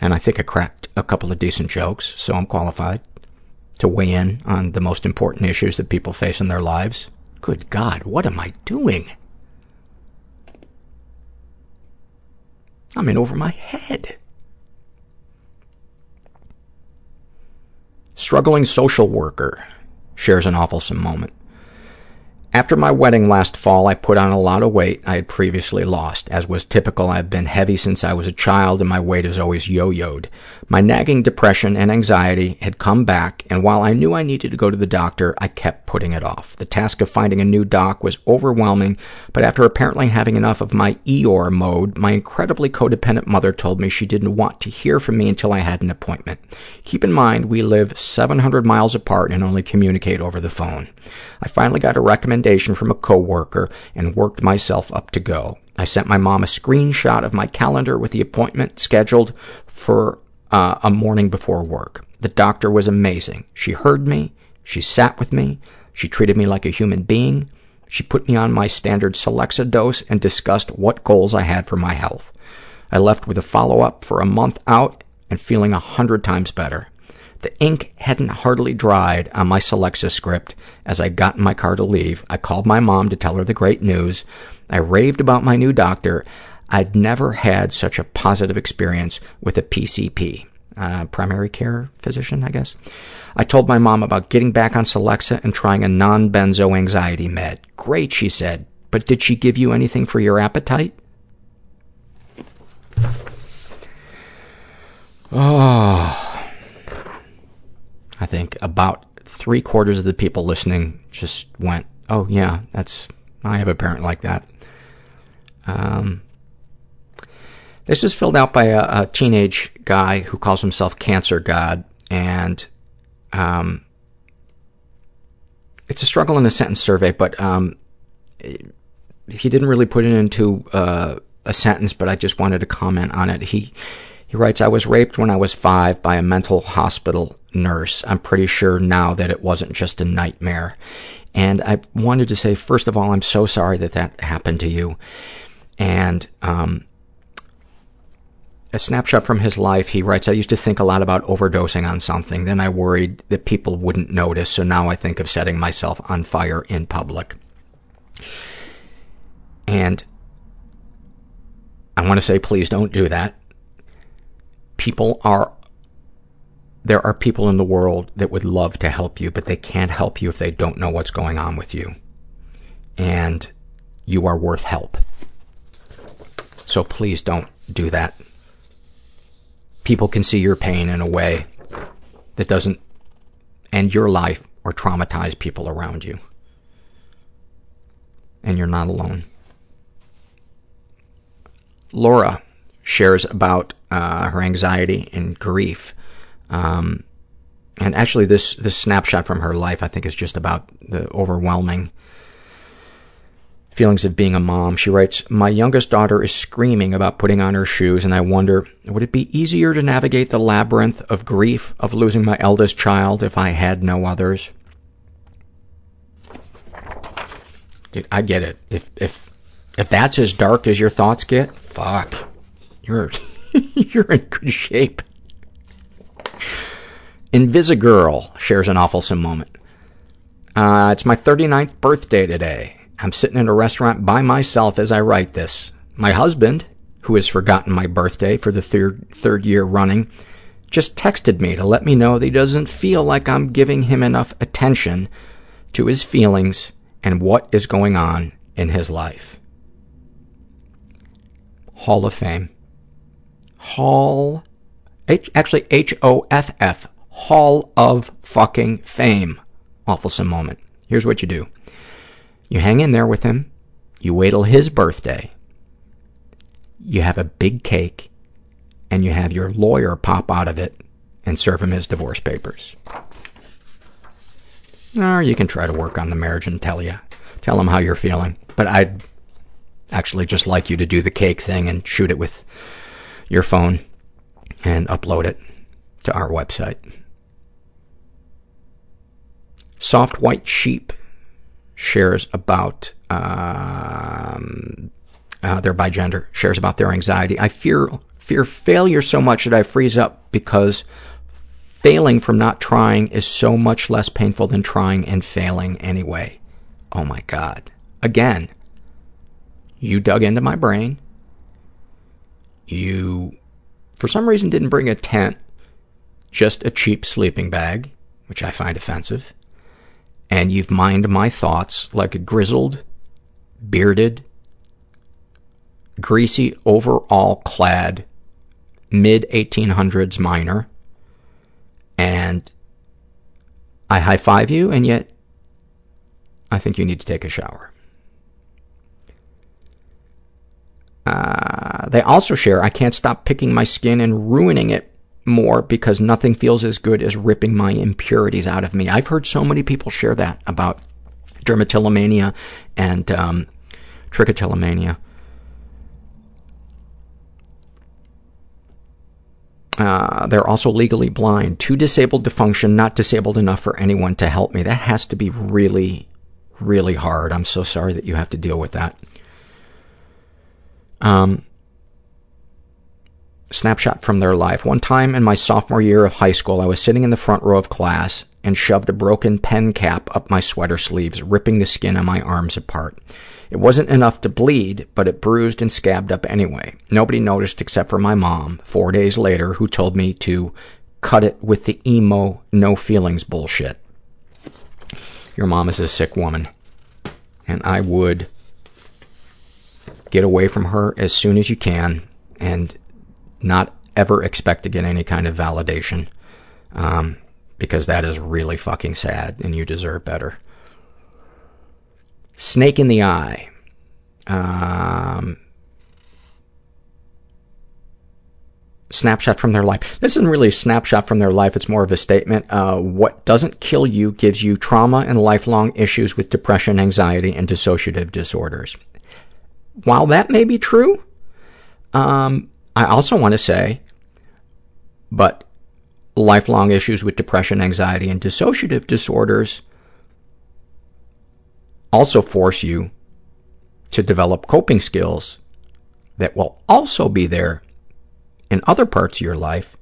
[SPEAKER 1] and I think I cracked a couple of decent jokes, so I'm qualified to weigh in on the most important issues that people face in their lives. Good God, what am I doing? I'm in over my head. Struggling social worker shares an awfulsome moment. After my wedding last fall, I put on a lot of weight I had previously lost. As was typical, I've been heavy since I was a child and my weight has always yo-yoed. My nagging depression and anxiety had come back, and while I knew I needed to go to the doctor, I kept putting it off. The task of finding a new doc was overwhelming, but after apparently having enough of my Eeyore mode, my incredibly codependent mother told me she didn't want to hear from me until I had an appointment. Keep in mind, we live 700 miles apart and only communicate over the phone. I finally got a recommendation from a coworker and worked myself up to go. I sent my mom a screenshot of my calendar with the appointment scheduled for uh, a morning before work. The doctor was amazing. She heard me. She sat with me. She treated me like a human being. She put me on my standard Celexa dose and discussed what goals I had for my health. I left with a follow-up for a month out and feeling a hundred times better. The ink hadn't hardly dried on my Celexa script as I got in my car to leave. I called my mom to tell her the great news. I raved about my new doctor. I'd never had such a positive experience with a PCP, uh, primary care physician, I guess. I told my mom about getting back on Celexa and trying a non-benzo anxiety med. Great, she said. But did she give you anything for your appetite? Oh. I think about three quarters of the people listening just went, oh, yeah, that's, I have a parent like that. Um, this is filled out by a, a teenage guy who calls himself Cancer God, and um, it's a struggle in a sentence survey, but um, he didn't really put it into uh, a sentence, but I just wanted to comment on it. He he writes, I was raped when I was five by a mental hospital nurse. I'm pretty sure now that it wasn't just a nightmare. And I wanted to say, first of all, I'm so sorry that that happened to you. And um, a snapshot from his life, he writes, I used to think a lot about overdosing on something. Then I worried that people wouldn't notice, so now I think of setting myself on fire in public. And I want to say, please don't do that. People are, there are people in the world that would love to help you, but they can't help you if they don't know what's going on with you. And you are worth help. So please don't do that. People can see your pain in a way that doesn't end your life or traumatize people around you. And you're not alone. Laura shares about uh, her anxiety and grief. Um, and actually, this, this snapshot from her life, I think, is just about the overwhelming feelings of being a mom. She writes, My youngest daughter is screaming about putting on her shoes, and I wonder, would it be easier to navigate the labyrinth of grief of losing my eldest child if I had no others? Dude, I get it. If, if, if that's as dark as your thoughts get, fuck. You're, you're in good shape. Invisigirl shares an awfulsome moment. Uh, it's my 39th birthday today. I'm sitting in a restaurant by myself as I write this. My husband, who has forgotten my birthday for the third, third year running, just texted me to let me know that he doesn't feel like I'm giving him enough attention to his feelings and what is going on in his life. Hall of Fame. Hall, H, actually H-O-F-F, Hall of fucking Fame. Awfulsome moment. Here's what you do. You hang in there with him. You wait till his birthday. You have a big cake and you have your lawyer pop out of it and serve him his divorce papers. Or you can try to work on the marriage and tell you, tell him how you're feeling. But I'd actually just like you to do the cake thing and shoot it with your phone and upload it to our website. Soft White Sheep shares about um, uh, their bigender, shares about their anxiety. I fear fear failure so much that I freeze up because failing from not trying is so much less painful than trying and failing anyway. Oh my God. Again, you dug into my brain. You, for some reason, didn't bring a tent, just a cheap sleeping bag, which I find offensive. And you've mined my thoughts like a grizzled, bearded, greasy overall clad mid 1800s miner. And I high five you, and yet I think you need to take a shower. Uh, they also share, I can't stop picking my skin and ruining it more because nothing feels as good as ripping my impurities out of me. I've heard so many people share that about dermatillomania and um, trichotillomania. Uh, they're also legally blind. Too disabled to function, not disabled enough for anyone to help me. That has to be really, really hard. I'm so sorry that you have to deal with that. Um, snapshot from their life. One time in my sophomore year of high school, I was sitting in the front row of class and shoved a broken pen cap up my sweater sleeves, ripping the skin on my arms apart. It wasn't enough to bleed, but it bruised and scabbed up anyway. Nobody noticed except for my mom, four days later, who told me to cut it with the emo, no feelings bullshit. Your mom is a sick woman. And I would get away from her as soon as you can and not ever expect to get any kind of validation. Um, because that is really fucking sad and you deserve better. Snake in the eye. Um, snapshot from their life. This isn't really a snapshot from their life. It's more of a statement. Uh, what doesn't kill you gives you trauma and lifelong issues with depression, anxiety, and dissociative disorders. While that may be true, um, I also want to say, but lifelong issues with depression, anxiety, and dissociative disorders also force you to develop coping skills that will also be there in other parts of your life,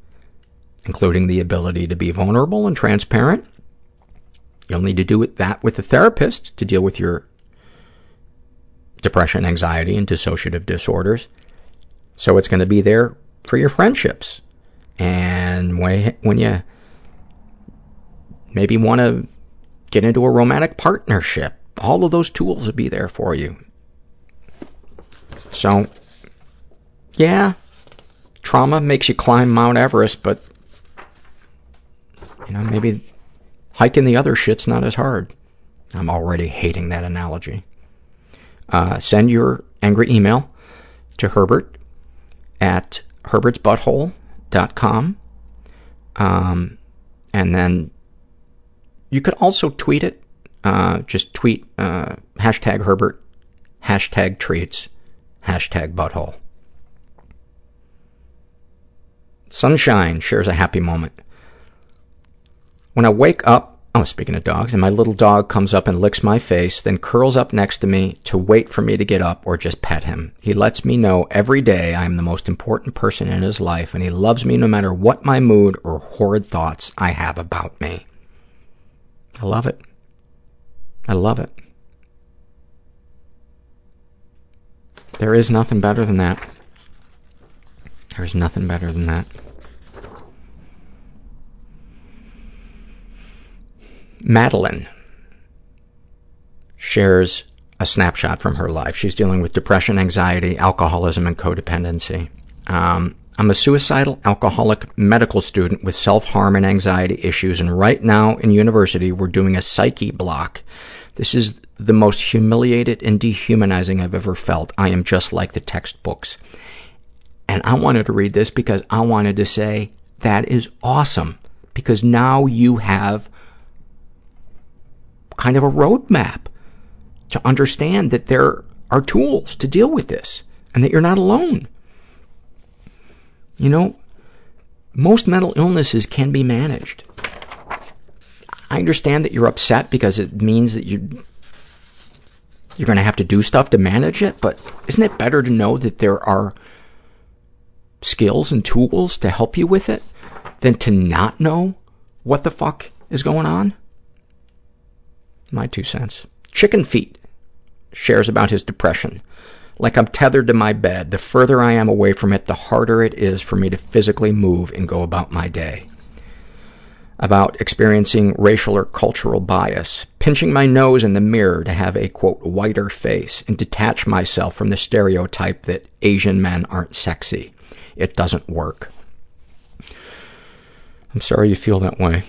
[SPEAKER 1] including the ability to be vulnerable and transparent. You'll need to do that with a therapist to deal with your depression, anxiety, and dissociative disorders. So it's going to be there for your friendships. And when, you maybe want to get into a romantic partnership, all of those tools will be there for you. So, yeah, trauma makes you climb Mount Everest, but, you know, maybe hiking the other shit's not as hard. I'm already hating that analogy. Uh, send your angry email to Herbert at herbertsbutthole.com. Um, and then you could also tweet it. Uh, just tweet uh, hashtag Herbert, hashtag treats, hashtag butthole. Sunshine shares a happy moment. When I wake up Oh, speaking of dogs, and my little dog comes up and licks my face, then curls up next to me to wait for me to get up or just pet him. He lets me know every day I am the most important person in his life, and he loves me no matter what my mood or horrid thoughts I have about me. I love it. I love it. There is nothing better than that. There's nothing better than that. Madeline shares a snapshot from her life. She's dealing with depression, anxiety, alcoholism, and codependency. Um, I'm a suicidal alcoholic medical student with self-harm and anxiety issues, and right now in university we're doing a psyche block. This is the most humiliated and dehumanizing I've ever felt. I am just like the textbooks. And I wanted to read this because I wanted to say, that is awesome. Because now you have kind of a roadmap to understand that there are tools to deal with this and that you're not alone. You know, most mental illnesses can be managed. I understand that you're upset because it means that you you're going to have to do stuff to manage it, but isn't it better to know that there are skills and tools to help you with it than to not know what the fuck is going on? My two cents. Chicken Feet shares about his depression. Like I'm tethered to my bed. The further I am away from it, the harder it is for me to physically move and go about my day. About experiencing racial or cultural bias, pinching my nose in the mirror to have a, quote, whiter face and detach myself from the stereotype that Asian men aren't sexy. It doesn't work. I'm sorry you feel that way.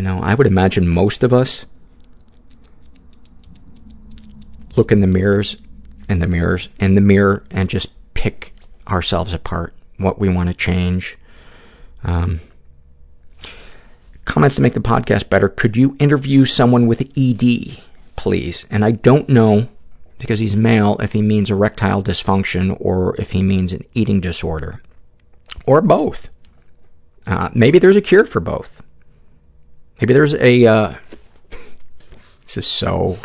[SPEAKER 1] You know, I would imagine most of us look in the mirrors, and the mirrors, in the mirror, and just pick ourselves apart, what we want to change. Um, comments to make the podcast better. Could you interview someone with ED, please? And I don't know, because he's male, if he means erectile dysfunction or if he means an eating disorder. Or both. Uh, maybe there's a cure for both. Maybe there's a, uh, this is so,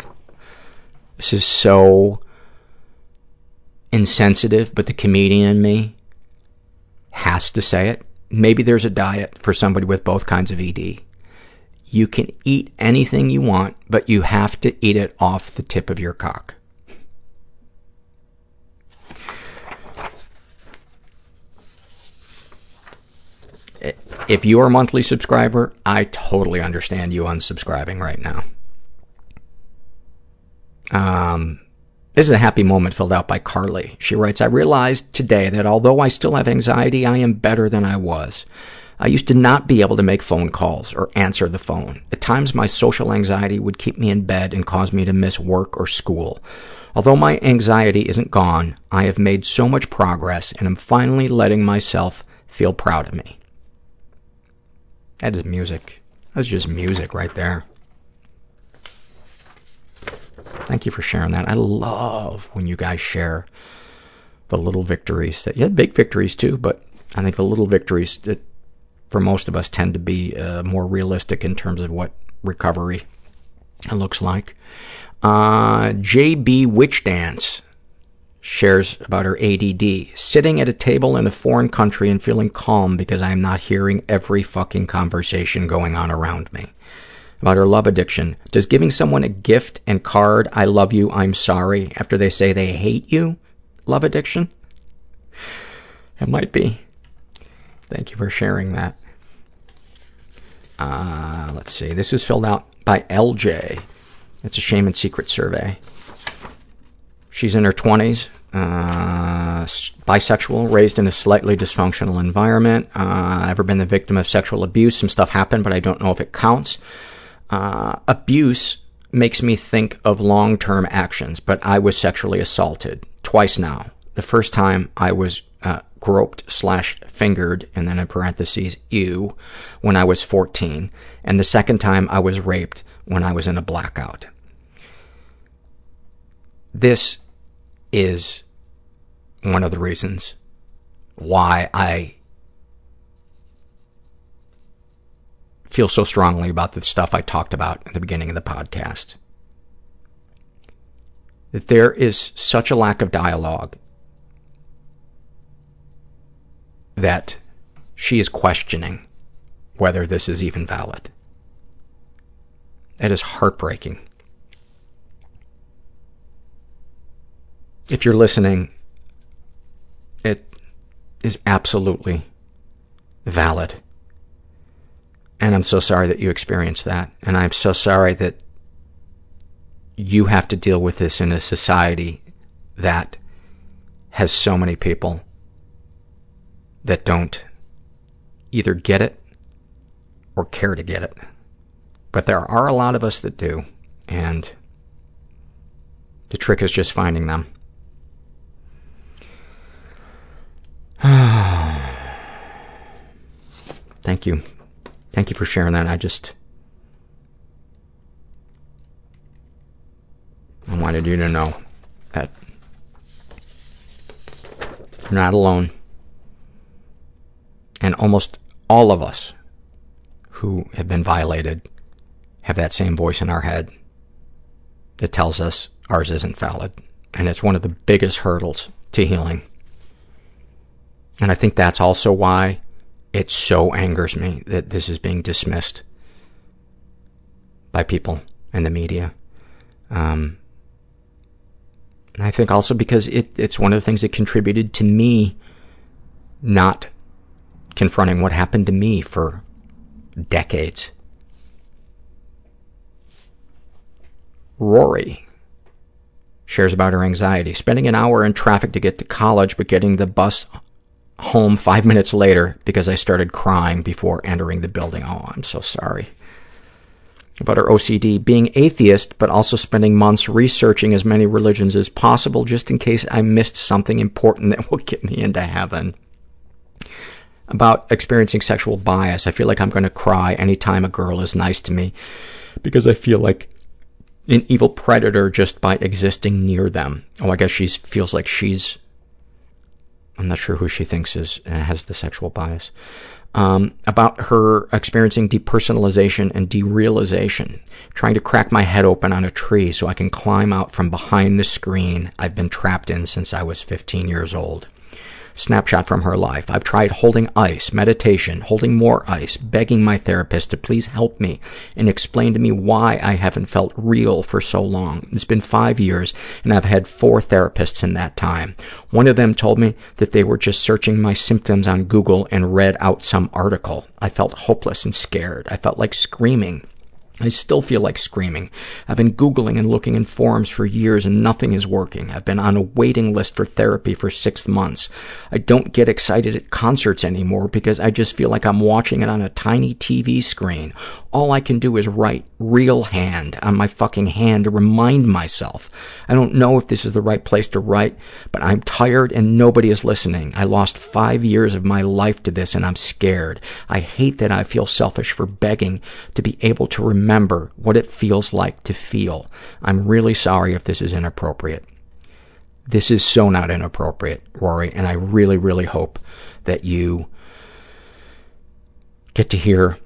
[SPEAKER 1] this is so insensitive, but the comedian in me has to say it. Maybe there's a diet for somebody with both kinds of ED. You can eat anything you want, but you have to eat it off the tip of your cock. If you're a monthly subscriber, I totally understand you unsubscribing right now. Um, this is a happy moment filled out by Carly. She writes, I realized today that although I still have anxiety, I am better than I was. I used to not be able to make phone calls or answer the phone. At times, my social anxiety would keep me in bed and cause me to miss work or school. Although my anxiety isn't gone, I have made so much progress and am finally letting myself feel proud of me. That is music. That's just music right there. Thank you for sharing that. I love when you guys share the little victories that, yeah, big victories too, but I think the little victories that for most of us tend to be uh, more realistic in terms of what recovery looks like. Uh, JB Witch Dance shares about her ADD. Sitting at a table in a foreign country and feeling calm because I am not hearing every fucking conversation going on around me. About her love addiction. Does giving someone a gift and card, I love you, I'm sorry, after they say they hate you, love addiction? It might be. Thank you for sharing that. Uh, let's see. This is filled out by LJ. It's a shame and secret survey. She's in her 20s, uh, bisexual, raised in a slightly dysfunctional environment. Uh, ever been the victim of sexual abuse? Some stuff happened, but I don't know if it counts. Uh, abuse makes me think of long-term actions, but I was sexually assaulted twice now. The first time I was uh, groped slash fingered, and then in parentheses, ew, when I was 14. And the second time I was raped when I was in a blackout. This is one of the reasons why I feel so strongly about the stuff I talked about at the beginning of the podcast. That there is such a lack of dialogue that she is questioning whether this is even valid. It is heartbreaking. If you're listening, it is absolutely valid. And I'm so sorry that you experienced that. And I'm so sorry that you have to deal with this in a society that has so many people that don't either get it or care to get it. But there are a lot of us that do, and the trick is just finding them. Thank you. Thank you for sharing that. I just. I wanted you to know that you're not alone. And almost all of us who have been violated have that same voice in our head that tells us ours isn't valid. And it's one of the biggest hurdles to healing. And I think that's also why it so angers me that this is being dismissed by people in the media. Um, and I think also because it, it's one of the things that contributed to me not confronting what happened to me for decades. Rory shares about her anxiety. Spending an hour in traffic to get to college, but getting the bus home five minutes later because I started crying before entering the building. Oh, I'm so sorry. About her OCD, being atheist, but also spending months researching as many religions as possible just in case I missed something important that will get me into heaven. About experiencing sexual bias. I feel like I'm going to cry anytime a girl is nice to me because I feel like an evil predator just by existing near them. Oh, I guess she feels like she's I'm not sure who she thinks is uh, has the sexual bias. Um, about her experiencing depersonalization and derealization, trying to crack my head open on a tree so I can climb out from behind the screen I've been trapped in since I was 15 years old. Snapshot from her life. I've tried holding ice, meditation, holding more ice, begging my therapist to please help me and explain to me why I haven't felt real for so long. It's been five years and I've had four therapists in that time. One of them told me that they were just searching my symptoms on Google and read out some article. I felt hopeless and scared. I felt like screaming. I still feel like screaming. I've been Googling and looking in forums for years and nothing is working. I've been on a waiting list for therapy for six months. I don't get excited at concerts anymore because I just feel like I'm watching it on a tiny TV screen. All I can do is write real hand on my fucking hand to remind myself. I don't know if this is the right place to write, but I'm tired and nobody is listening. I lost five years of my life to this and I'm scared. I hate that I feel selfish for begging to be able to remember what it feels like to feel. I'm really sorry if this is inappropriate. This is so not inappropriate, Rory, and I really, really hope that you get to hear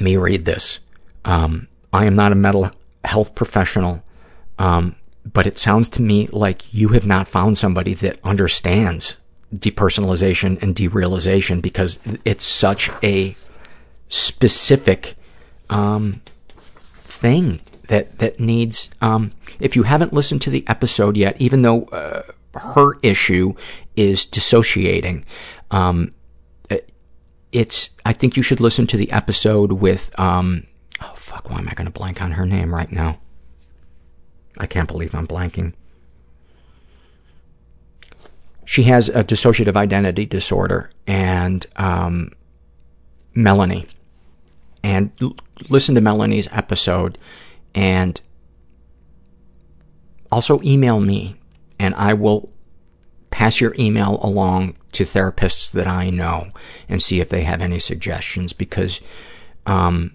[SPEAKER 1] me read this. Um, I am not a mental health professional, um, but it sounds to me like you have not found somebody that understands depersonalization and derealization because it's such a specific um, thing that that needs. Um, if you haven't listened to the episode yet, even though uh, her issue is dissociating, um, it's. I think you should listen to the episode with. Um, oh fuck! Why am I going to blank on her name right now? I can't believe I'm blanking. She has a dissociative identity disorder, and um, Melanie. And l- listen to Melanie's episode, and also email me, and I will pass your email along to therapists that I know and see if they have any suggestions because um,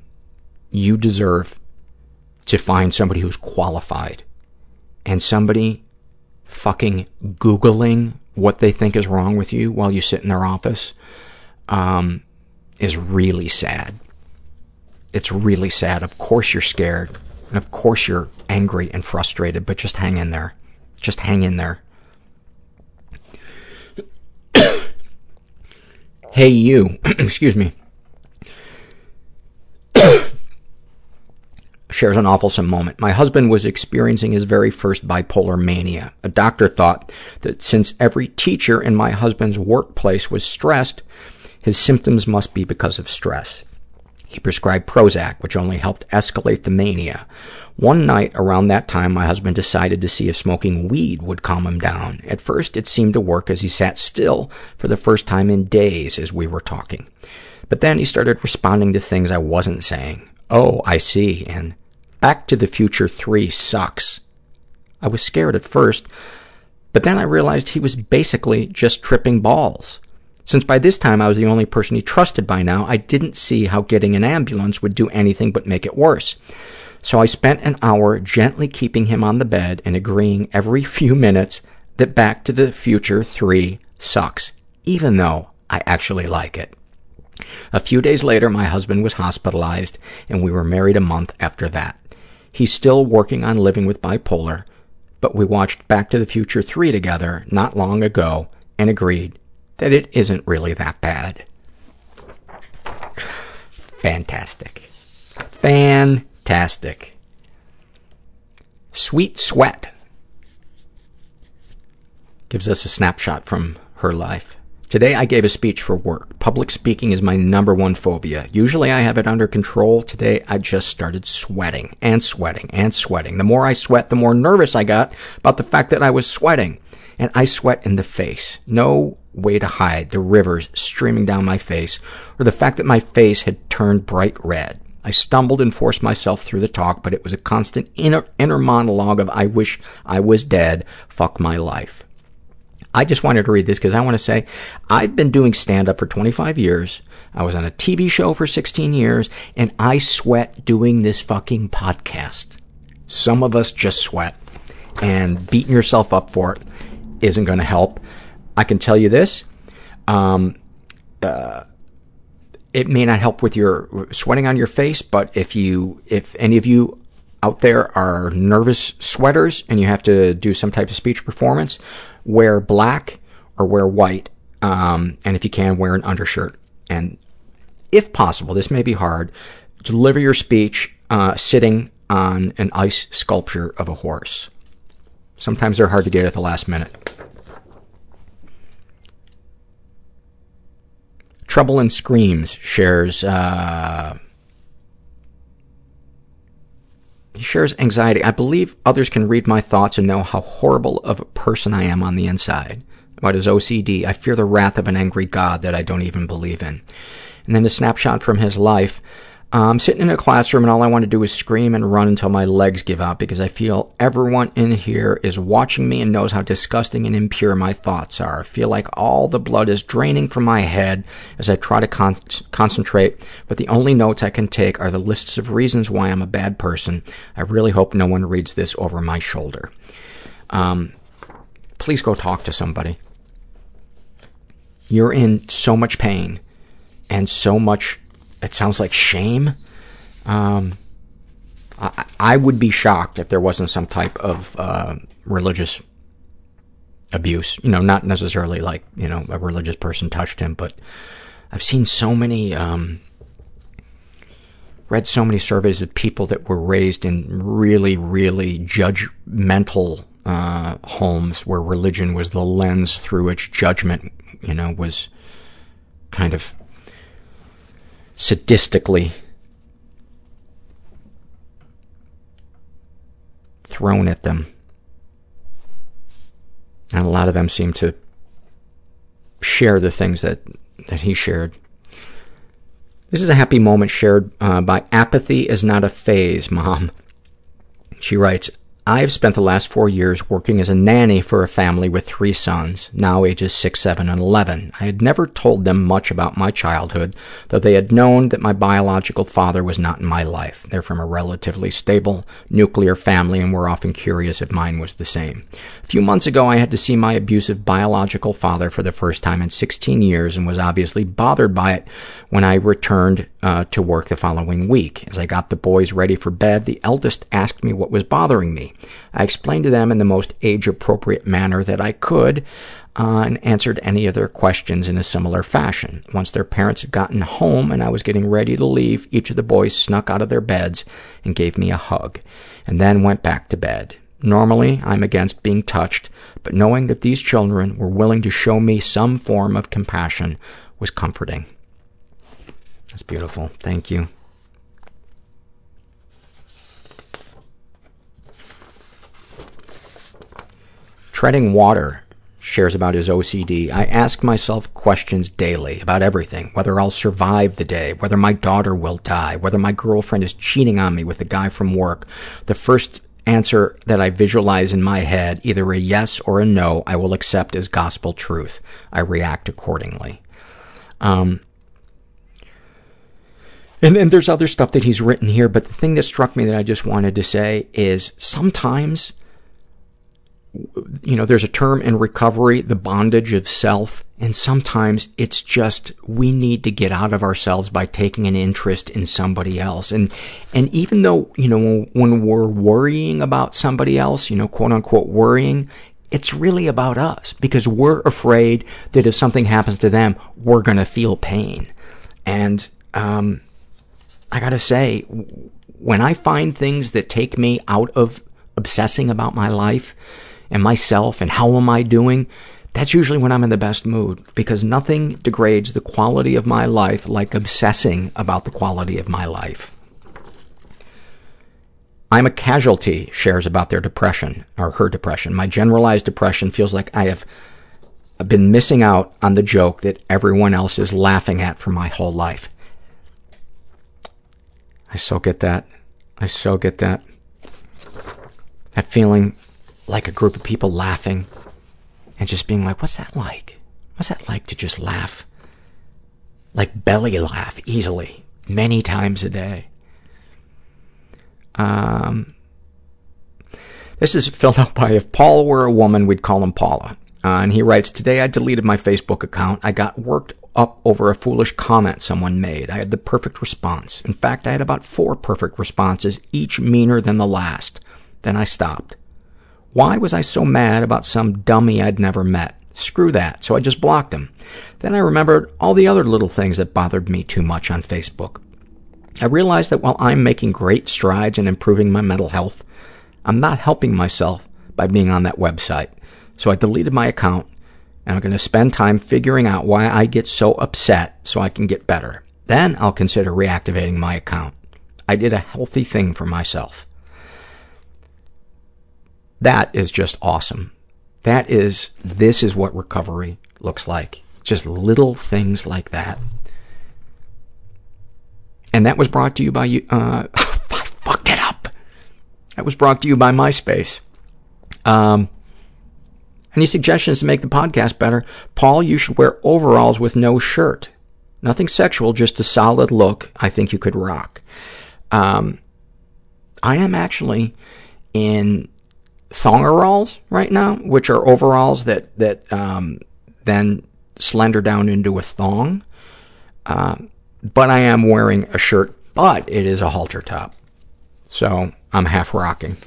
[SPEAKER 1] you deserve to find somebody who's qualified and somebody fucking Googling what they think is wrong with you while you sit in their office um, is really sad. It's really sad. Of course you're scared. And of course you're angry and frustrated, but just hang in there. Just hang in there. hey you, excuse me, shares an awfulsome moment. My husband was experiencing his very first bipolar mania. A doctor thought that since every teacher in my husband's workplace was stressed, his symptoms must be because of stress. He prescribed Prozac, which only helped escalate the mania. One night around that time, my husband decided to see if smoking weed would calm him down. At first, it seemed to work as he sat still for the first time in days as we were talking. But then he started responding to things I wasn't saying. Oh, I see, and Back to the Future 3 sucks. I was scared at first, but then I realized he was basically just tripping balls. Since by this time I was the only person he trusted by now, I didn't see how getting an ambulance would do anything but make it worse. So I spent an hour gently keeping him on the bed and agreeing every few minutes that Back to the Future 3 sucks, even though I actually like it. A few days later, my husband was hospitalized, and we were married a month after that. He's still working on living with bipolar, but we watched Back to the Future 3 together not long ago and agreed that it isn't really that bad. Fantastic. Fantastic. Sweet Sweat gives us a snapshot from her life. Today I gave a speech for work. Public speaking is my number one phobia. Usually I have it under control. Today I just started sweating and sweating and sweating. The more I sweat, the more nervous I got about the fact that I was sweating. And I sweat in the face. No way to hide the rivers streaming down my face or the fact that my face had turned bright red. I stumbled and forced myself through the talk, but it was a constant inner, inner monologue of I wish I was dead, fuck my life. I just wanted to read this because I want to say I've been doing stand-up for 25 years. I was on a TV show for 16 years, and I sweat doing this fucking podcast. Some of us just sweat, and beating yourself up for it isn't going to help. I can tell you this. Um, uh, it may not help with your sweating on your face, but if you, if any of you out there are nervous sweaters and you have to do some type of speech performance, wear black or wear white, um, and if you can, wear an undershirt. And if possible, this may be hard, deliver your speech uh, sitting on an ice sculpture of a horse. Sometimes they're hard to get at the last minute. Trouble and Screams shares uh, He shares anxiety. I believe others can read my thoughts and know how horrible of a person I am on the inside. About his OCD, I fear the wrath of an angry God that I don't even believe in. And then a snapshot from his life. I'm sitting in a classroom and all I want to do is scream and run until my legs give out because I feel everyone in here is watching me and knows how disgusting and impure my thoughts are. I feel like all the blood is draining from my head as I try to con- concentrate, but the only notes I can take are the lists of reasons why I'm a bad person. I really hope no one reads this over my shoulder. Um, please go talk to somebody. You're in so much pain and so much it sounds like shame. Um, I, I would be shocked if there wasn't some type of uh, religious abuse. You know, not necessarily like you know a religious person touched him, but I've seen so many, um, read so many surveys of people that were raised in really, really judgmental uh, homes where religion was the lens through which judgment, you know, was kind of sadistically thrown at them. And a lot of them seem to share the things that, that he shared. This is a happy moment shared uh, by Apathy is Not a Phase, Mom. She writes, I have spent the last four years working as a nanny for a family with three sons, now ages 6, 7, and 11. I had never told them much about my childhood, though they had known that my biological father was not in my life. They're from a relatively stable nuclear family and were often curious if mine was the same. A few months ago, I had to see my abusive biological father for the first time in 16 years and was obviously bothered by it when I returned uh, to work the following week. As I got the boys ready for bed, the eldest asked me what was bothering me. I explained to them in the most age-appropriate manner that I could uh, and answered any of their questions in a similar fashion. Once their parents had gotten home and I was getting ready to leave, each of the boys snuck out of their beds and gave me a hug, and then went back to bed. Normally, I'm against being touched, but knowing that these children were willing to show me some form of compassion was comforting. That's beautiful. Thank you. Treading Water shares about his OCD. I ask myself questions daily about everything, whether I'll survive the day, whether my daughter will die, whether my girlfriend is cheating on me with a guy from work. The first answer that I visualize in my head, either a yes or a no, I will accept as gospel truth. I react accordingly. Um, and, then there's other stuff that he's written here, but the thing that struck me that I just wanted to say is sometimes, you know, there's a term in recovery, the bondage of self, and sometimes it's just we need to get out of ourselves by taking an interest in somebody else. And, and even though, you know, when we're worrying about somebody else, you know, quote unquote worrying, it's really about us because we're afraid that if something happens to them, we're going to feel pain. And, um, I gotta say, when I find things that take me out of obsessing about my life and myself and how am I doing, that's usually when I'm in the best mood because nothing degrades the quality of my life like obsessing about the quality of my life. I'm a casualty, shares about their depression, or her depression. My generalized depression feels like I have been missing out on the joke that everyone else is laughing at for my whole life. I so get that. I so get that. That feeling like a group of people laughing and just being like, what's that like? What's that like to just laugh? Like belly laugh easily, many times a day. Um, this is filled out by, if Paul were a woman, we'd call him Paula. Uh, and he writes, Today I deleted my Facebook account. I got worked up over a foolish comment someone made. I had the perfect response. In fact, I had about four perfect responses, each meaner than the last. Then I stopped. Why was I so mad about some dummy I'd never met? Screw that. So I just blocked him. Then I remembered all the other little things that bothered me too much on Facebook. I realized that while I'm making great strides in improving my mental health, I'm not helping myself by being on that website. So I deleted my account and I'm going to spend time figuring out why I get so upset so I can get better. Then I'll consider reactivating my account. I did a healthy thing for myself. That is just awesome. That is, this is what recovery looks like. Just little things like that. And that was brought to you by you, uh, I fucked it up. That was brought to you by MySpace. Um, any suggestions to make the podcast better? Paul, you should wear overalls with no shirt. Nothing sexual, just a solid look. I think you could rock. Um, I am actually in thongeralls right now, which are overalls that, that, um, then slender down into a thong. Uh, but I am wearing a shirt, but it is a halter top. So I'm half rocking.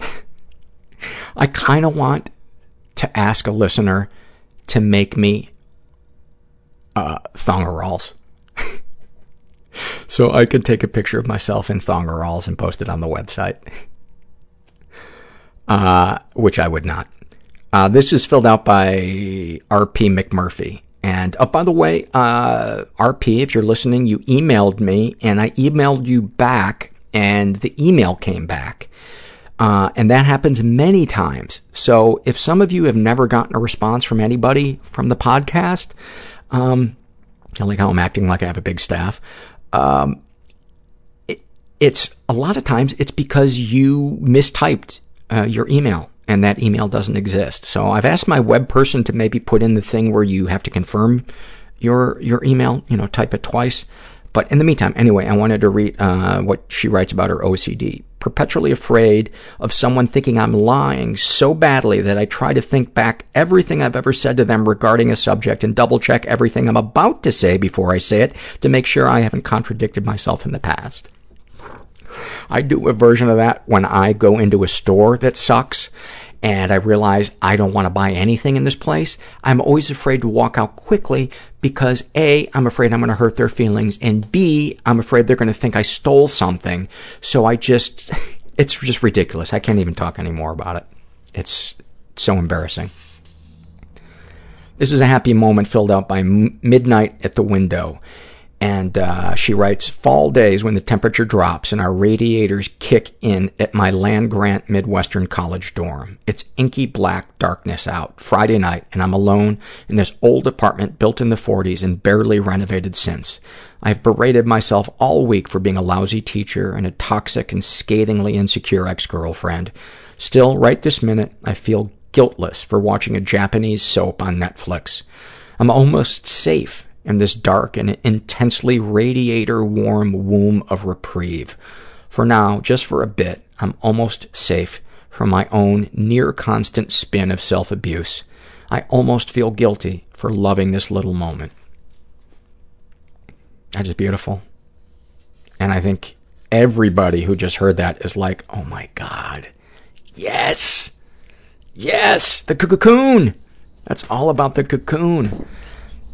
[SPEAKER 1] I kind of want to ask a listener to make me uh, thongeralls. So I can take a picture of myself in thongeralls and post it on the website. Uh, which I would not. Uh, this is filled out by R.P. McMurphy. And, oh, by the way, uh, RP, if you're listening, you emailed me and I emailed you back and the email came back. Uh, and that happens many times. So if some of you have never gotten a response from anybody from the podcast, um, I like how I'm acting like I have a big staff. Um, it, it's a lot of times it's because you mistyped uh, your email and that email doesn't exist. So I've asked my web person to maybe put in the thing where you have to confirm your your email, you know, type it twice. But in the meantime, anyway, I wanted to read uh, what she writes about her OCD. Perpetually afraid of someone thinking I'm lying so badly that I try to think back everything I've ever said to them regarding a subject and double check everything I'm about to say before I say it to make sure I haven't contradicted myself in the past. I do a version of that when I go into a store that sucks and I realize I don't want to buy anything in this place. I'm always afraid to walk out quickly because A, I'm afraid I'm going to hurt their feelings and B, I'm afraid they're going to think I stole something. So I just, it's just ridiculous. I can't even talk anymore about it. It's so embarrassing. This is a happy moment filled out by Midnight at the Window. And uh, she writes, fall days when the temperature drops and our radiators kick in at my land grant Midwestern college dorm. It's inky black darkness out, Friday night, and I'm alone in this old apartment built in the 40s and barely renovated since. I've berated myself all week for being a lousy teacher and a toxic and scathingly insecure ex-girlfriend. Still, right this minute, I feel guiltless for watching a Japanese soap on Netflix. I'm almost safe in this dark and intensely radiator warm womb of reprieve. For now, just for a bit, I'm almost safe from my own near constant spin of self abuse. I almost feel guilty for loving this little moment. That is beautiful. And I think everybody who just heard that is like, oh my God, yes, yes, the cocoon. That's all about the cocoon.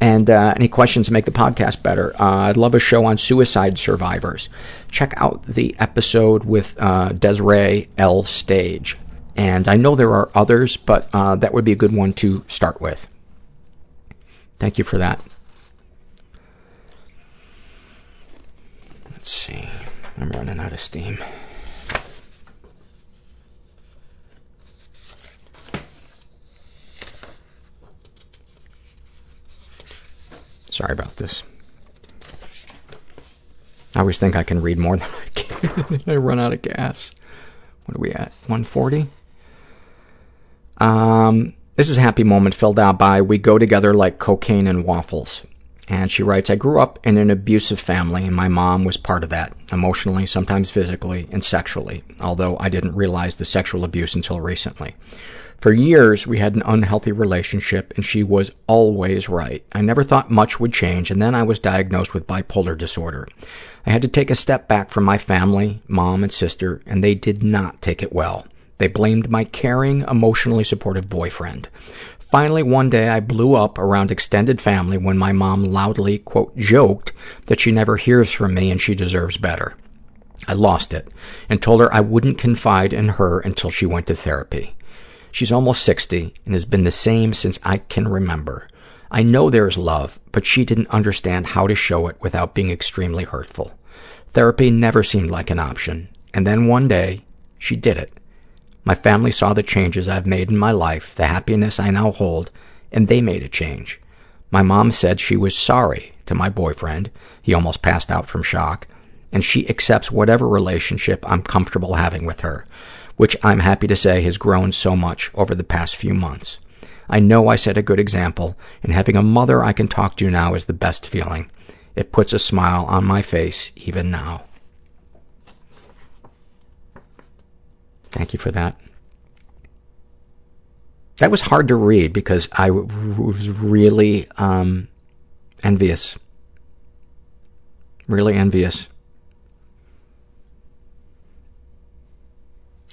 [SPEAKER 1] And uh, any questions to make the podcast better? Uh, I'd love a show on suicide survivors. Check out the episode with uh, Dese'Rae L. Stage. And I know there are others, but uh, that would be a good one to start with. Thank you for that. Let's see. I'm running out of steam. Sorry about this. I always think I can read more than I can, I run out of gas. What are we at? 140? Um, this is a happy moment filled out by We Go Together Like Cocaine and Waffles. And she writes, I grew up in an abusive family, and my mom was part of that, emotionally, sometimes physically, and sexually, although I didn't realize the sexual abuse until recently. For years, we had an unhealthy relationship, and she was always right. I never thought much would change, and then I was diagnosed with bipolar disorder. I had to take a step back from my family, mom and sister, and they did not take it well. They blamed my caring, emotionally supportive boyfriend. Finally, one day I blew up around extended family when my mom loudly, quote, joked that she never hears from me and she deserves better. I lost it and told her I wouldn't confide in her until she went to therapy. She's almost 60 and has been the same since I can remember. I know there's love, but she didn't understand how to show it without being extremely hurtful. Therapy never seemed like an option, and then one day, she did it. My family saw the changes I've made in my life, the happiness I now hold, and they made a change. My mom said she was sorry to my boyfriend. He almost passed out from shock. And she accepts whatever relationship I'm comfortable having with her, which I'm happy to say has grown so much over the past few months. I know I set a good example, and having a mother I can talk to now is the best feeling. It puts a smile on my face even now. Thank you for that. That was hard to read because I was really um, envious. Really envious.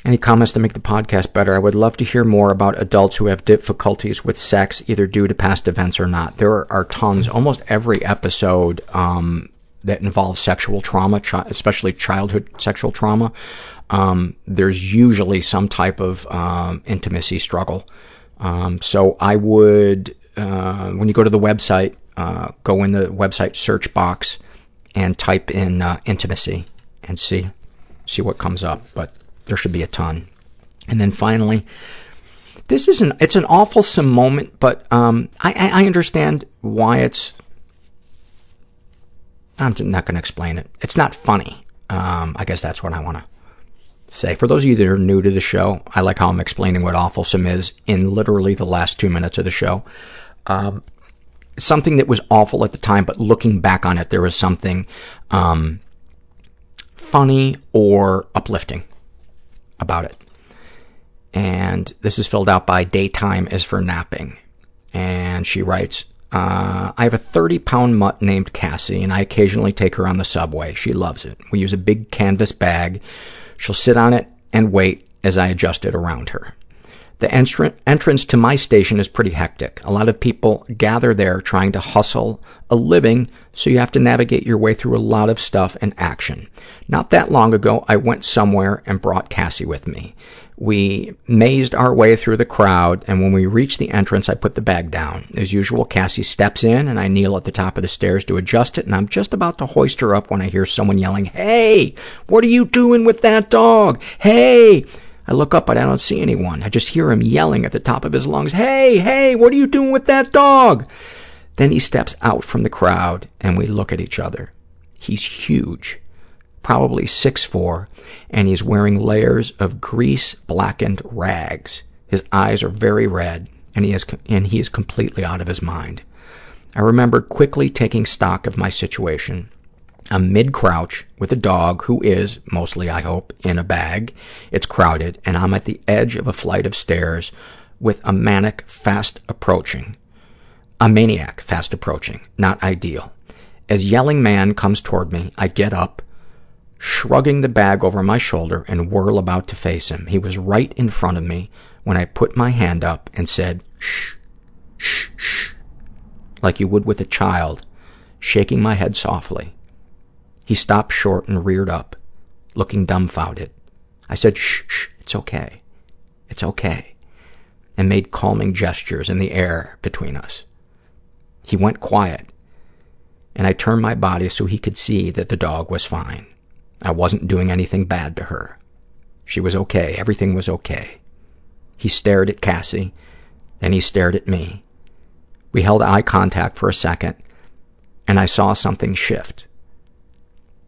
[SPEAKER 1] Any comments to make the podcast better? I would love to hear more about adults who have difficulties with sex, either due to past events or not. There are, tons. Almost every episode um, that involves sexual trauma, especially childhood sexual trauma, um, there's usually some type of um, intimacy struggle. Um, so I would, uh, when you go to the website, uh, go in the website search box and type in uh, intimacy and see see what comes up. But there should be a ton. And then finally, this is an it's an awfulsome moment, but um, I, I understand why it's. I'm not going to explain it. It's not funny. Um, I guess that's what I want to say. For those of you that are new to the show, I like how I'm explaining what awfulsome is in literally the last two minutes of the show. Um, something that was awful at the time, but looking back on it, there was something um, funny or uplifting about it. And this is filled out by Daytime is for Napping. And she writes, uh, I have a 30 pound mutt named Cassie, and I occasionally take her on the subway. She loves it. We use a big canvas bag She'll sit on it and wait as I adjust it around her. The entr- entrance to my station is pretty hectic. A lot of people gather there trying to hustle a living, so you have to navigate your way through a lot of stuff and action. Not that long ago, I went somewhere and brought Cassie with me. We mazed our way through the crowd, and when we reached the entrance, I put the bag down. As usual, Cassie steps in, and I kneel at the top of the stairs to adjust it, and I'm just about to hoist her up when I hear someone yelling, Hey, what are you doing with that dog? Hey! I look up, but I don't see anyone. I just hear him yelling at the top of his lungs, Hey, hey, what are you doing with that dog? Then he steps out from the crowd, and we look at each other. He's huge probably six four, and he's wearing layers of grease-blackened rags. His eyes are very red, and he is, and he is completely out of his mind. I remember quickly taking stock of my situation. I'm mid-crouch with a dog who is, mostly I hope, in a bag. It's crowded, and I'm at the edge of a flight of stairs with a manic fast approaching. A maniac fast approaching. Not ideal. As yelling man comes toward me, I get up, shrugging the bag over my shoulder, and whirl about to face him. He was right in front of me when I put my hand up and said, shh, shh, shh, like you would with a child, shaking my head softly. He stopped short and reared up, looking dumbfounded. I said, shh, shh, it's okay. It's okay. And made calming gestures in the air between us. He went quiet, and I turned my body so he could see that the dog was fine. I wasn't doing anything bad to her. She was okay. Everything was okay. He stared at Cassie, and he stared at me. We held eye contact for a second, and I saw something shift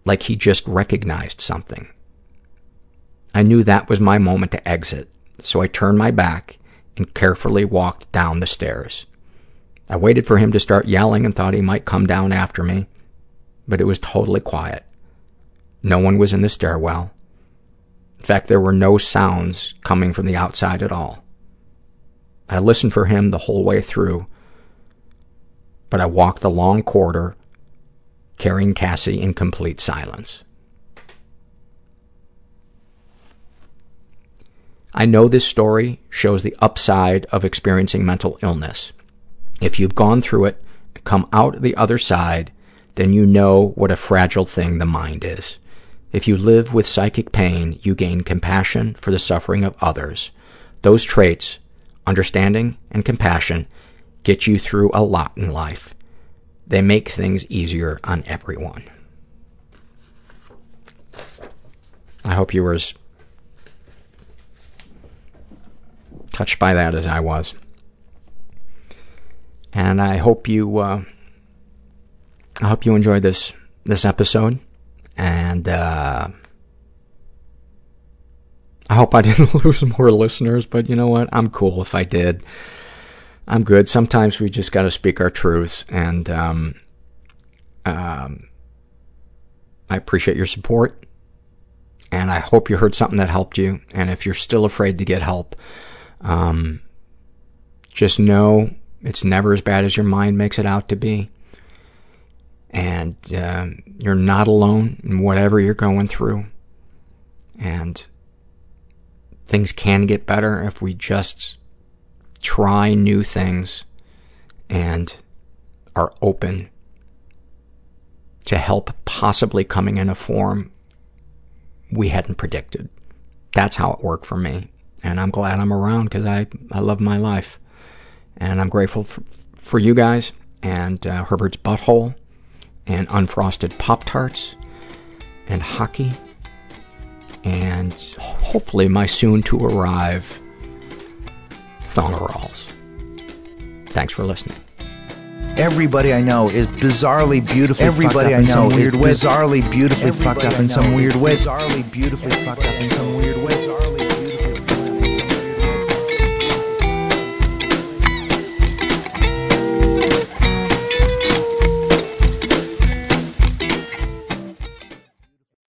[SPEAKER 1] like he just recognized something. I knew that was my moment to exit, so I turned my back and carefully walked down the stairs. I waited for him to start yelling and thought he might come down after me, but it was totally quiet. No one was in the stairwell. In fact, there were no sounds coming from the outside at all. I listened for him the whole way through, but I walked the long corridor carrying Cassie in complete silence. I know this story shows the upside of experiencing mental illness. If you've gone through it, come out the other side, then you know what a fragile thing the mind is. If you live with psychic pain, you gain compassion for the suffering of others. Those traits, understanding and compassion, get you through a lot in life. They make things easier on everyone. I hope you were as touched by that as I was. And I hope you, uh, I hope you enjoyed this, this episode. And, uh, I hope I didn't lose more listeners, but you know what? I'm cool if I did. I'm good. Sometimes we just got to speak our truths, and um, um, I appreciate your support, and I hope you heard something that helped you. And if you're still afraid to get help, um, just know it's never as bad as your mind makes it out to be, and uh, you're not alone in whatever you're going through, and things can get better if we just try new things and are open to help possibly coming in a form we hadn't predicted. That's how it worked for me. And I'm glad I'm around because I, I love my life. And I'm grateful for, for you guys and uh, Herbert's Butthole and Unfrosted Pop Tarts and hockey and hopefully my soon to arrive Thongeralls. Thanks for listening.
[SPEAKER 7] Everybody I know is bizarrely beautifully
[SPEAKER 8] Everybody
[SPEAKER 7] fucked up
[SPEAKER 8] I know
[SPEAKER 7] in some weird
[SPEAKER 8] is
[SPEAKER 7] way.
[SPEAKER 8] bizarrely beautifully
[SPEAKER 7] Everybody
[SPEAKER 8] fucked up in some weird
[SPEAKER 7] is
[SPEAKER 8] way.
[SPEAKER 7] Bizarrely beautifully fucked up in some weird way.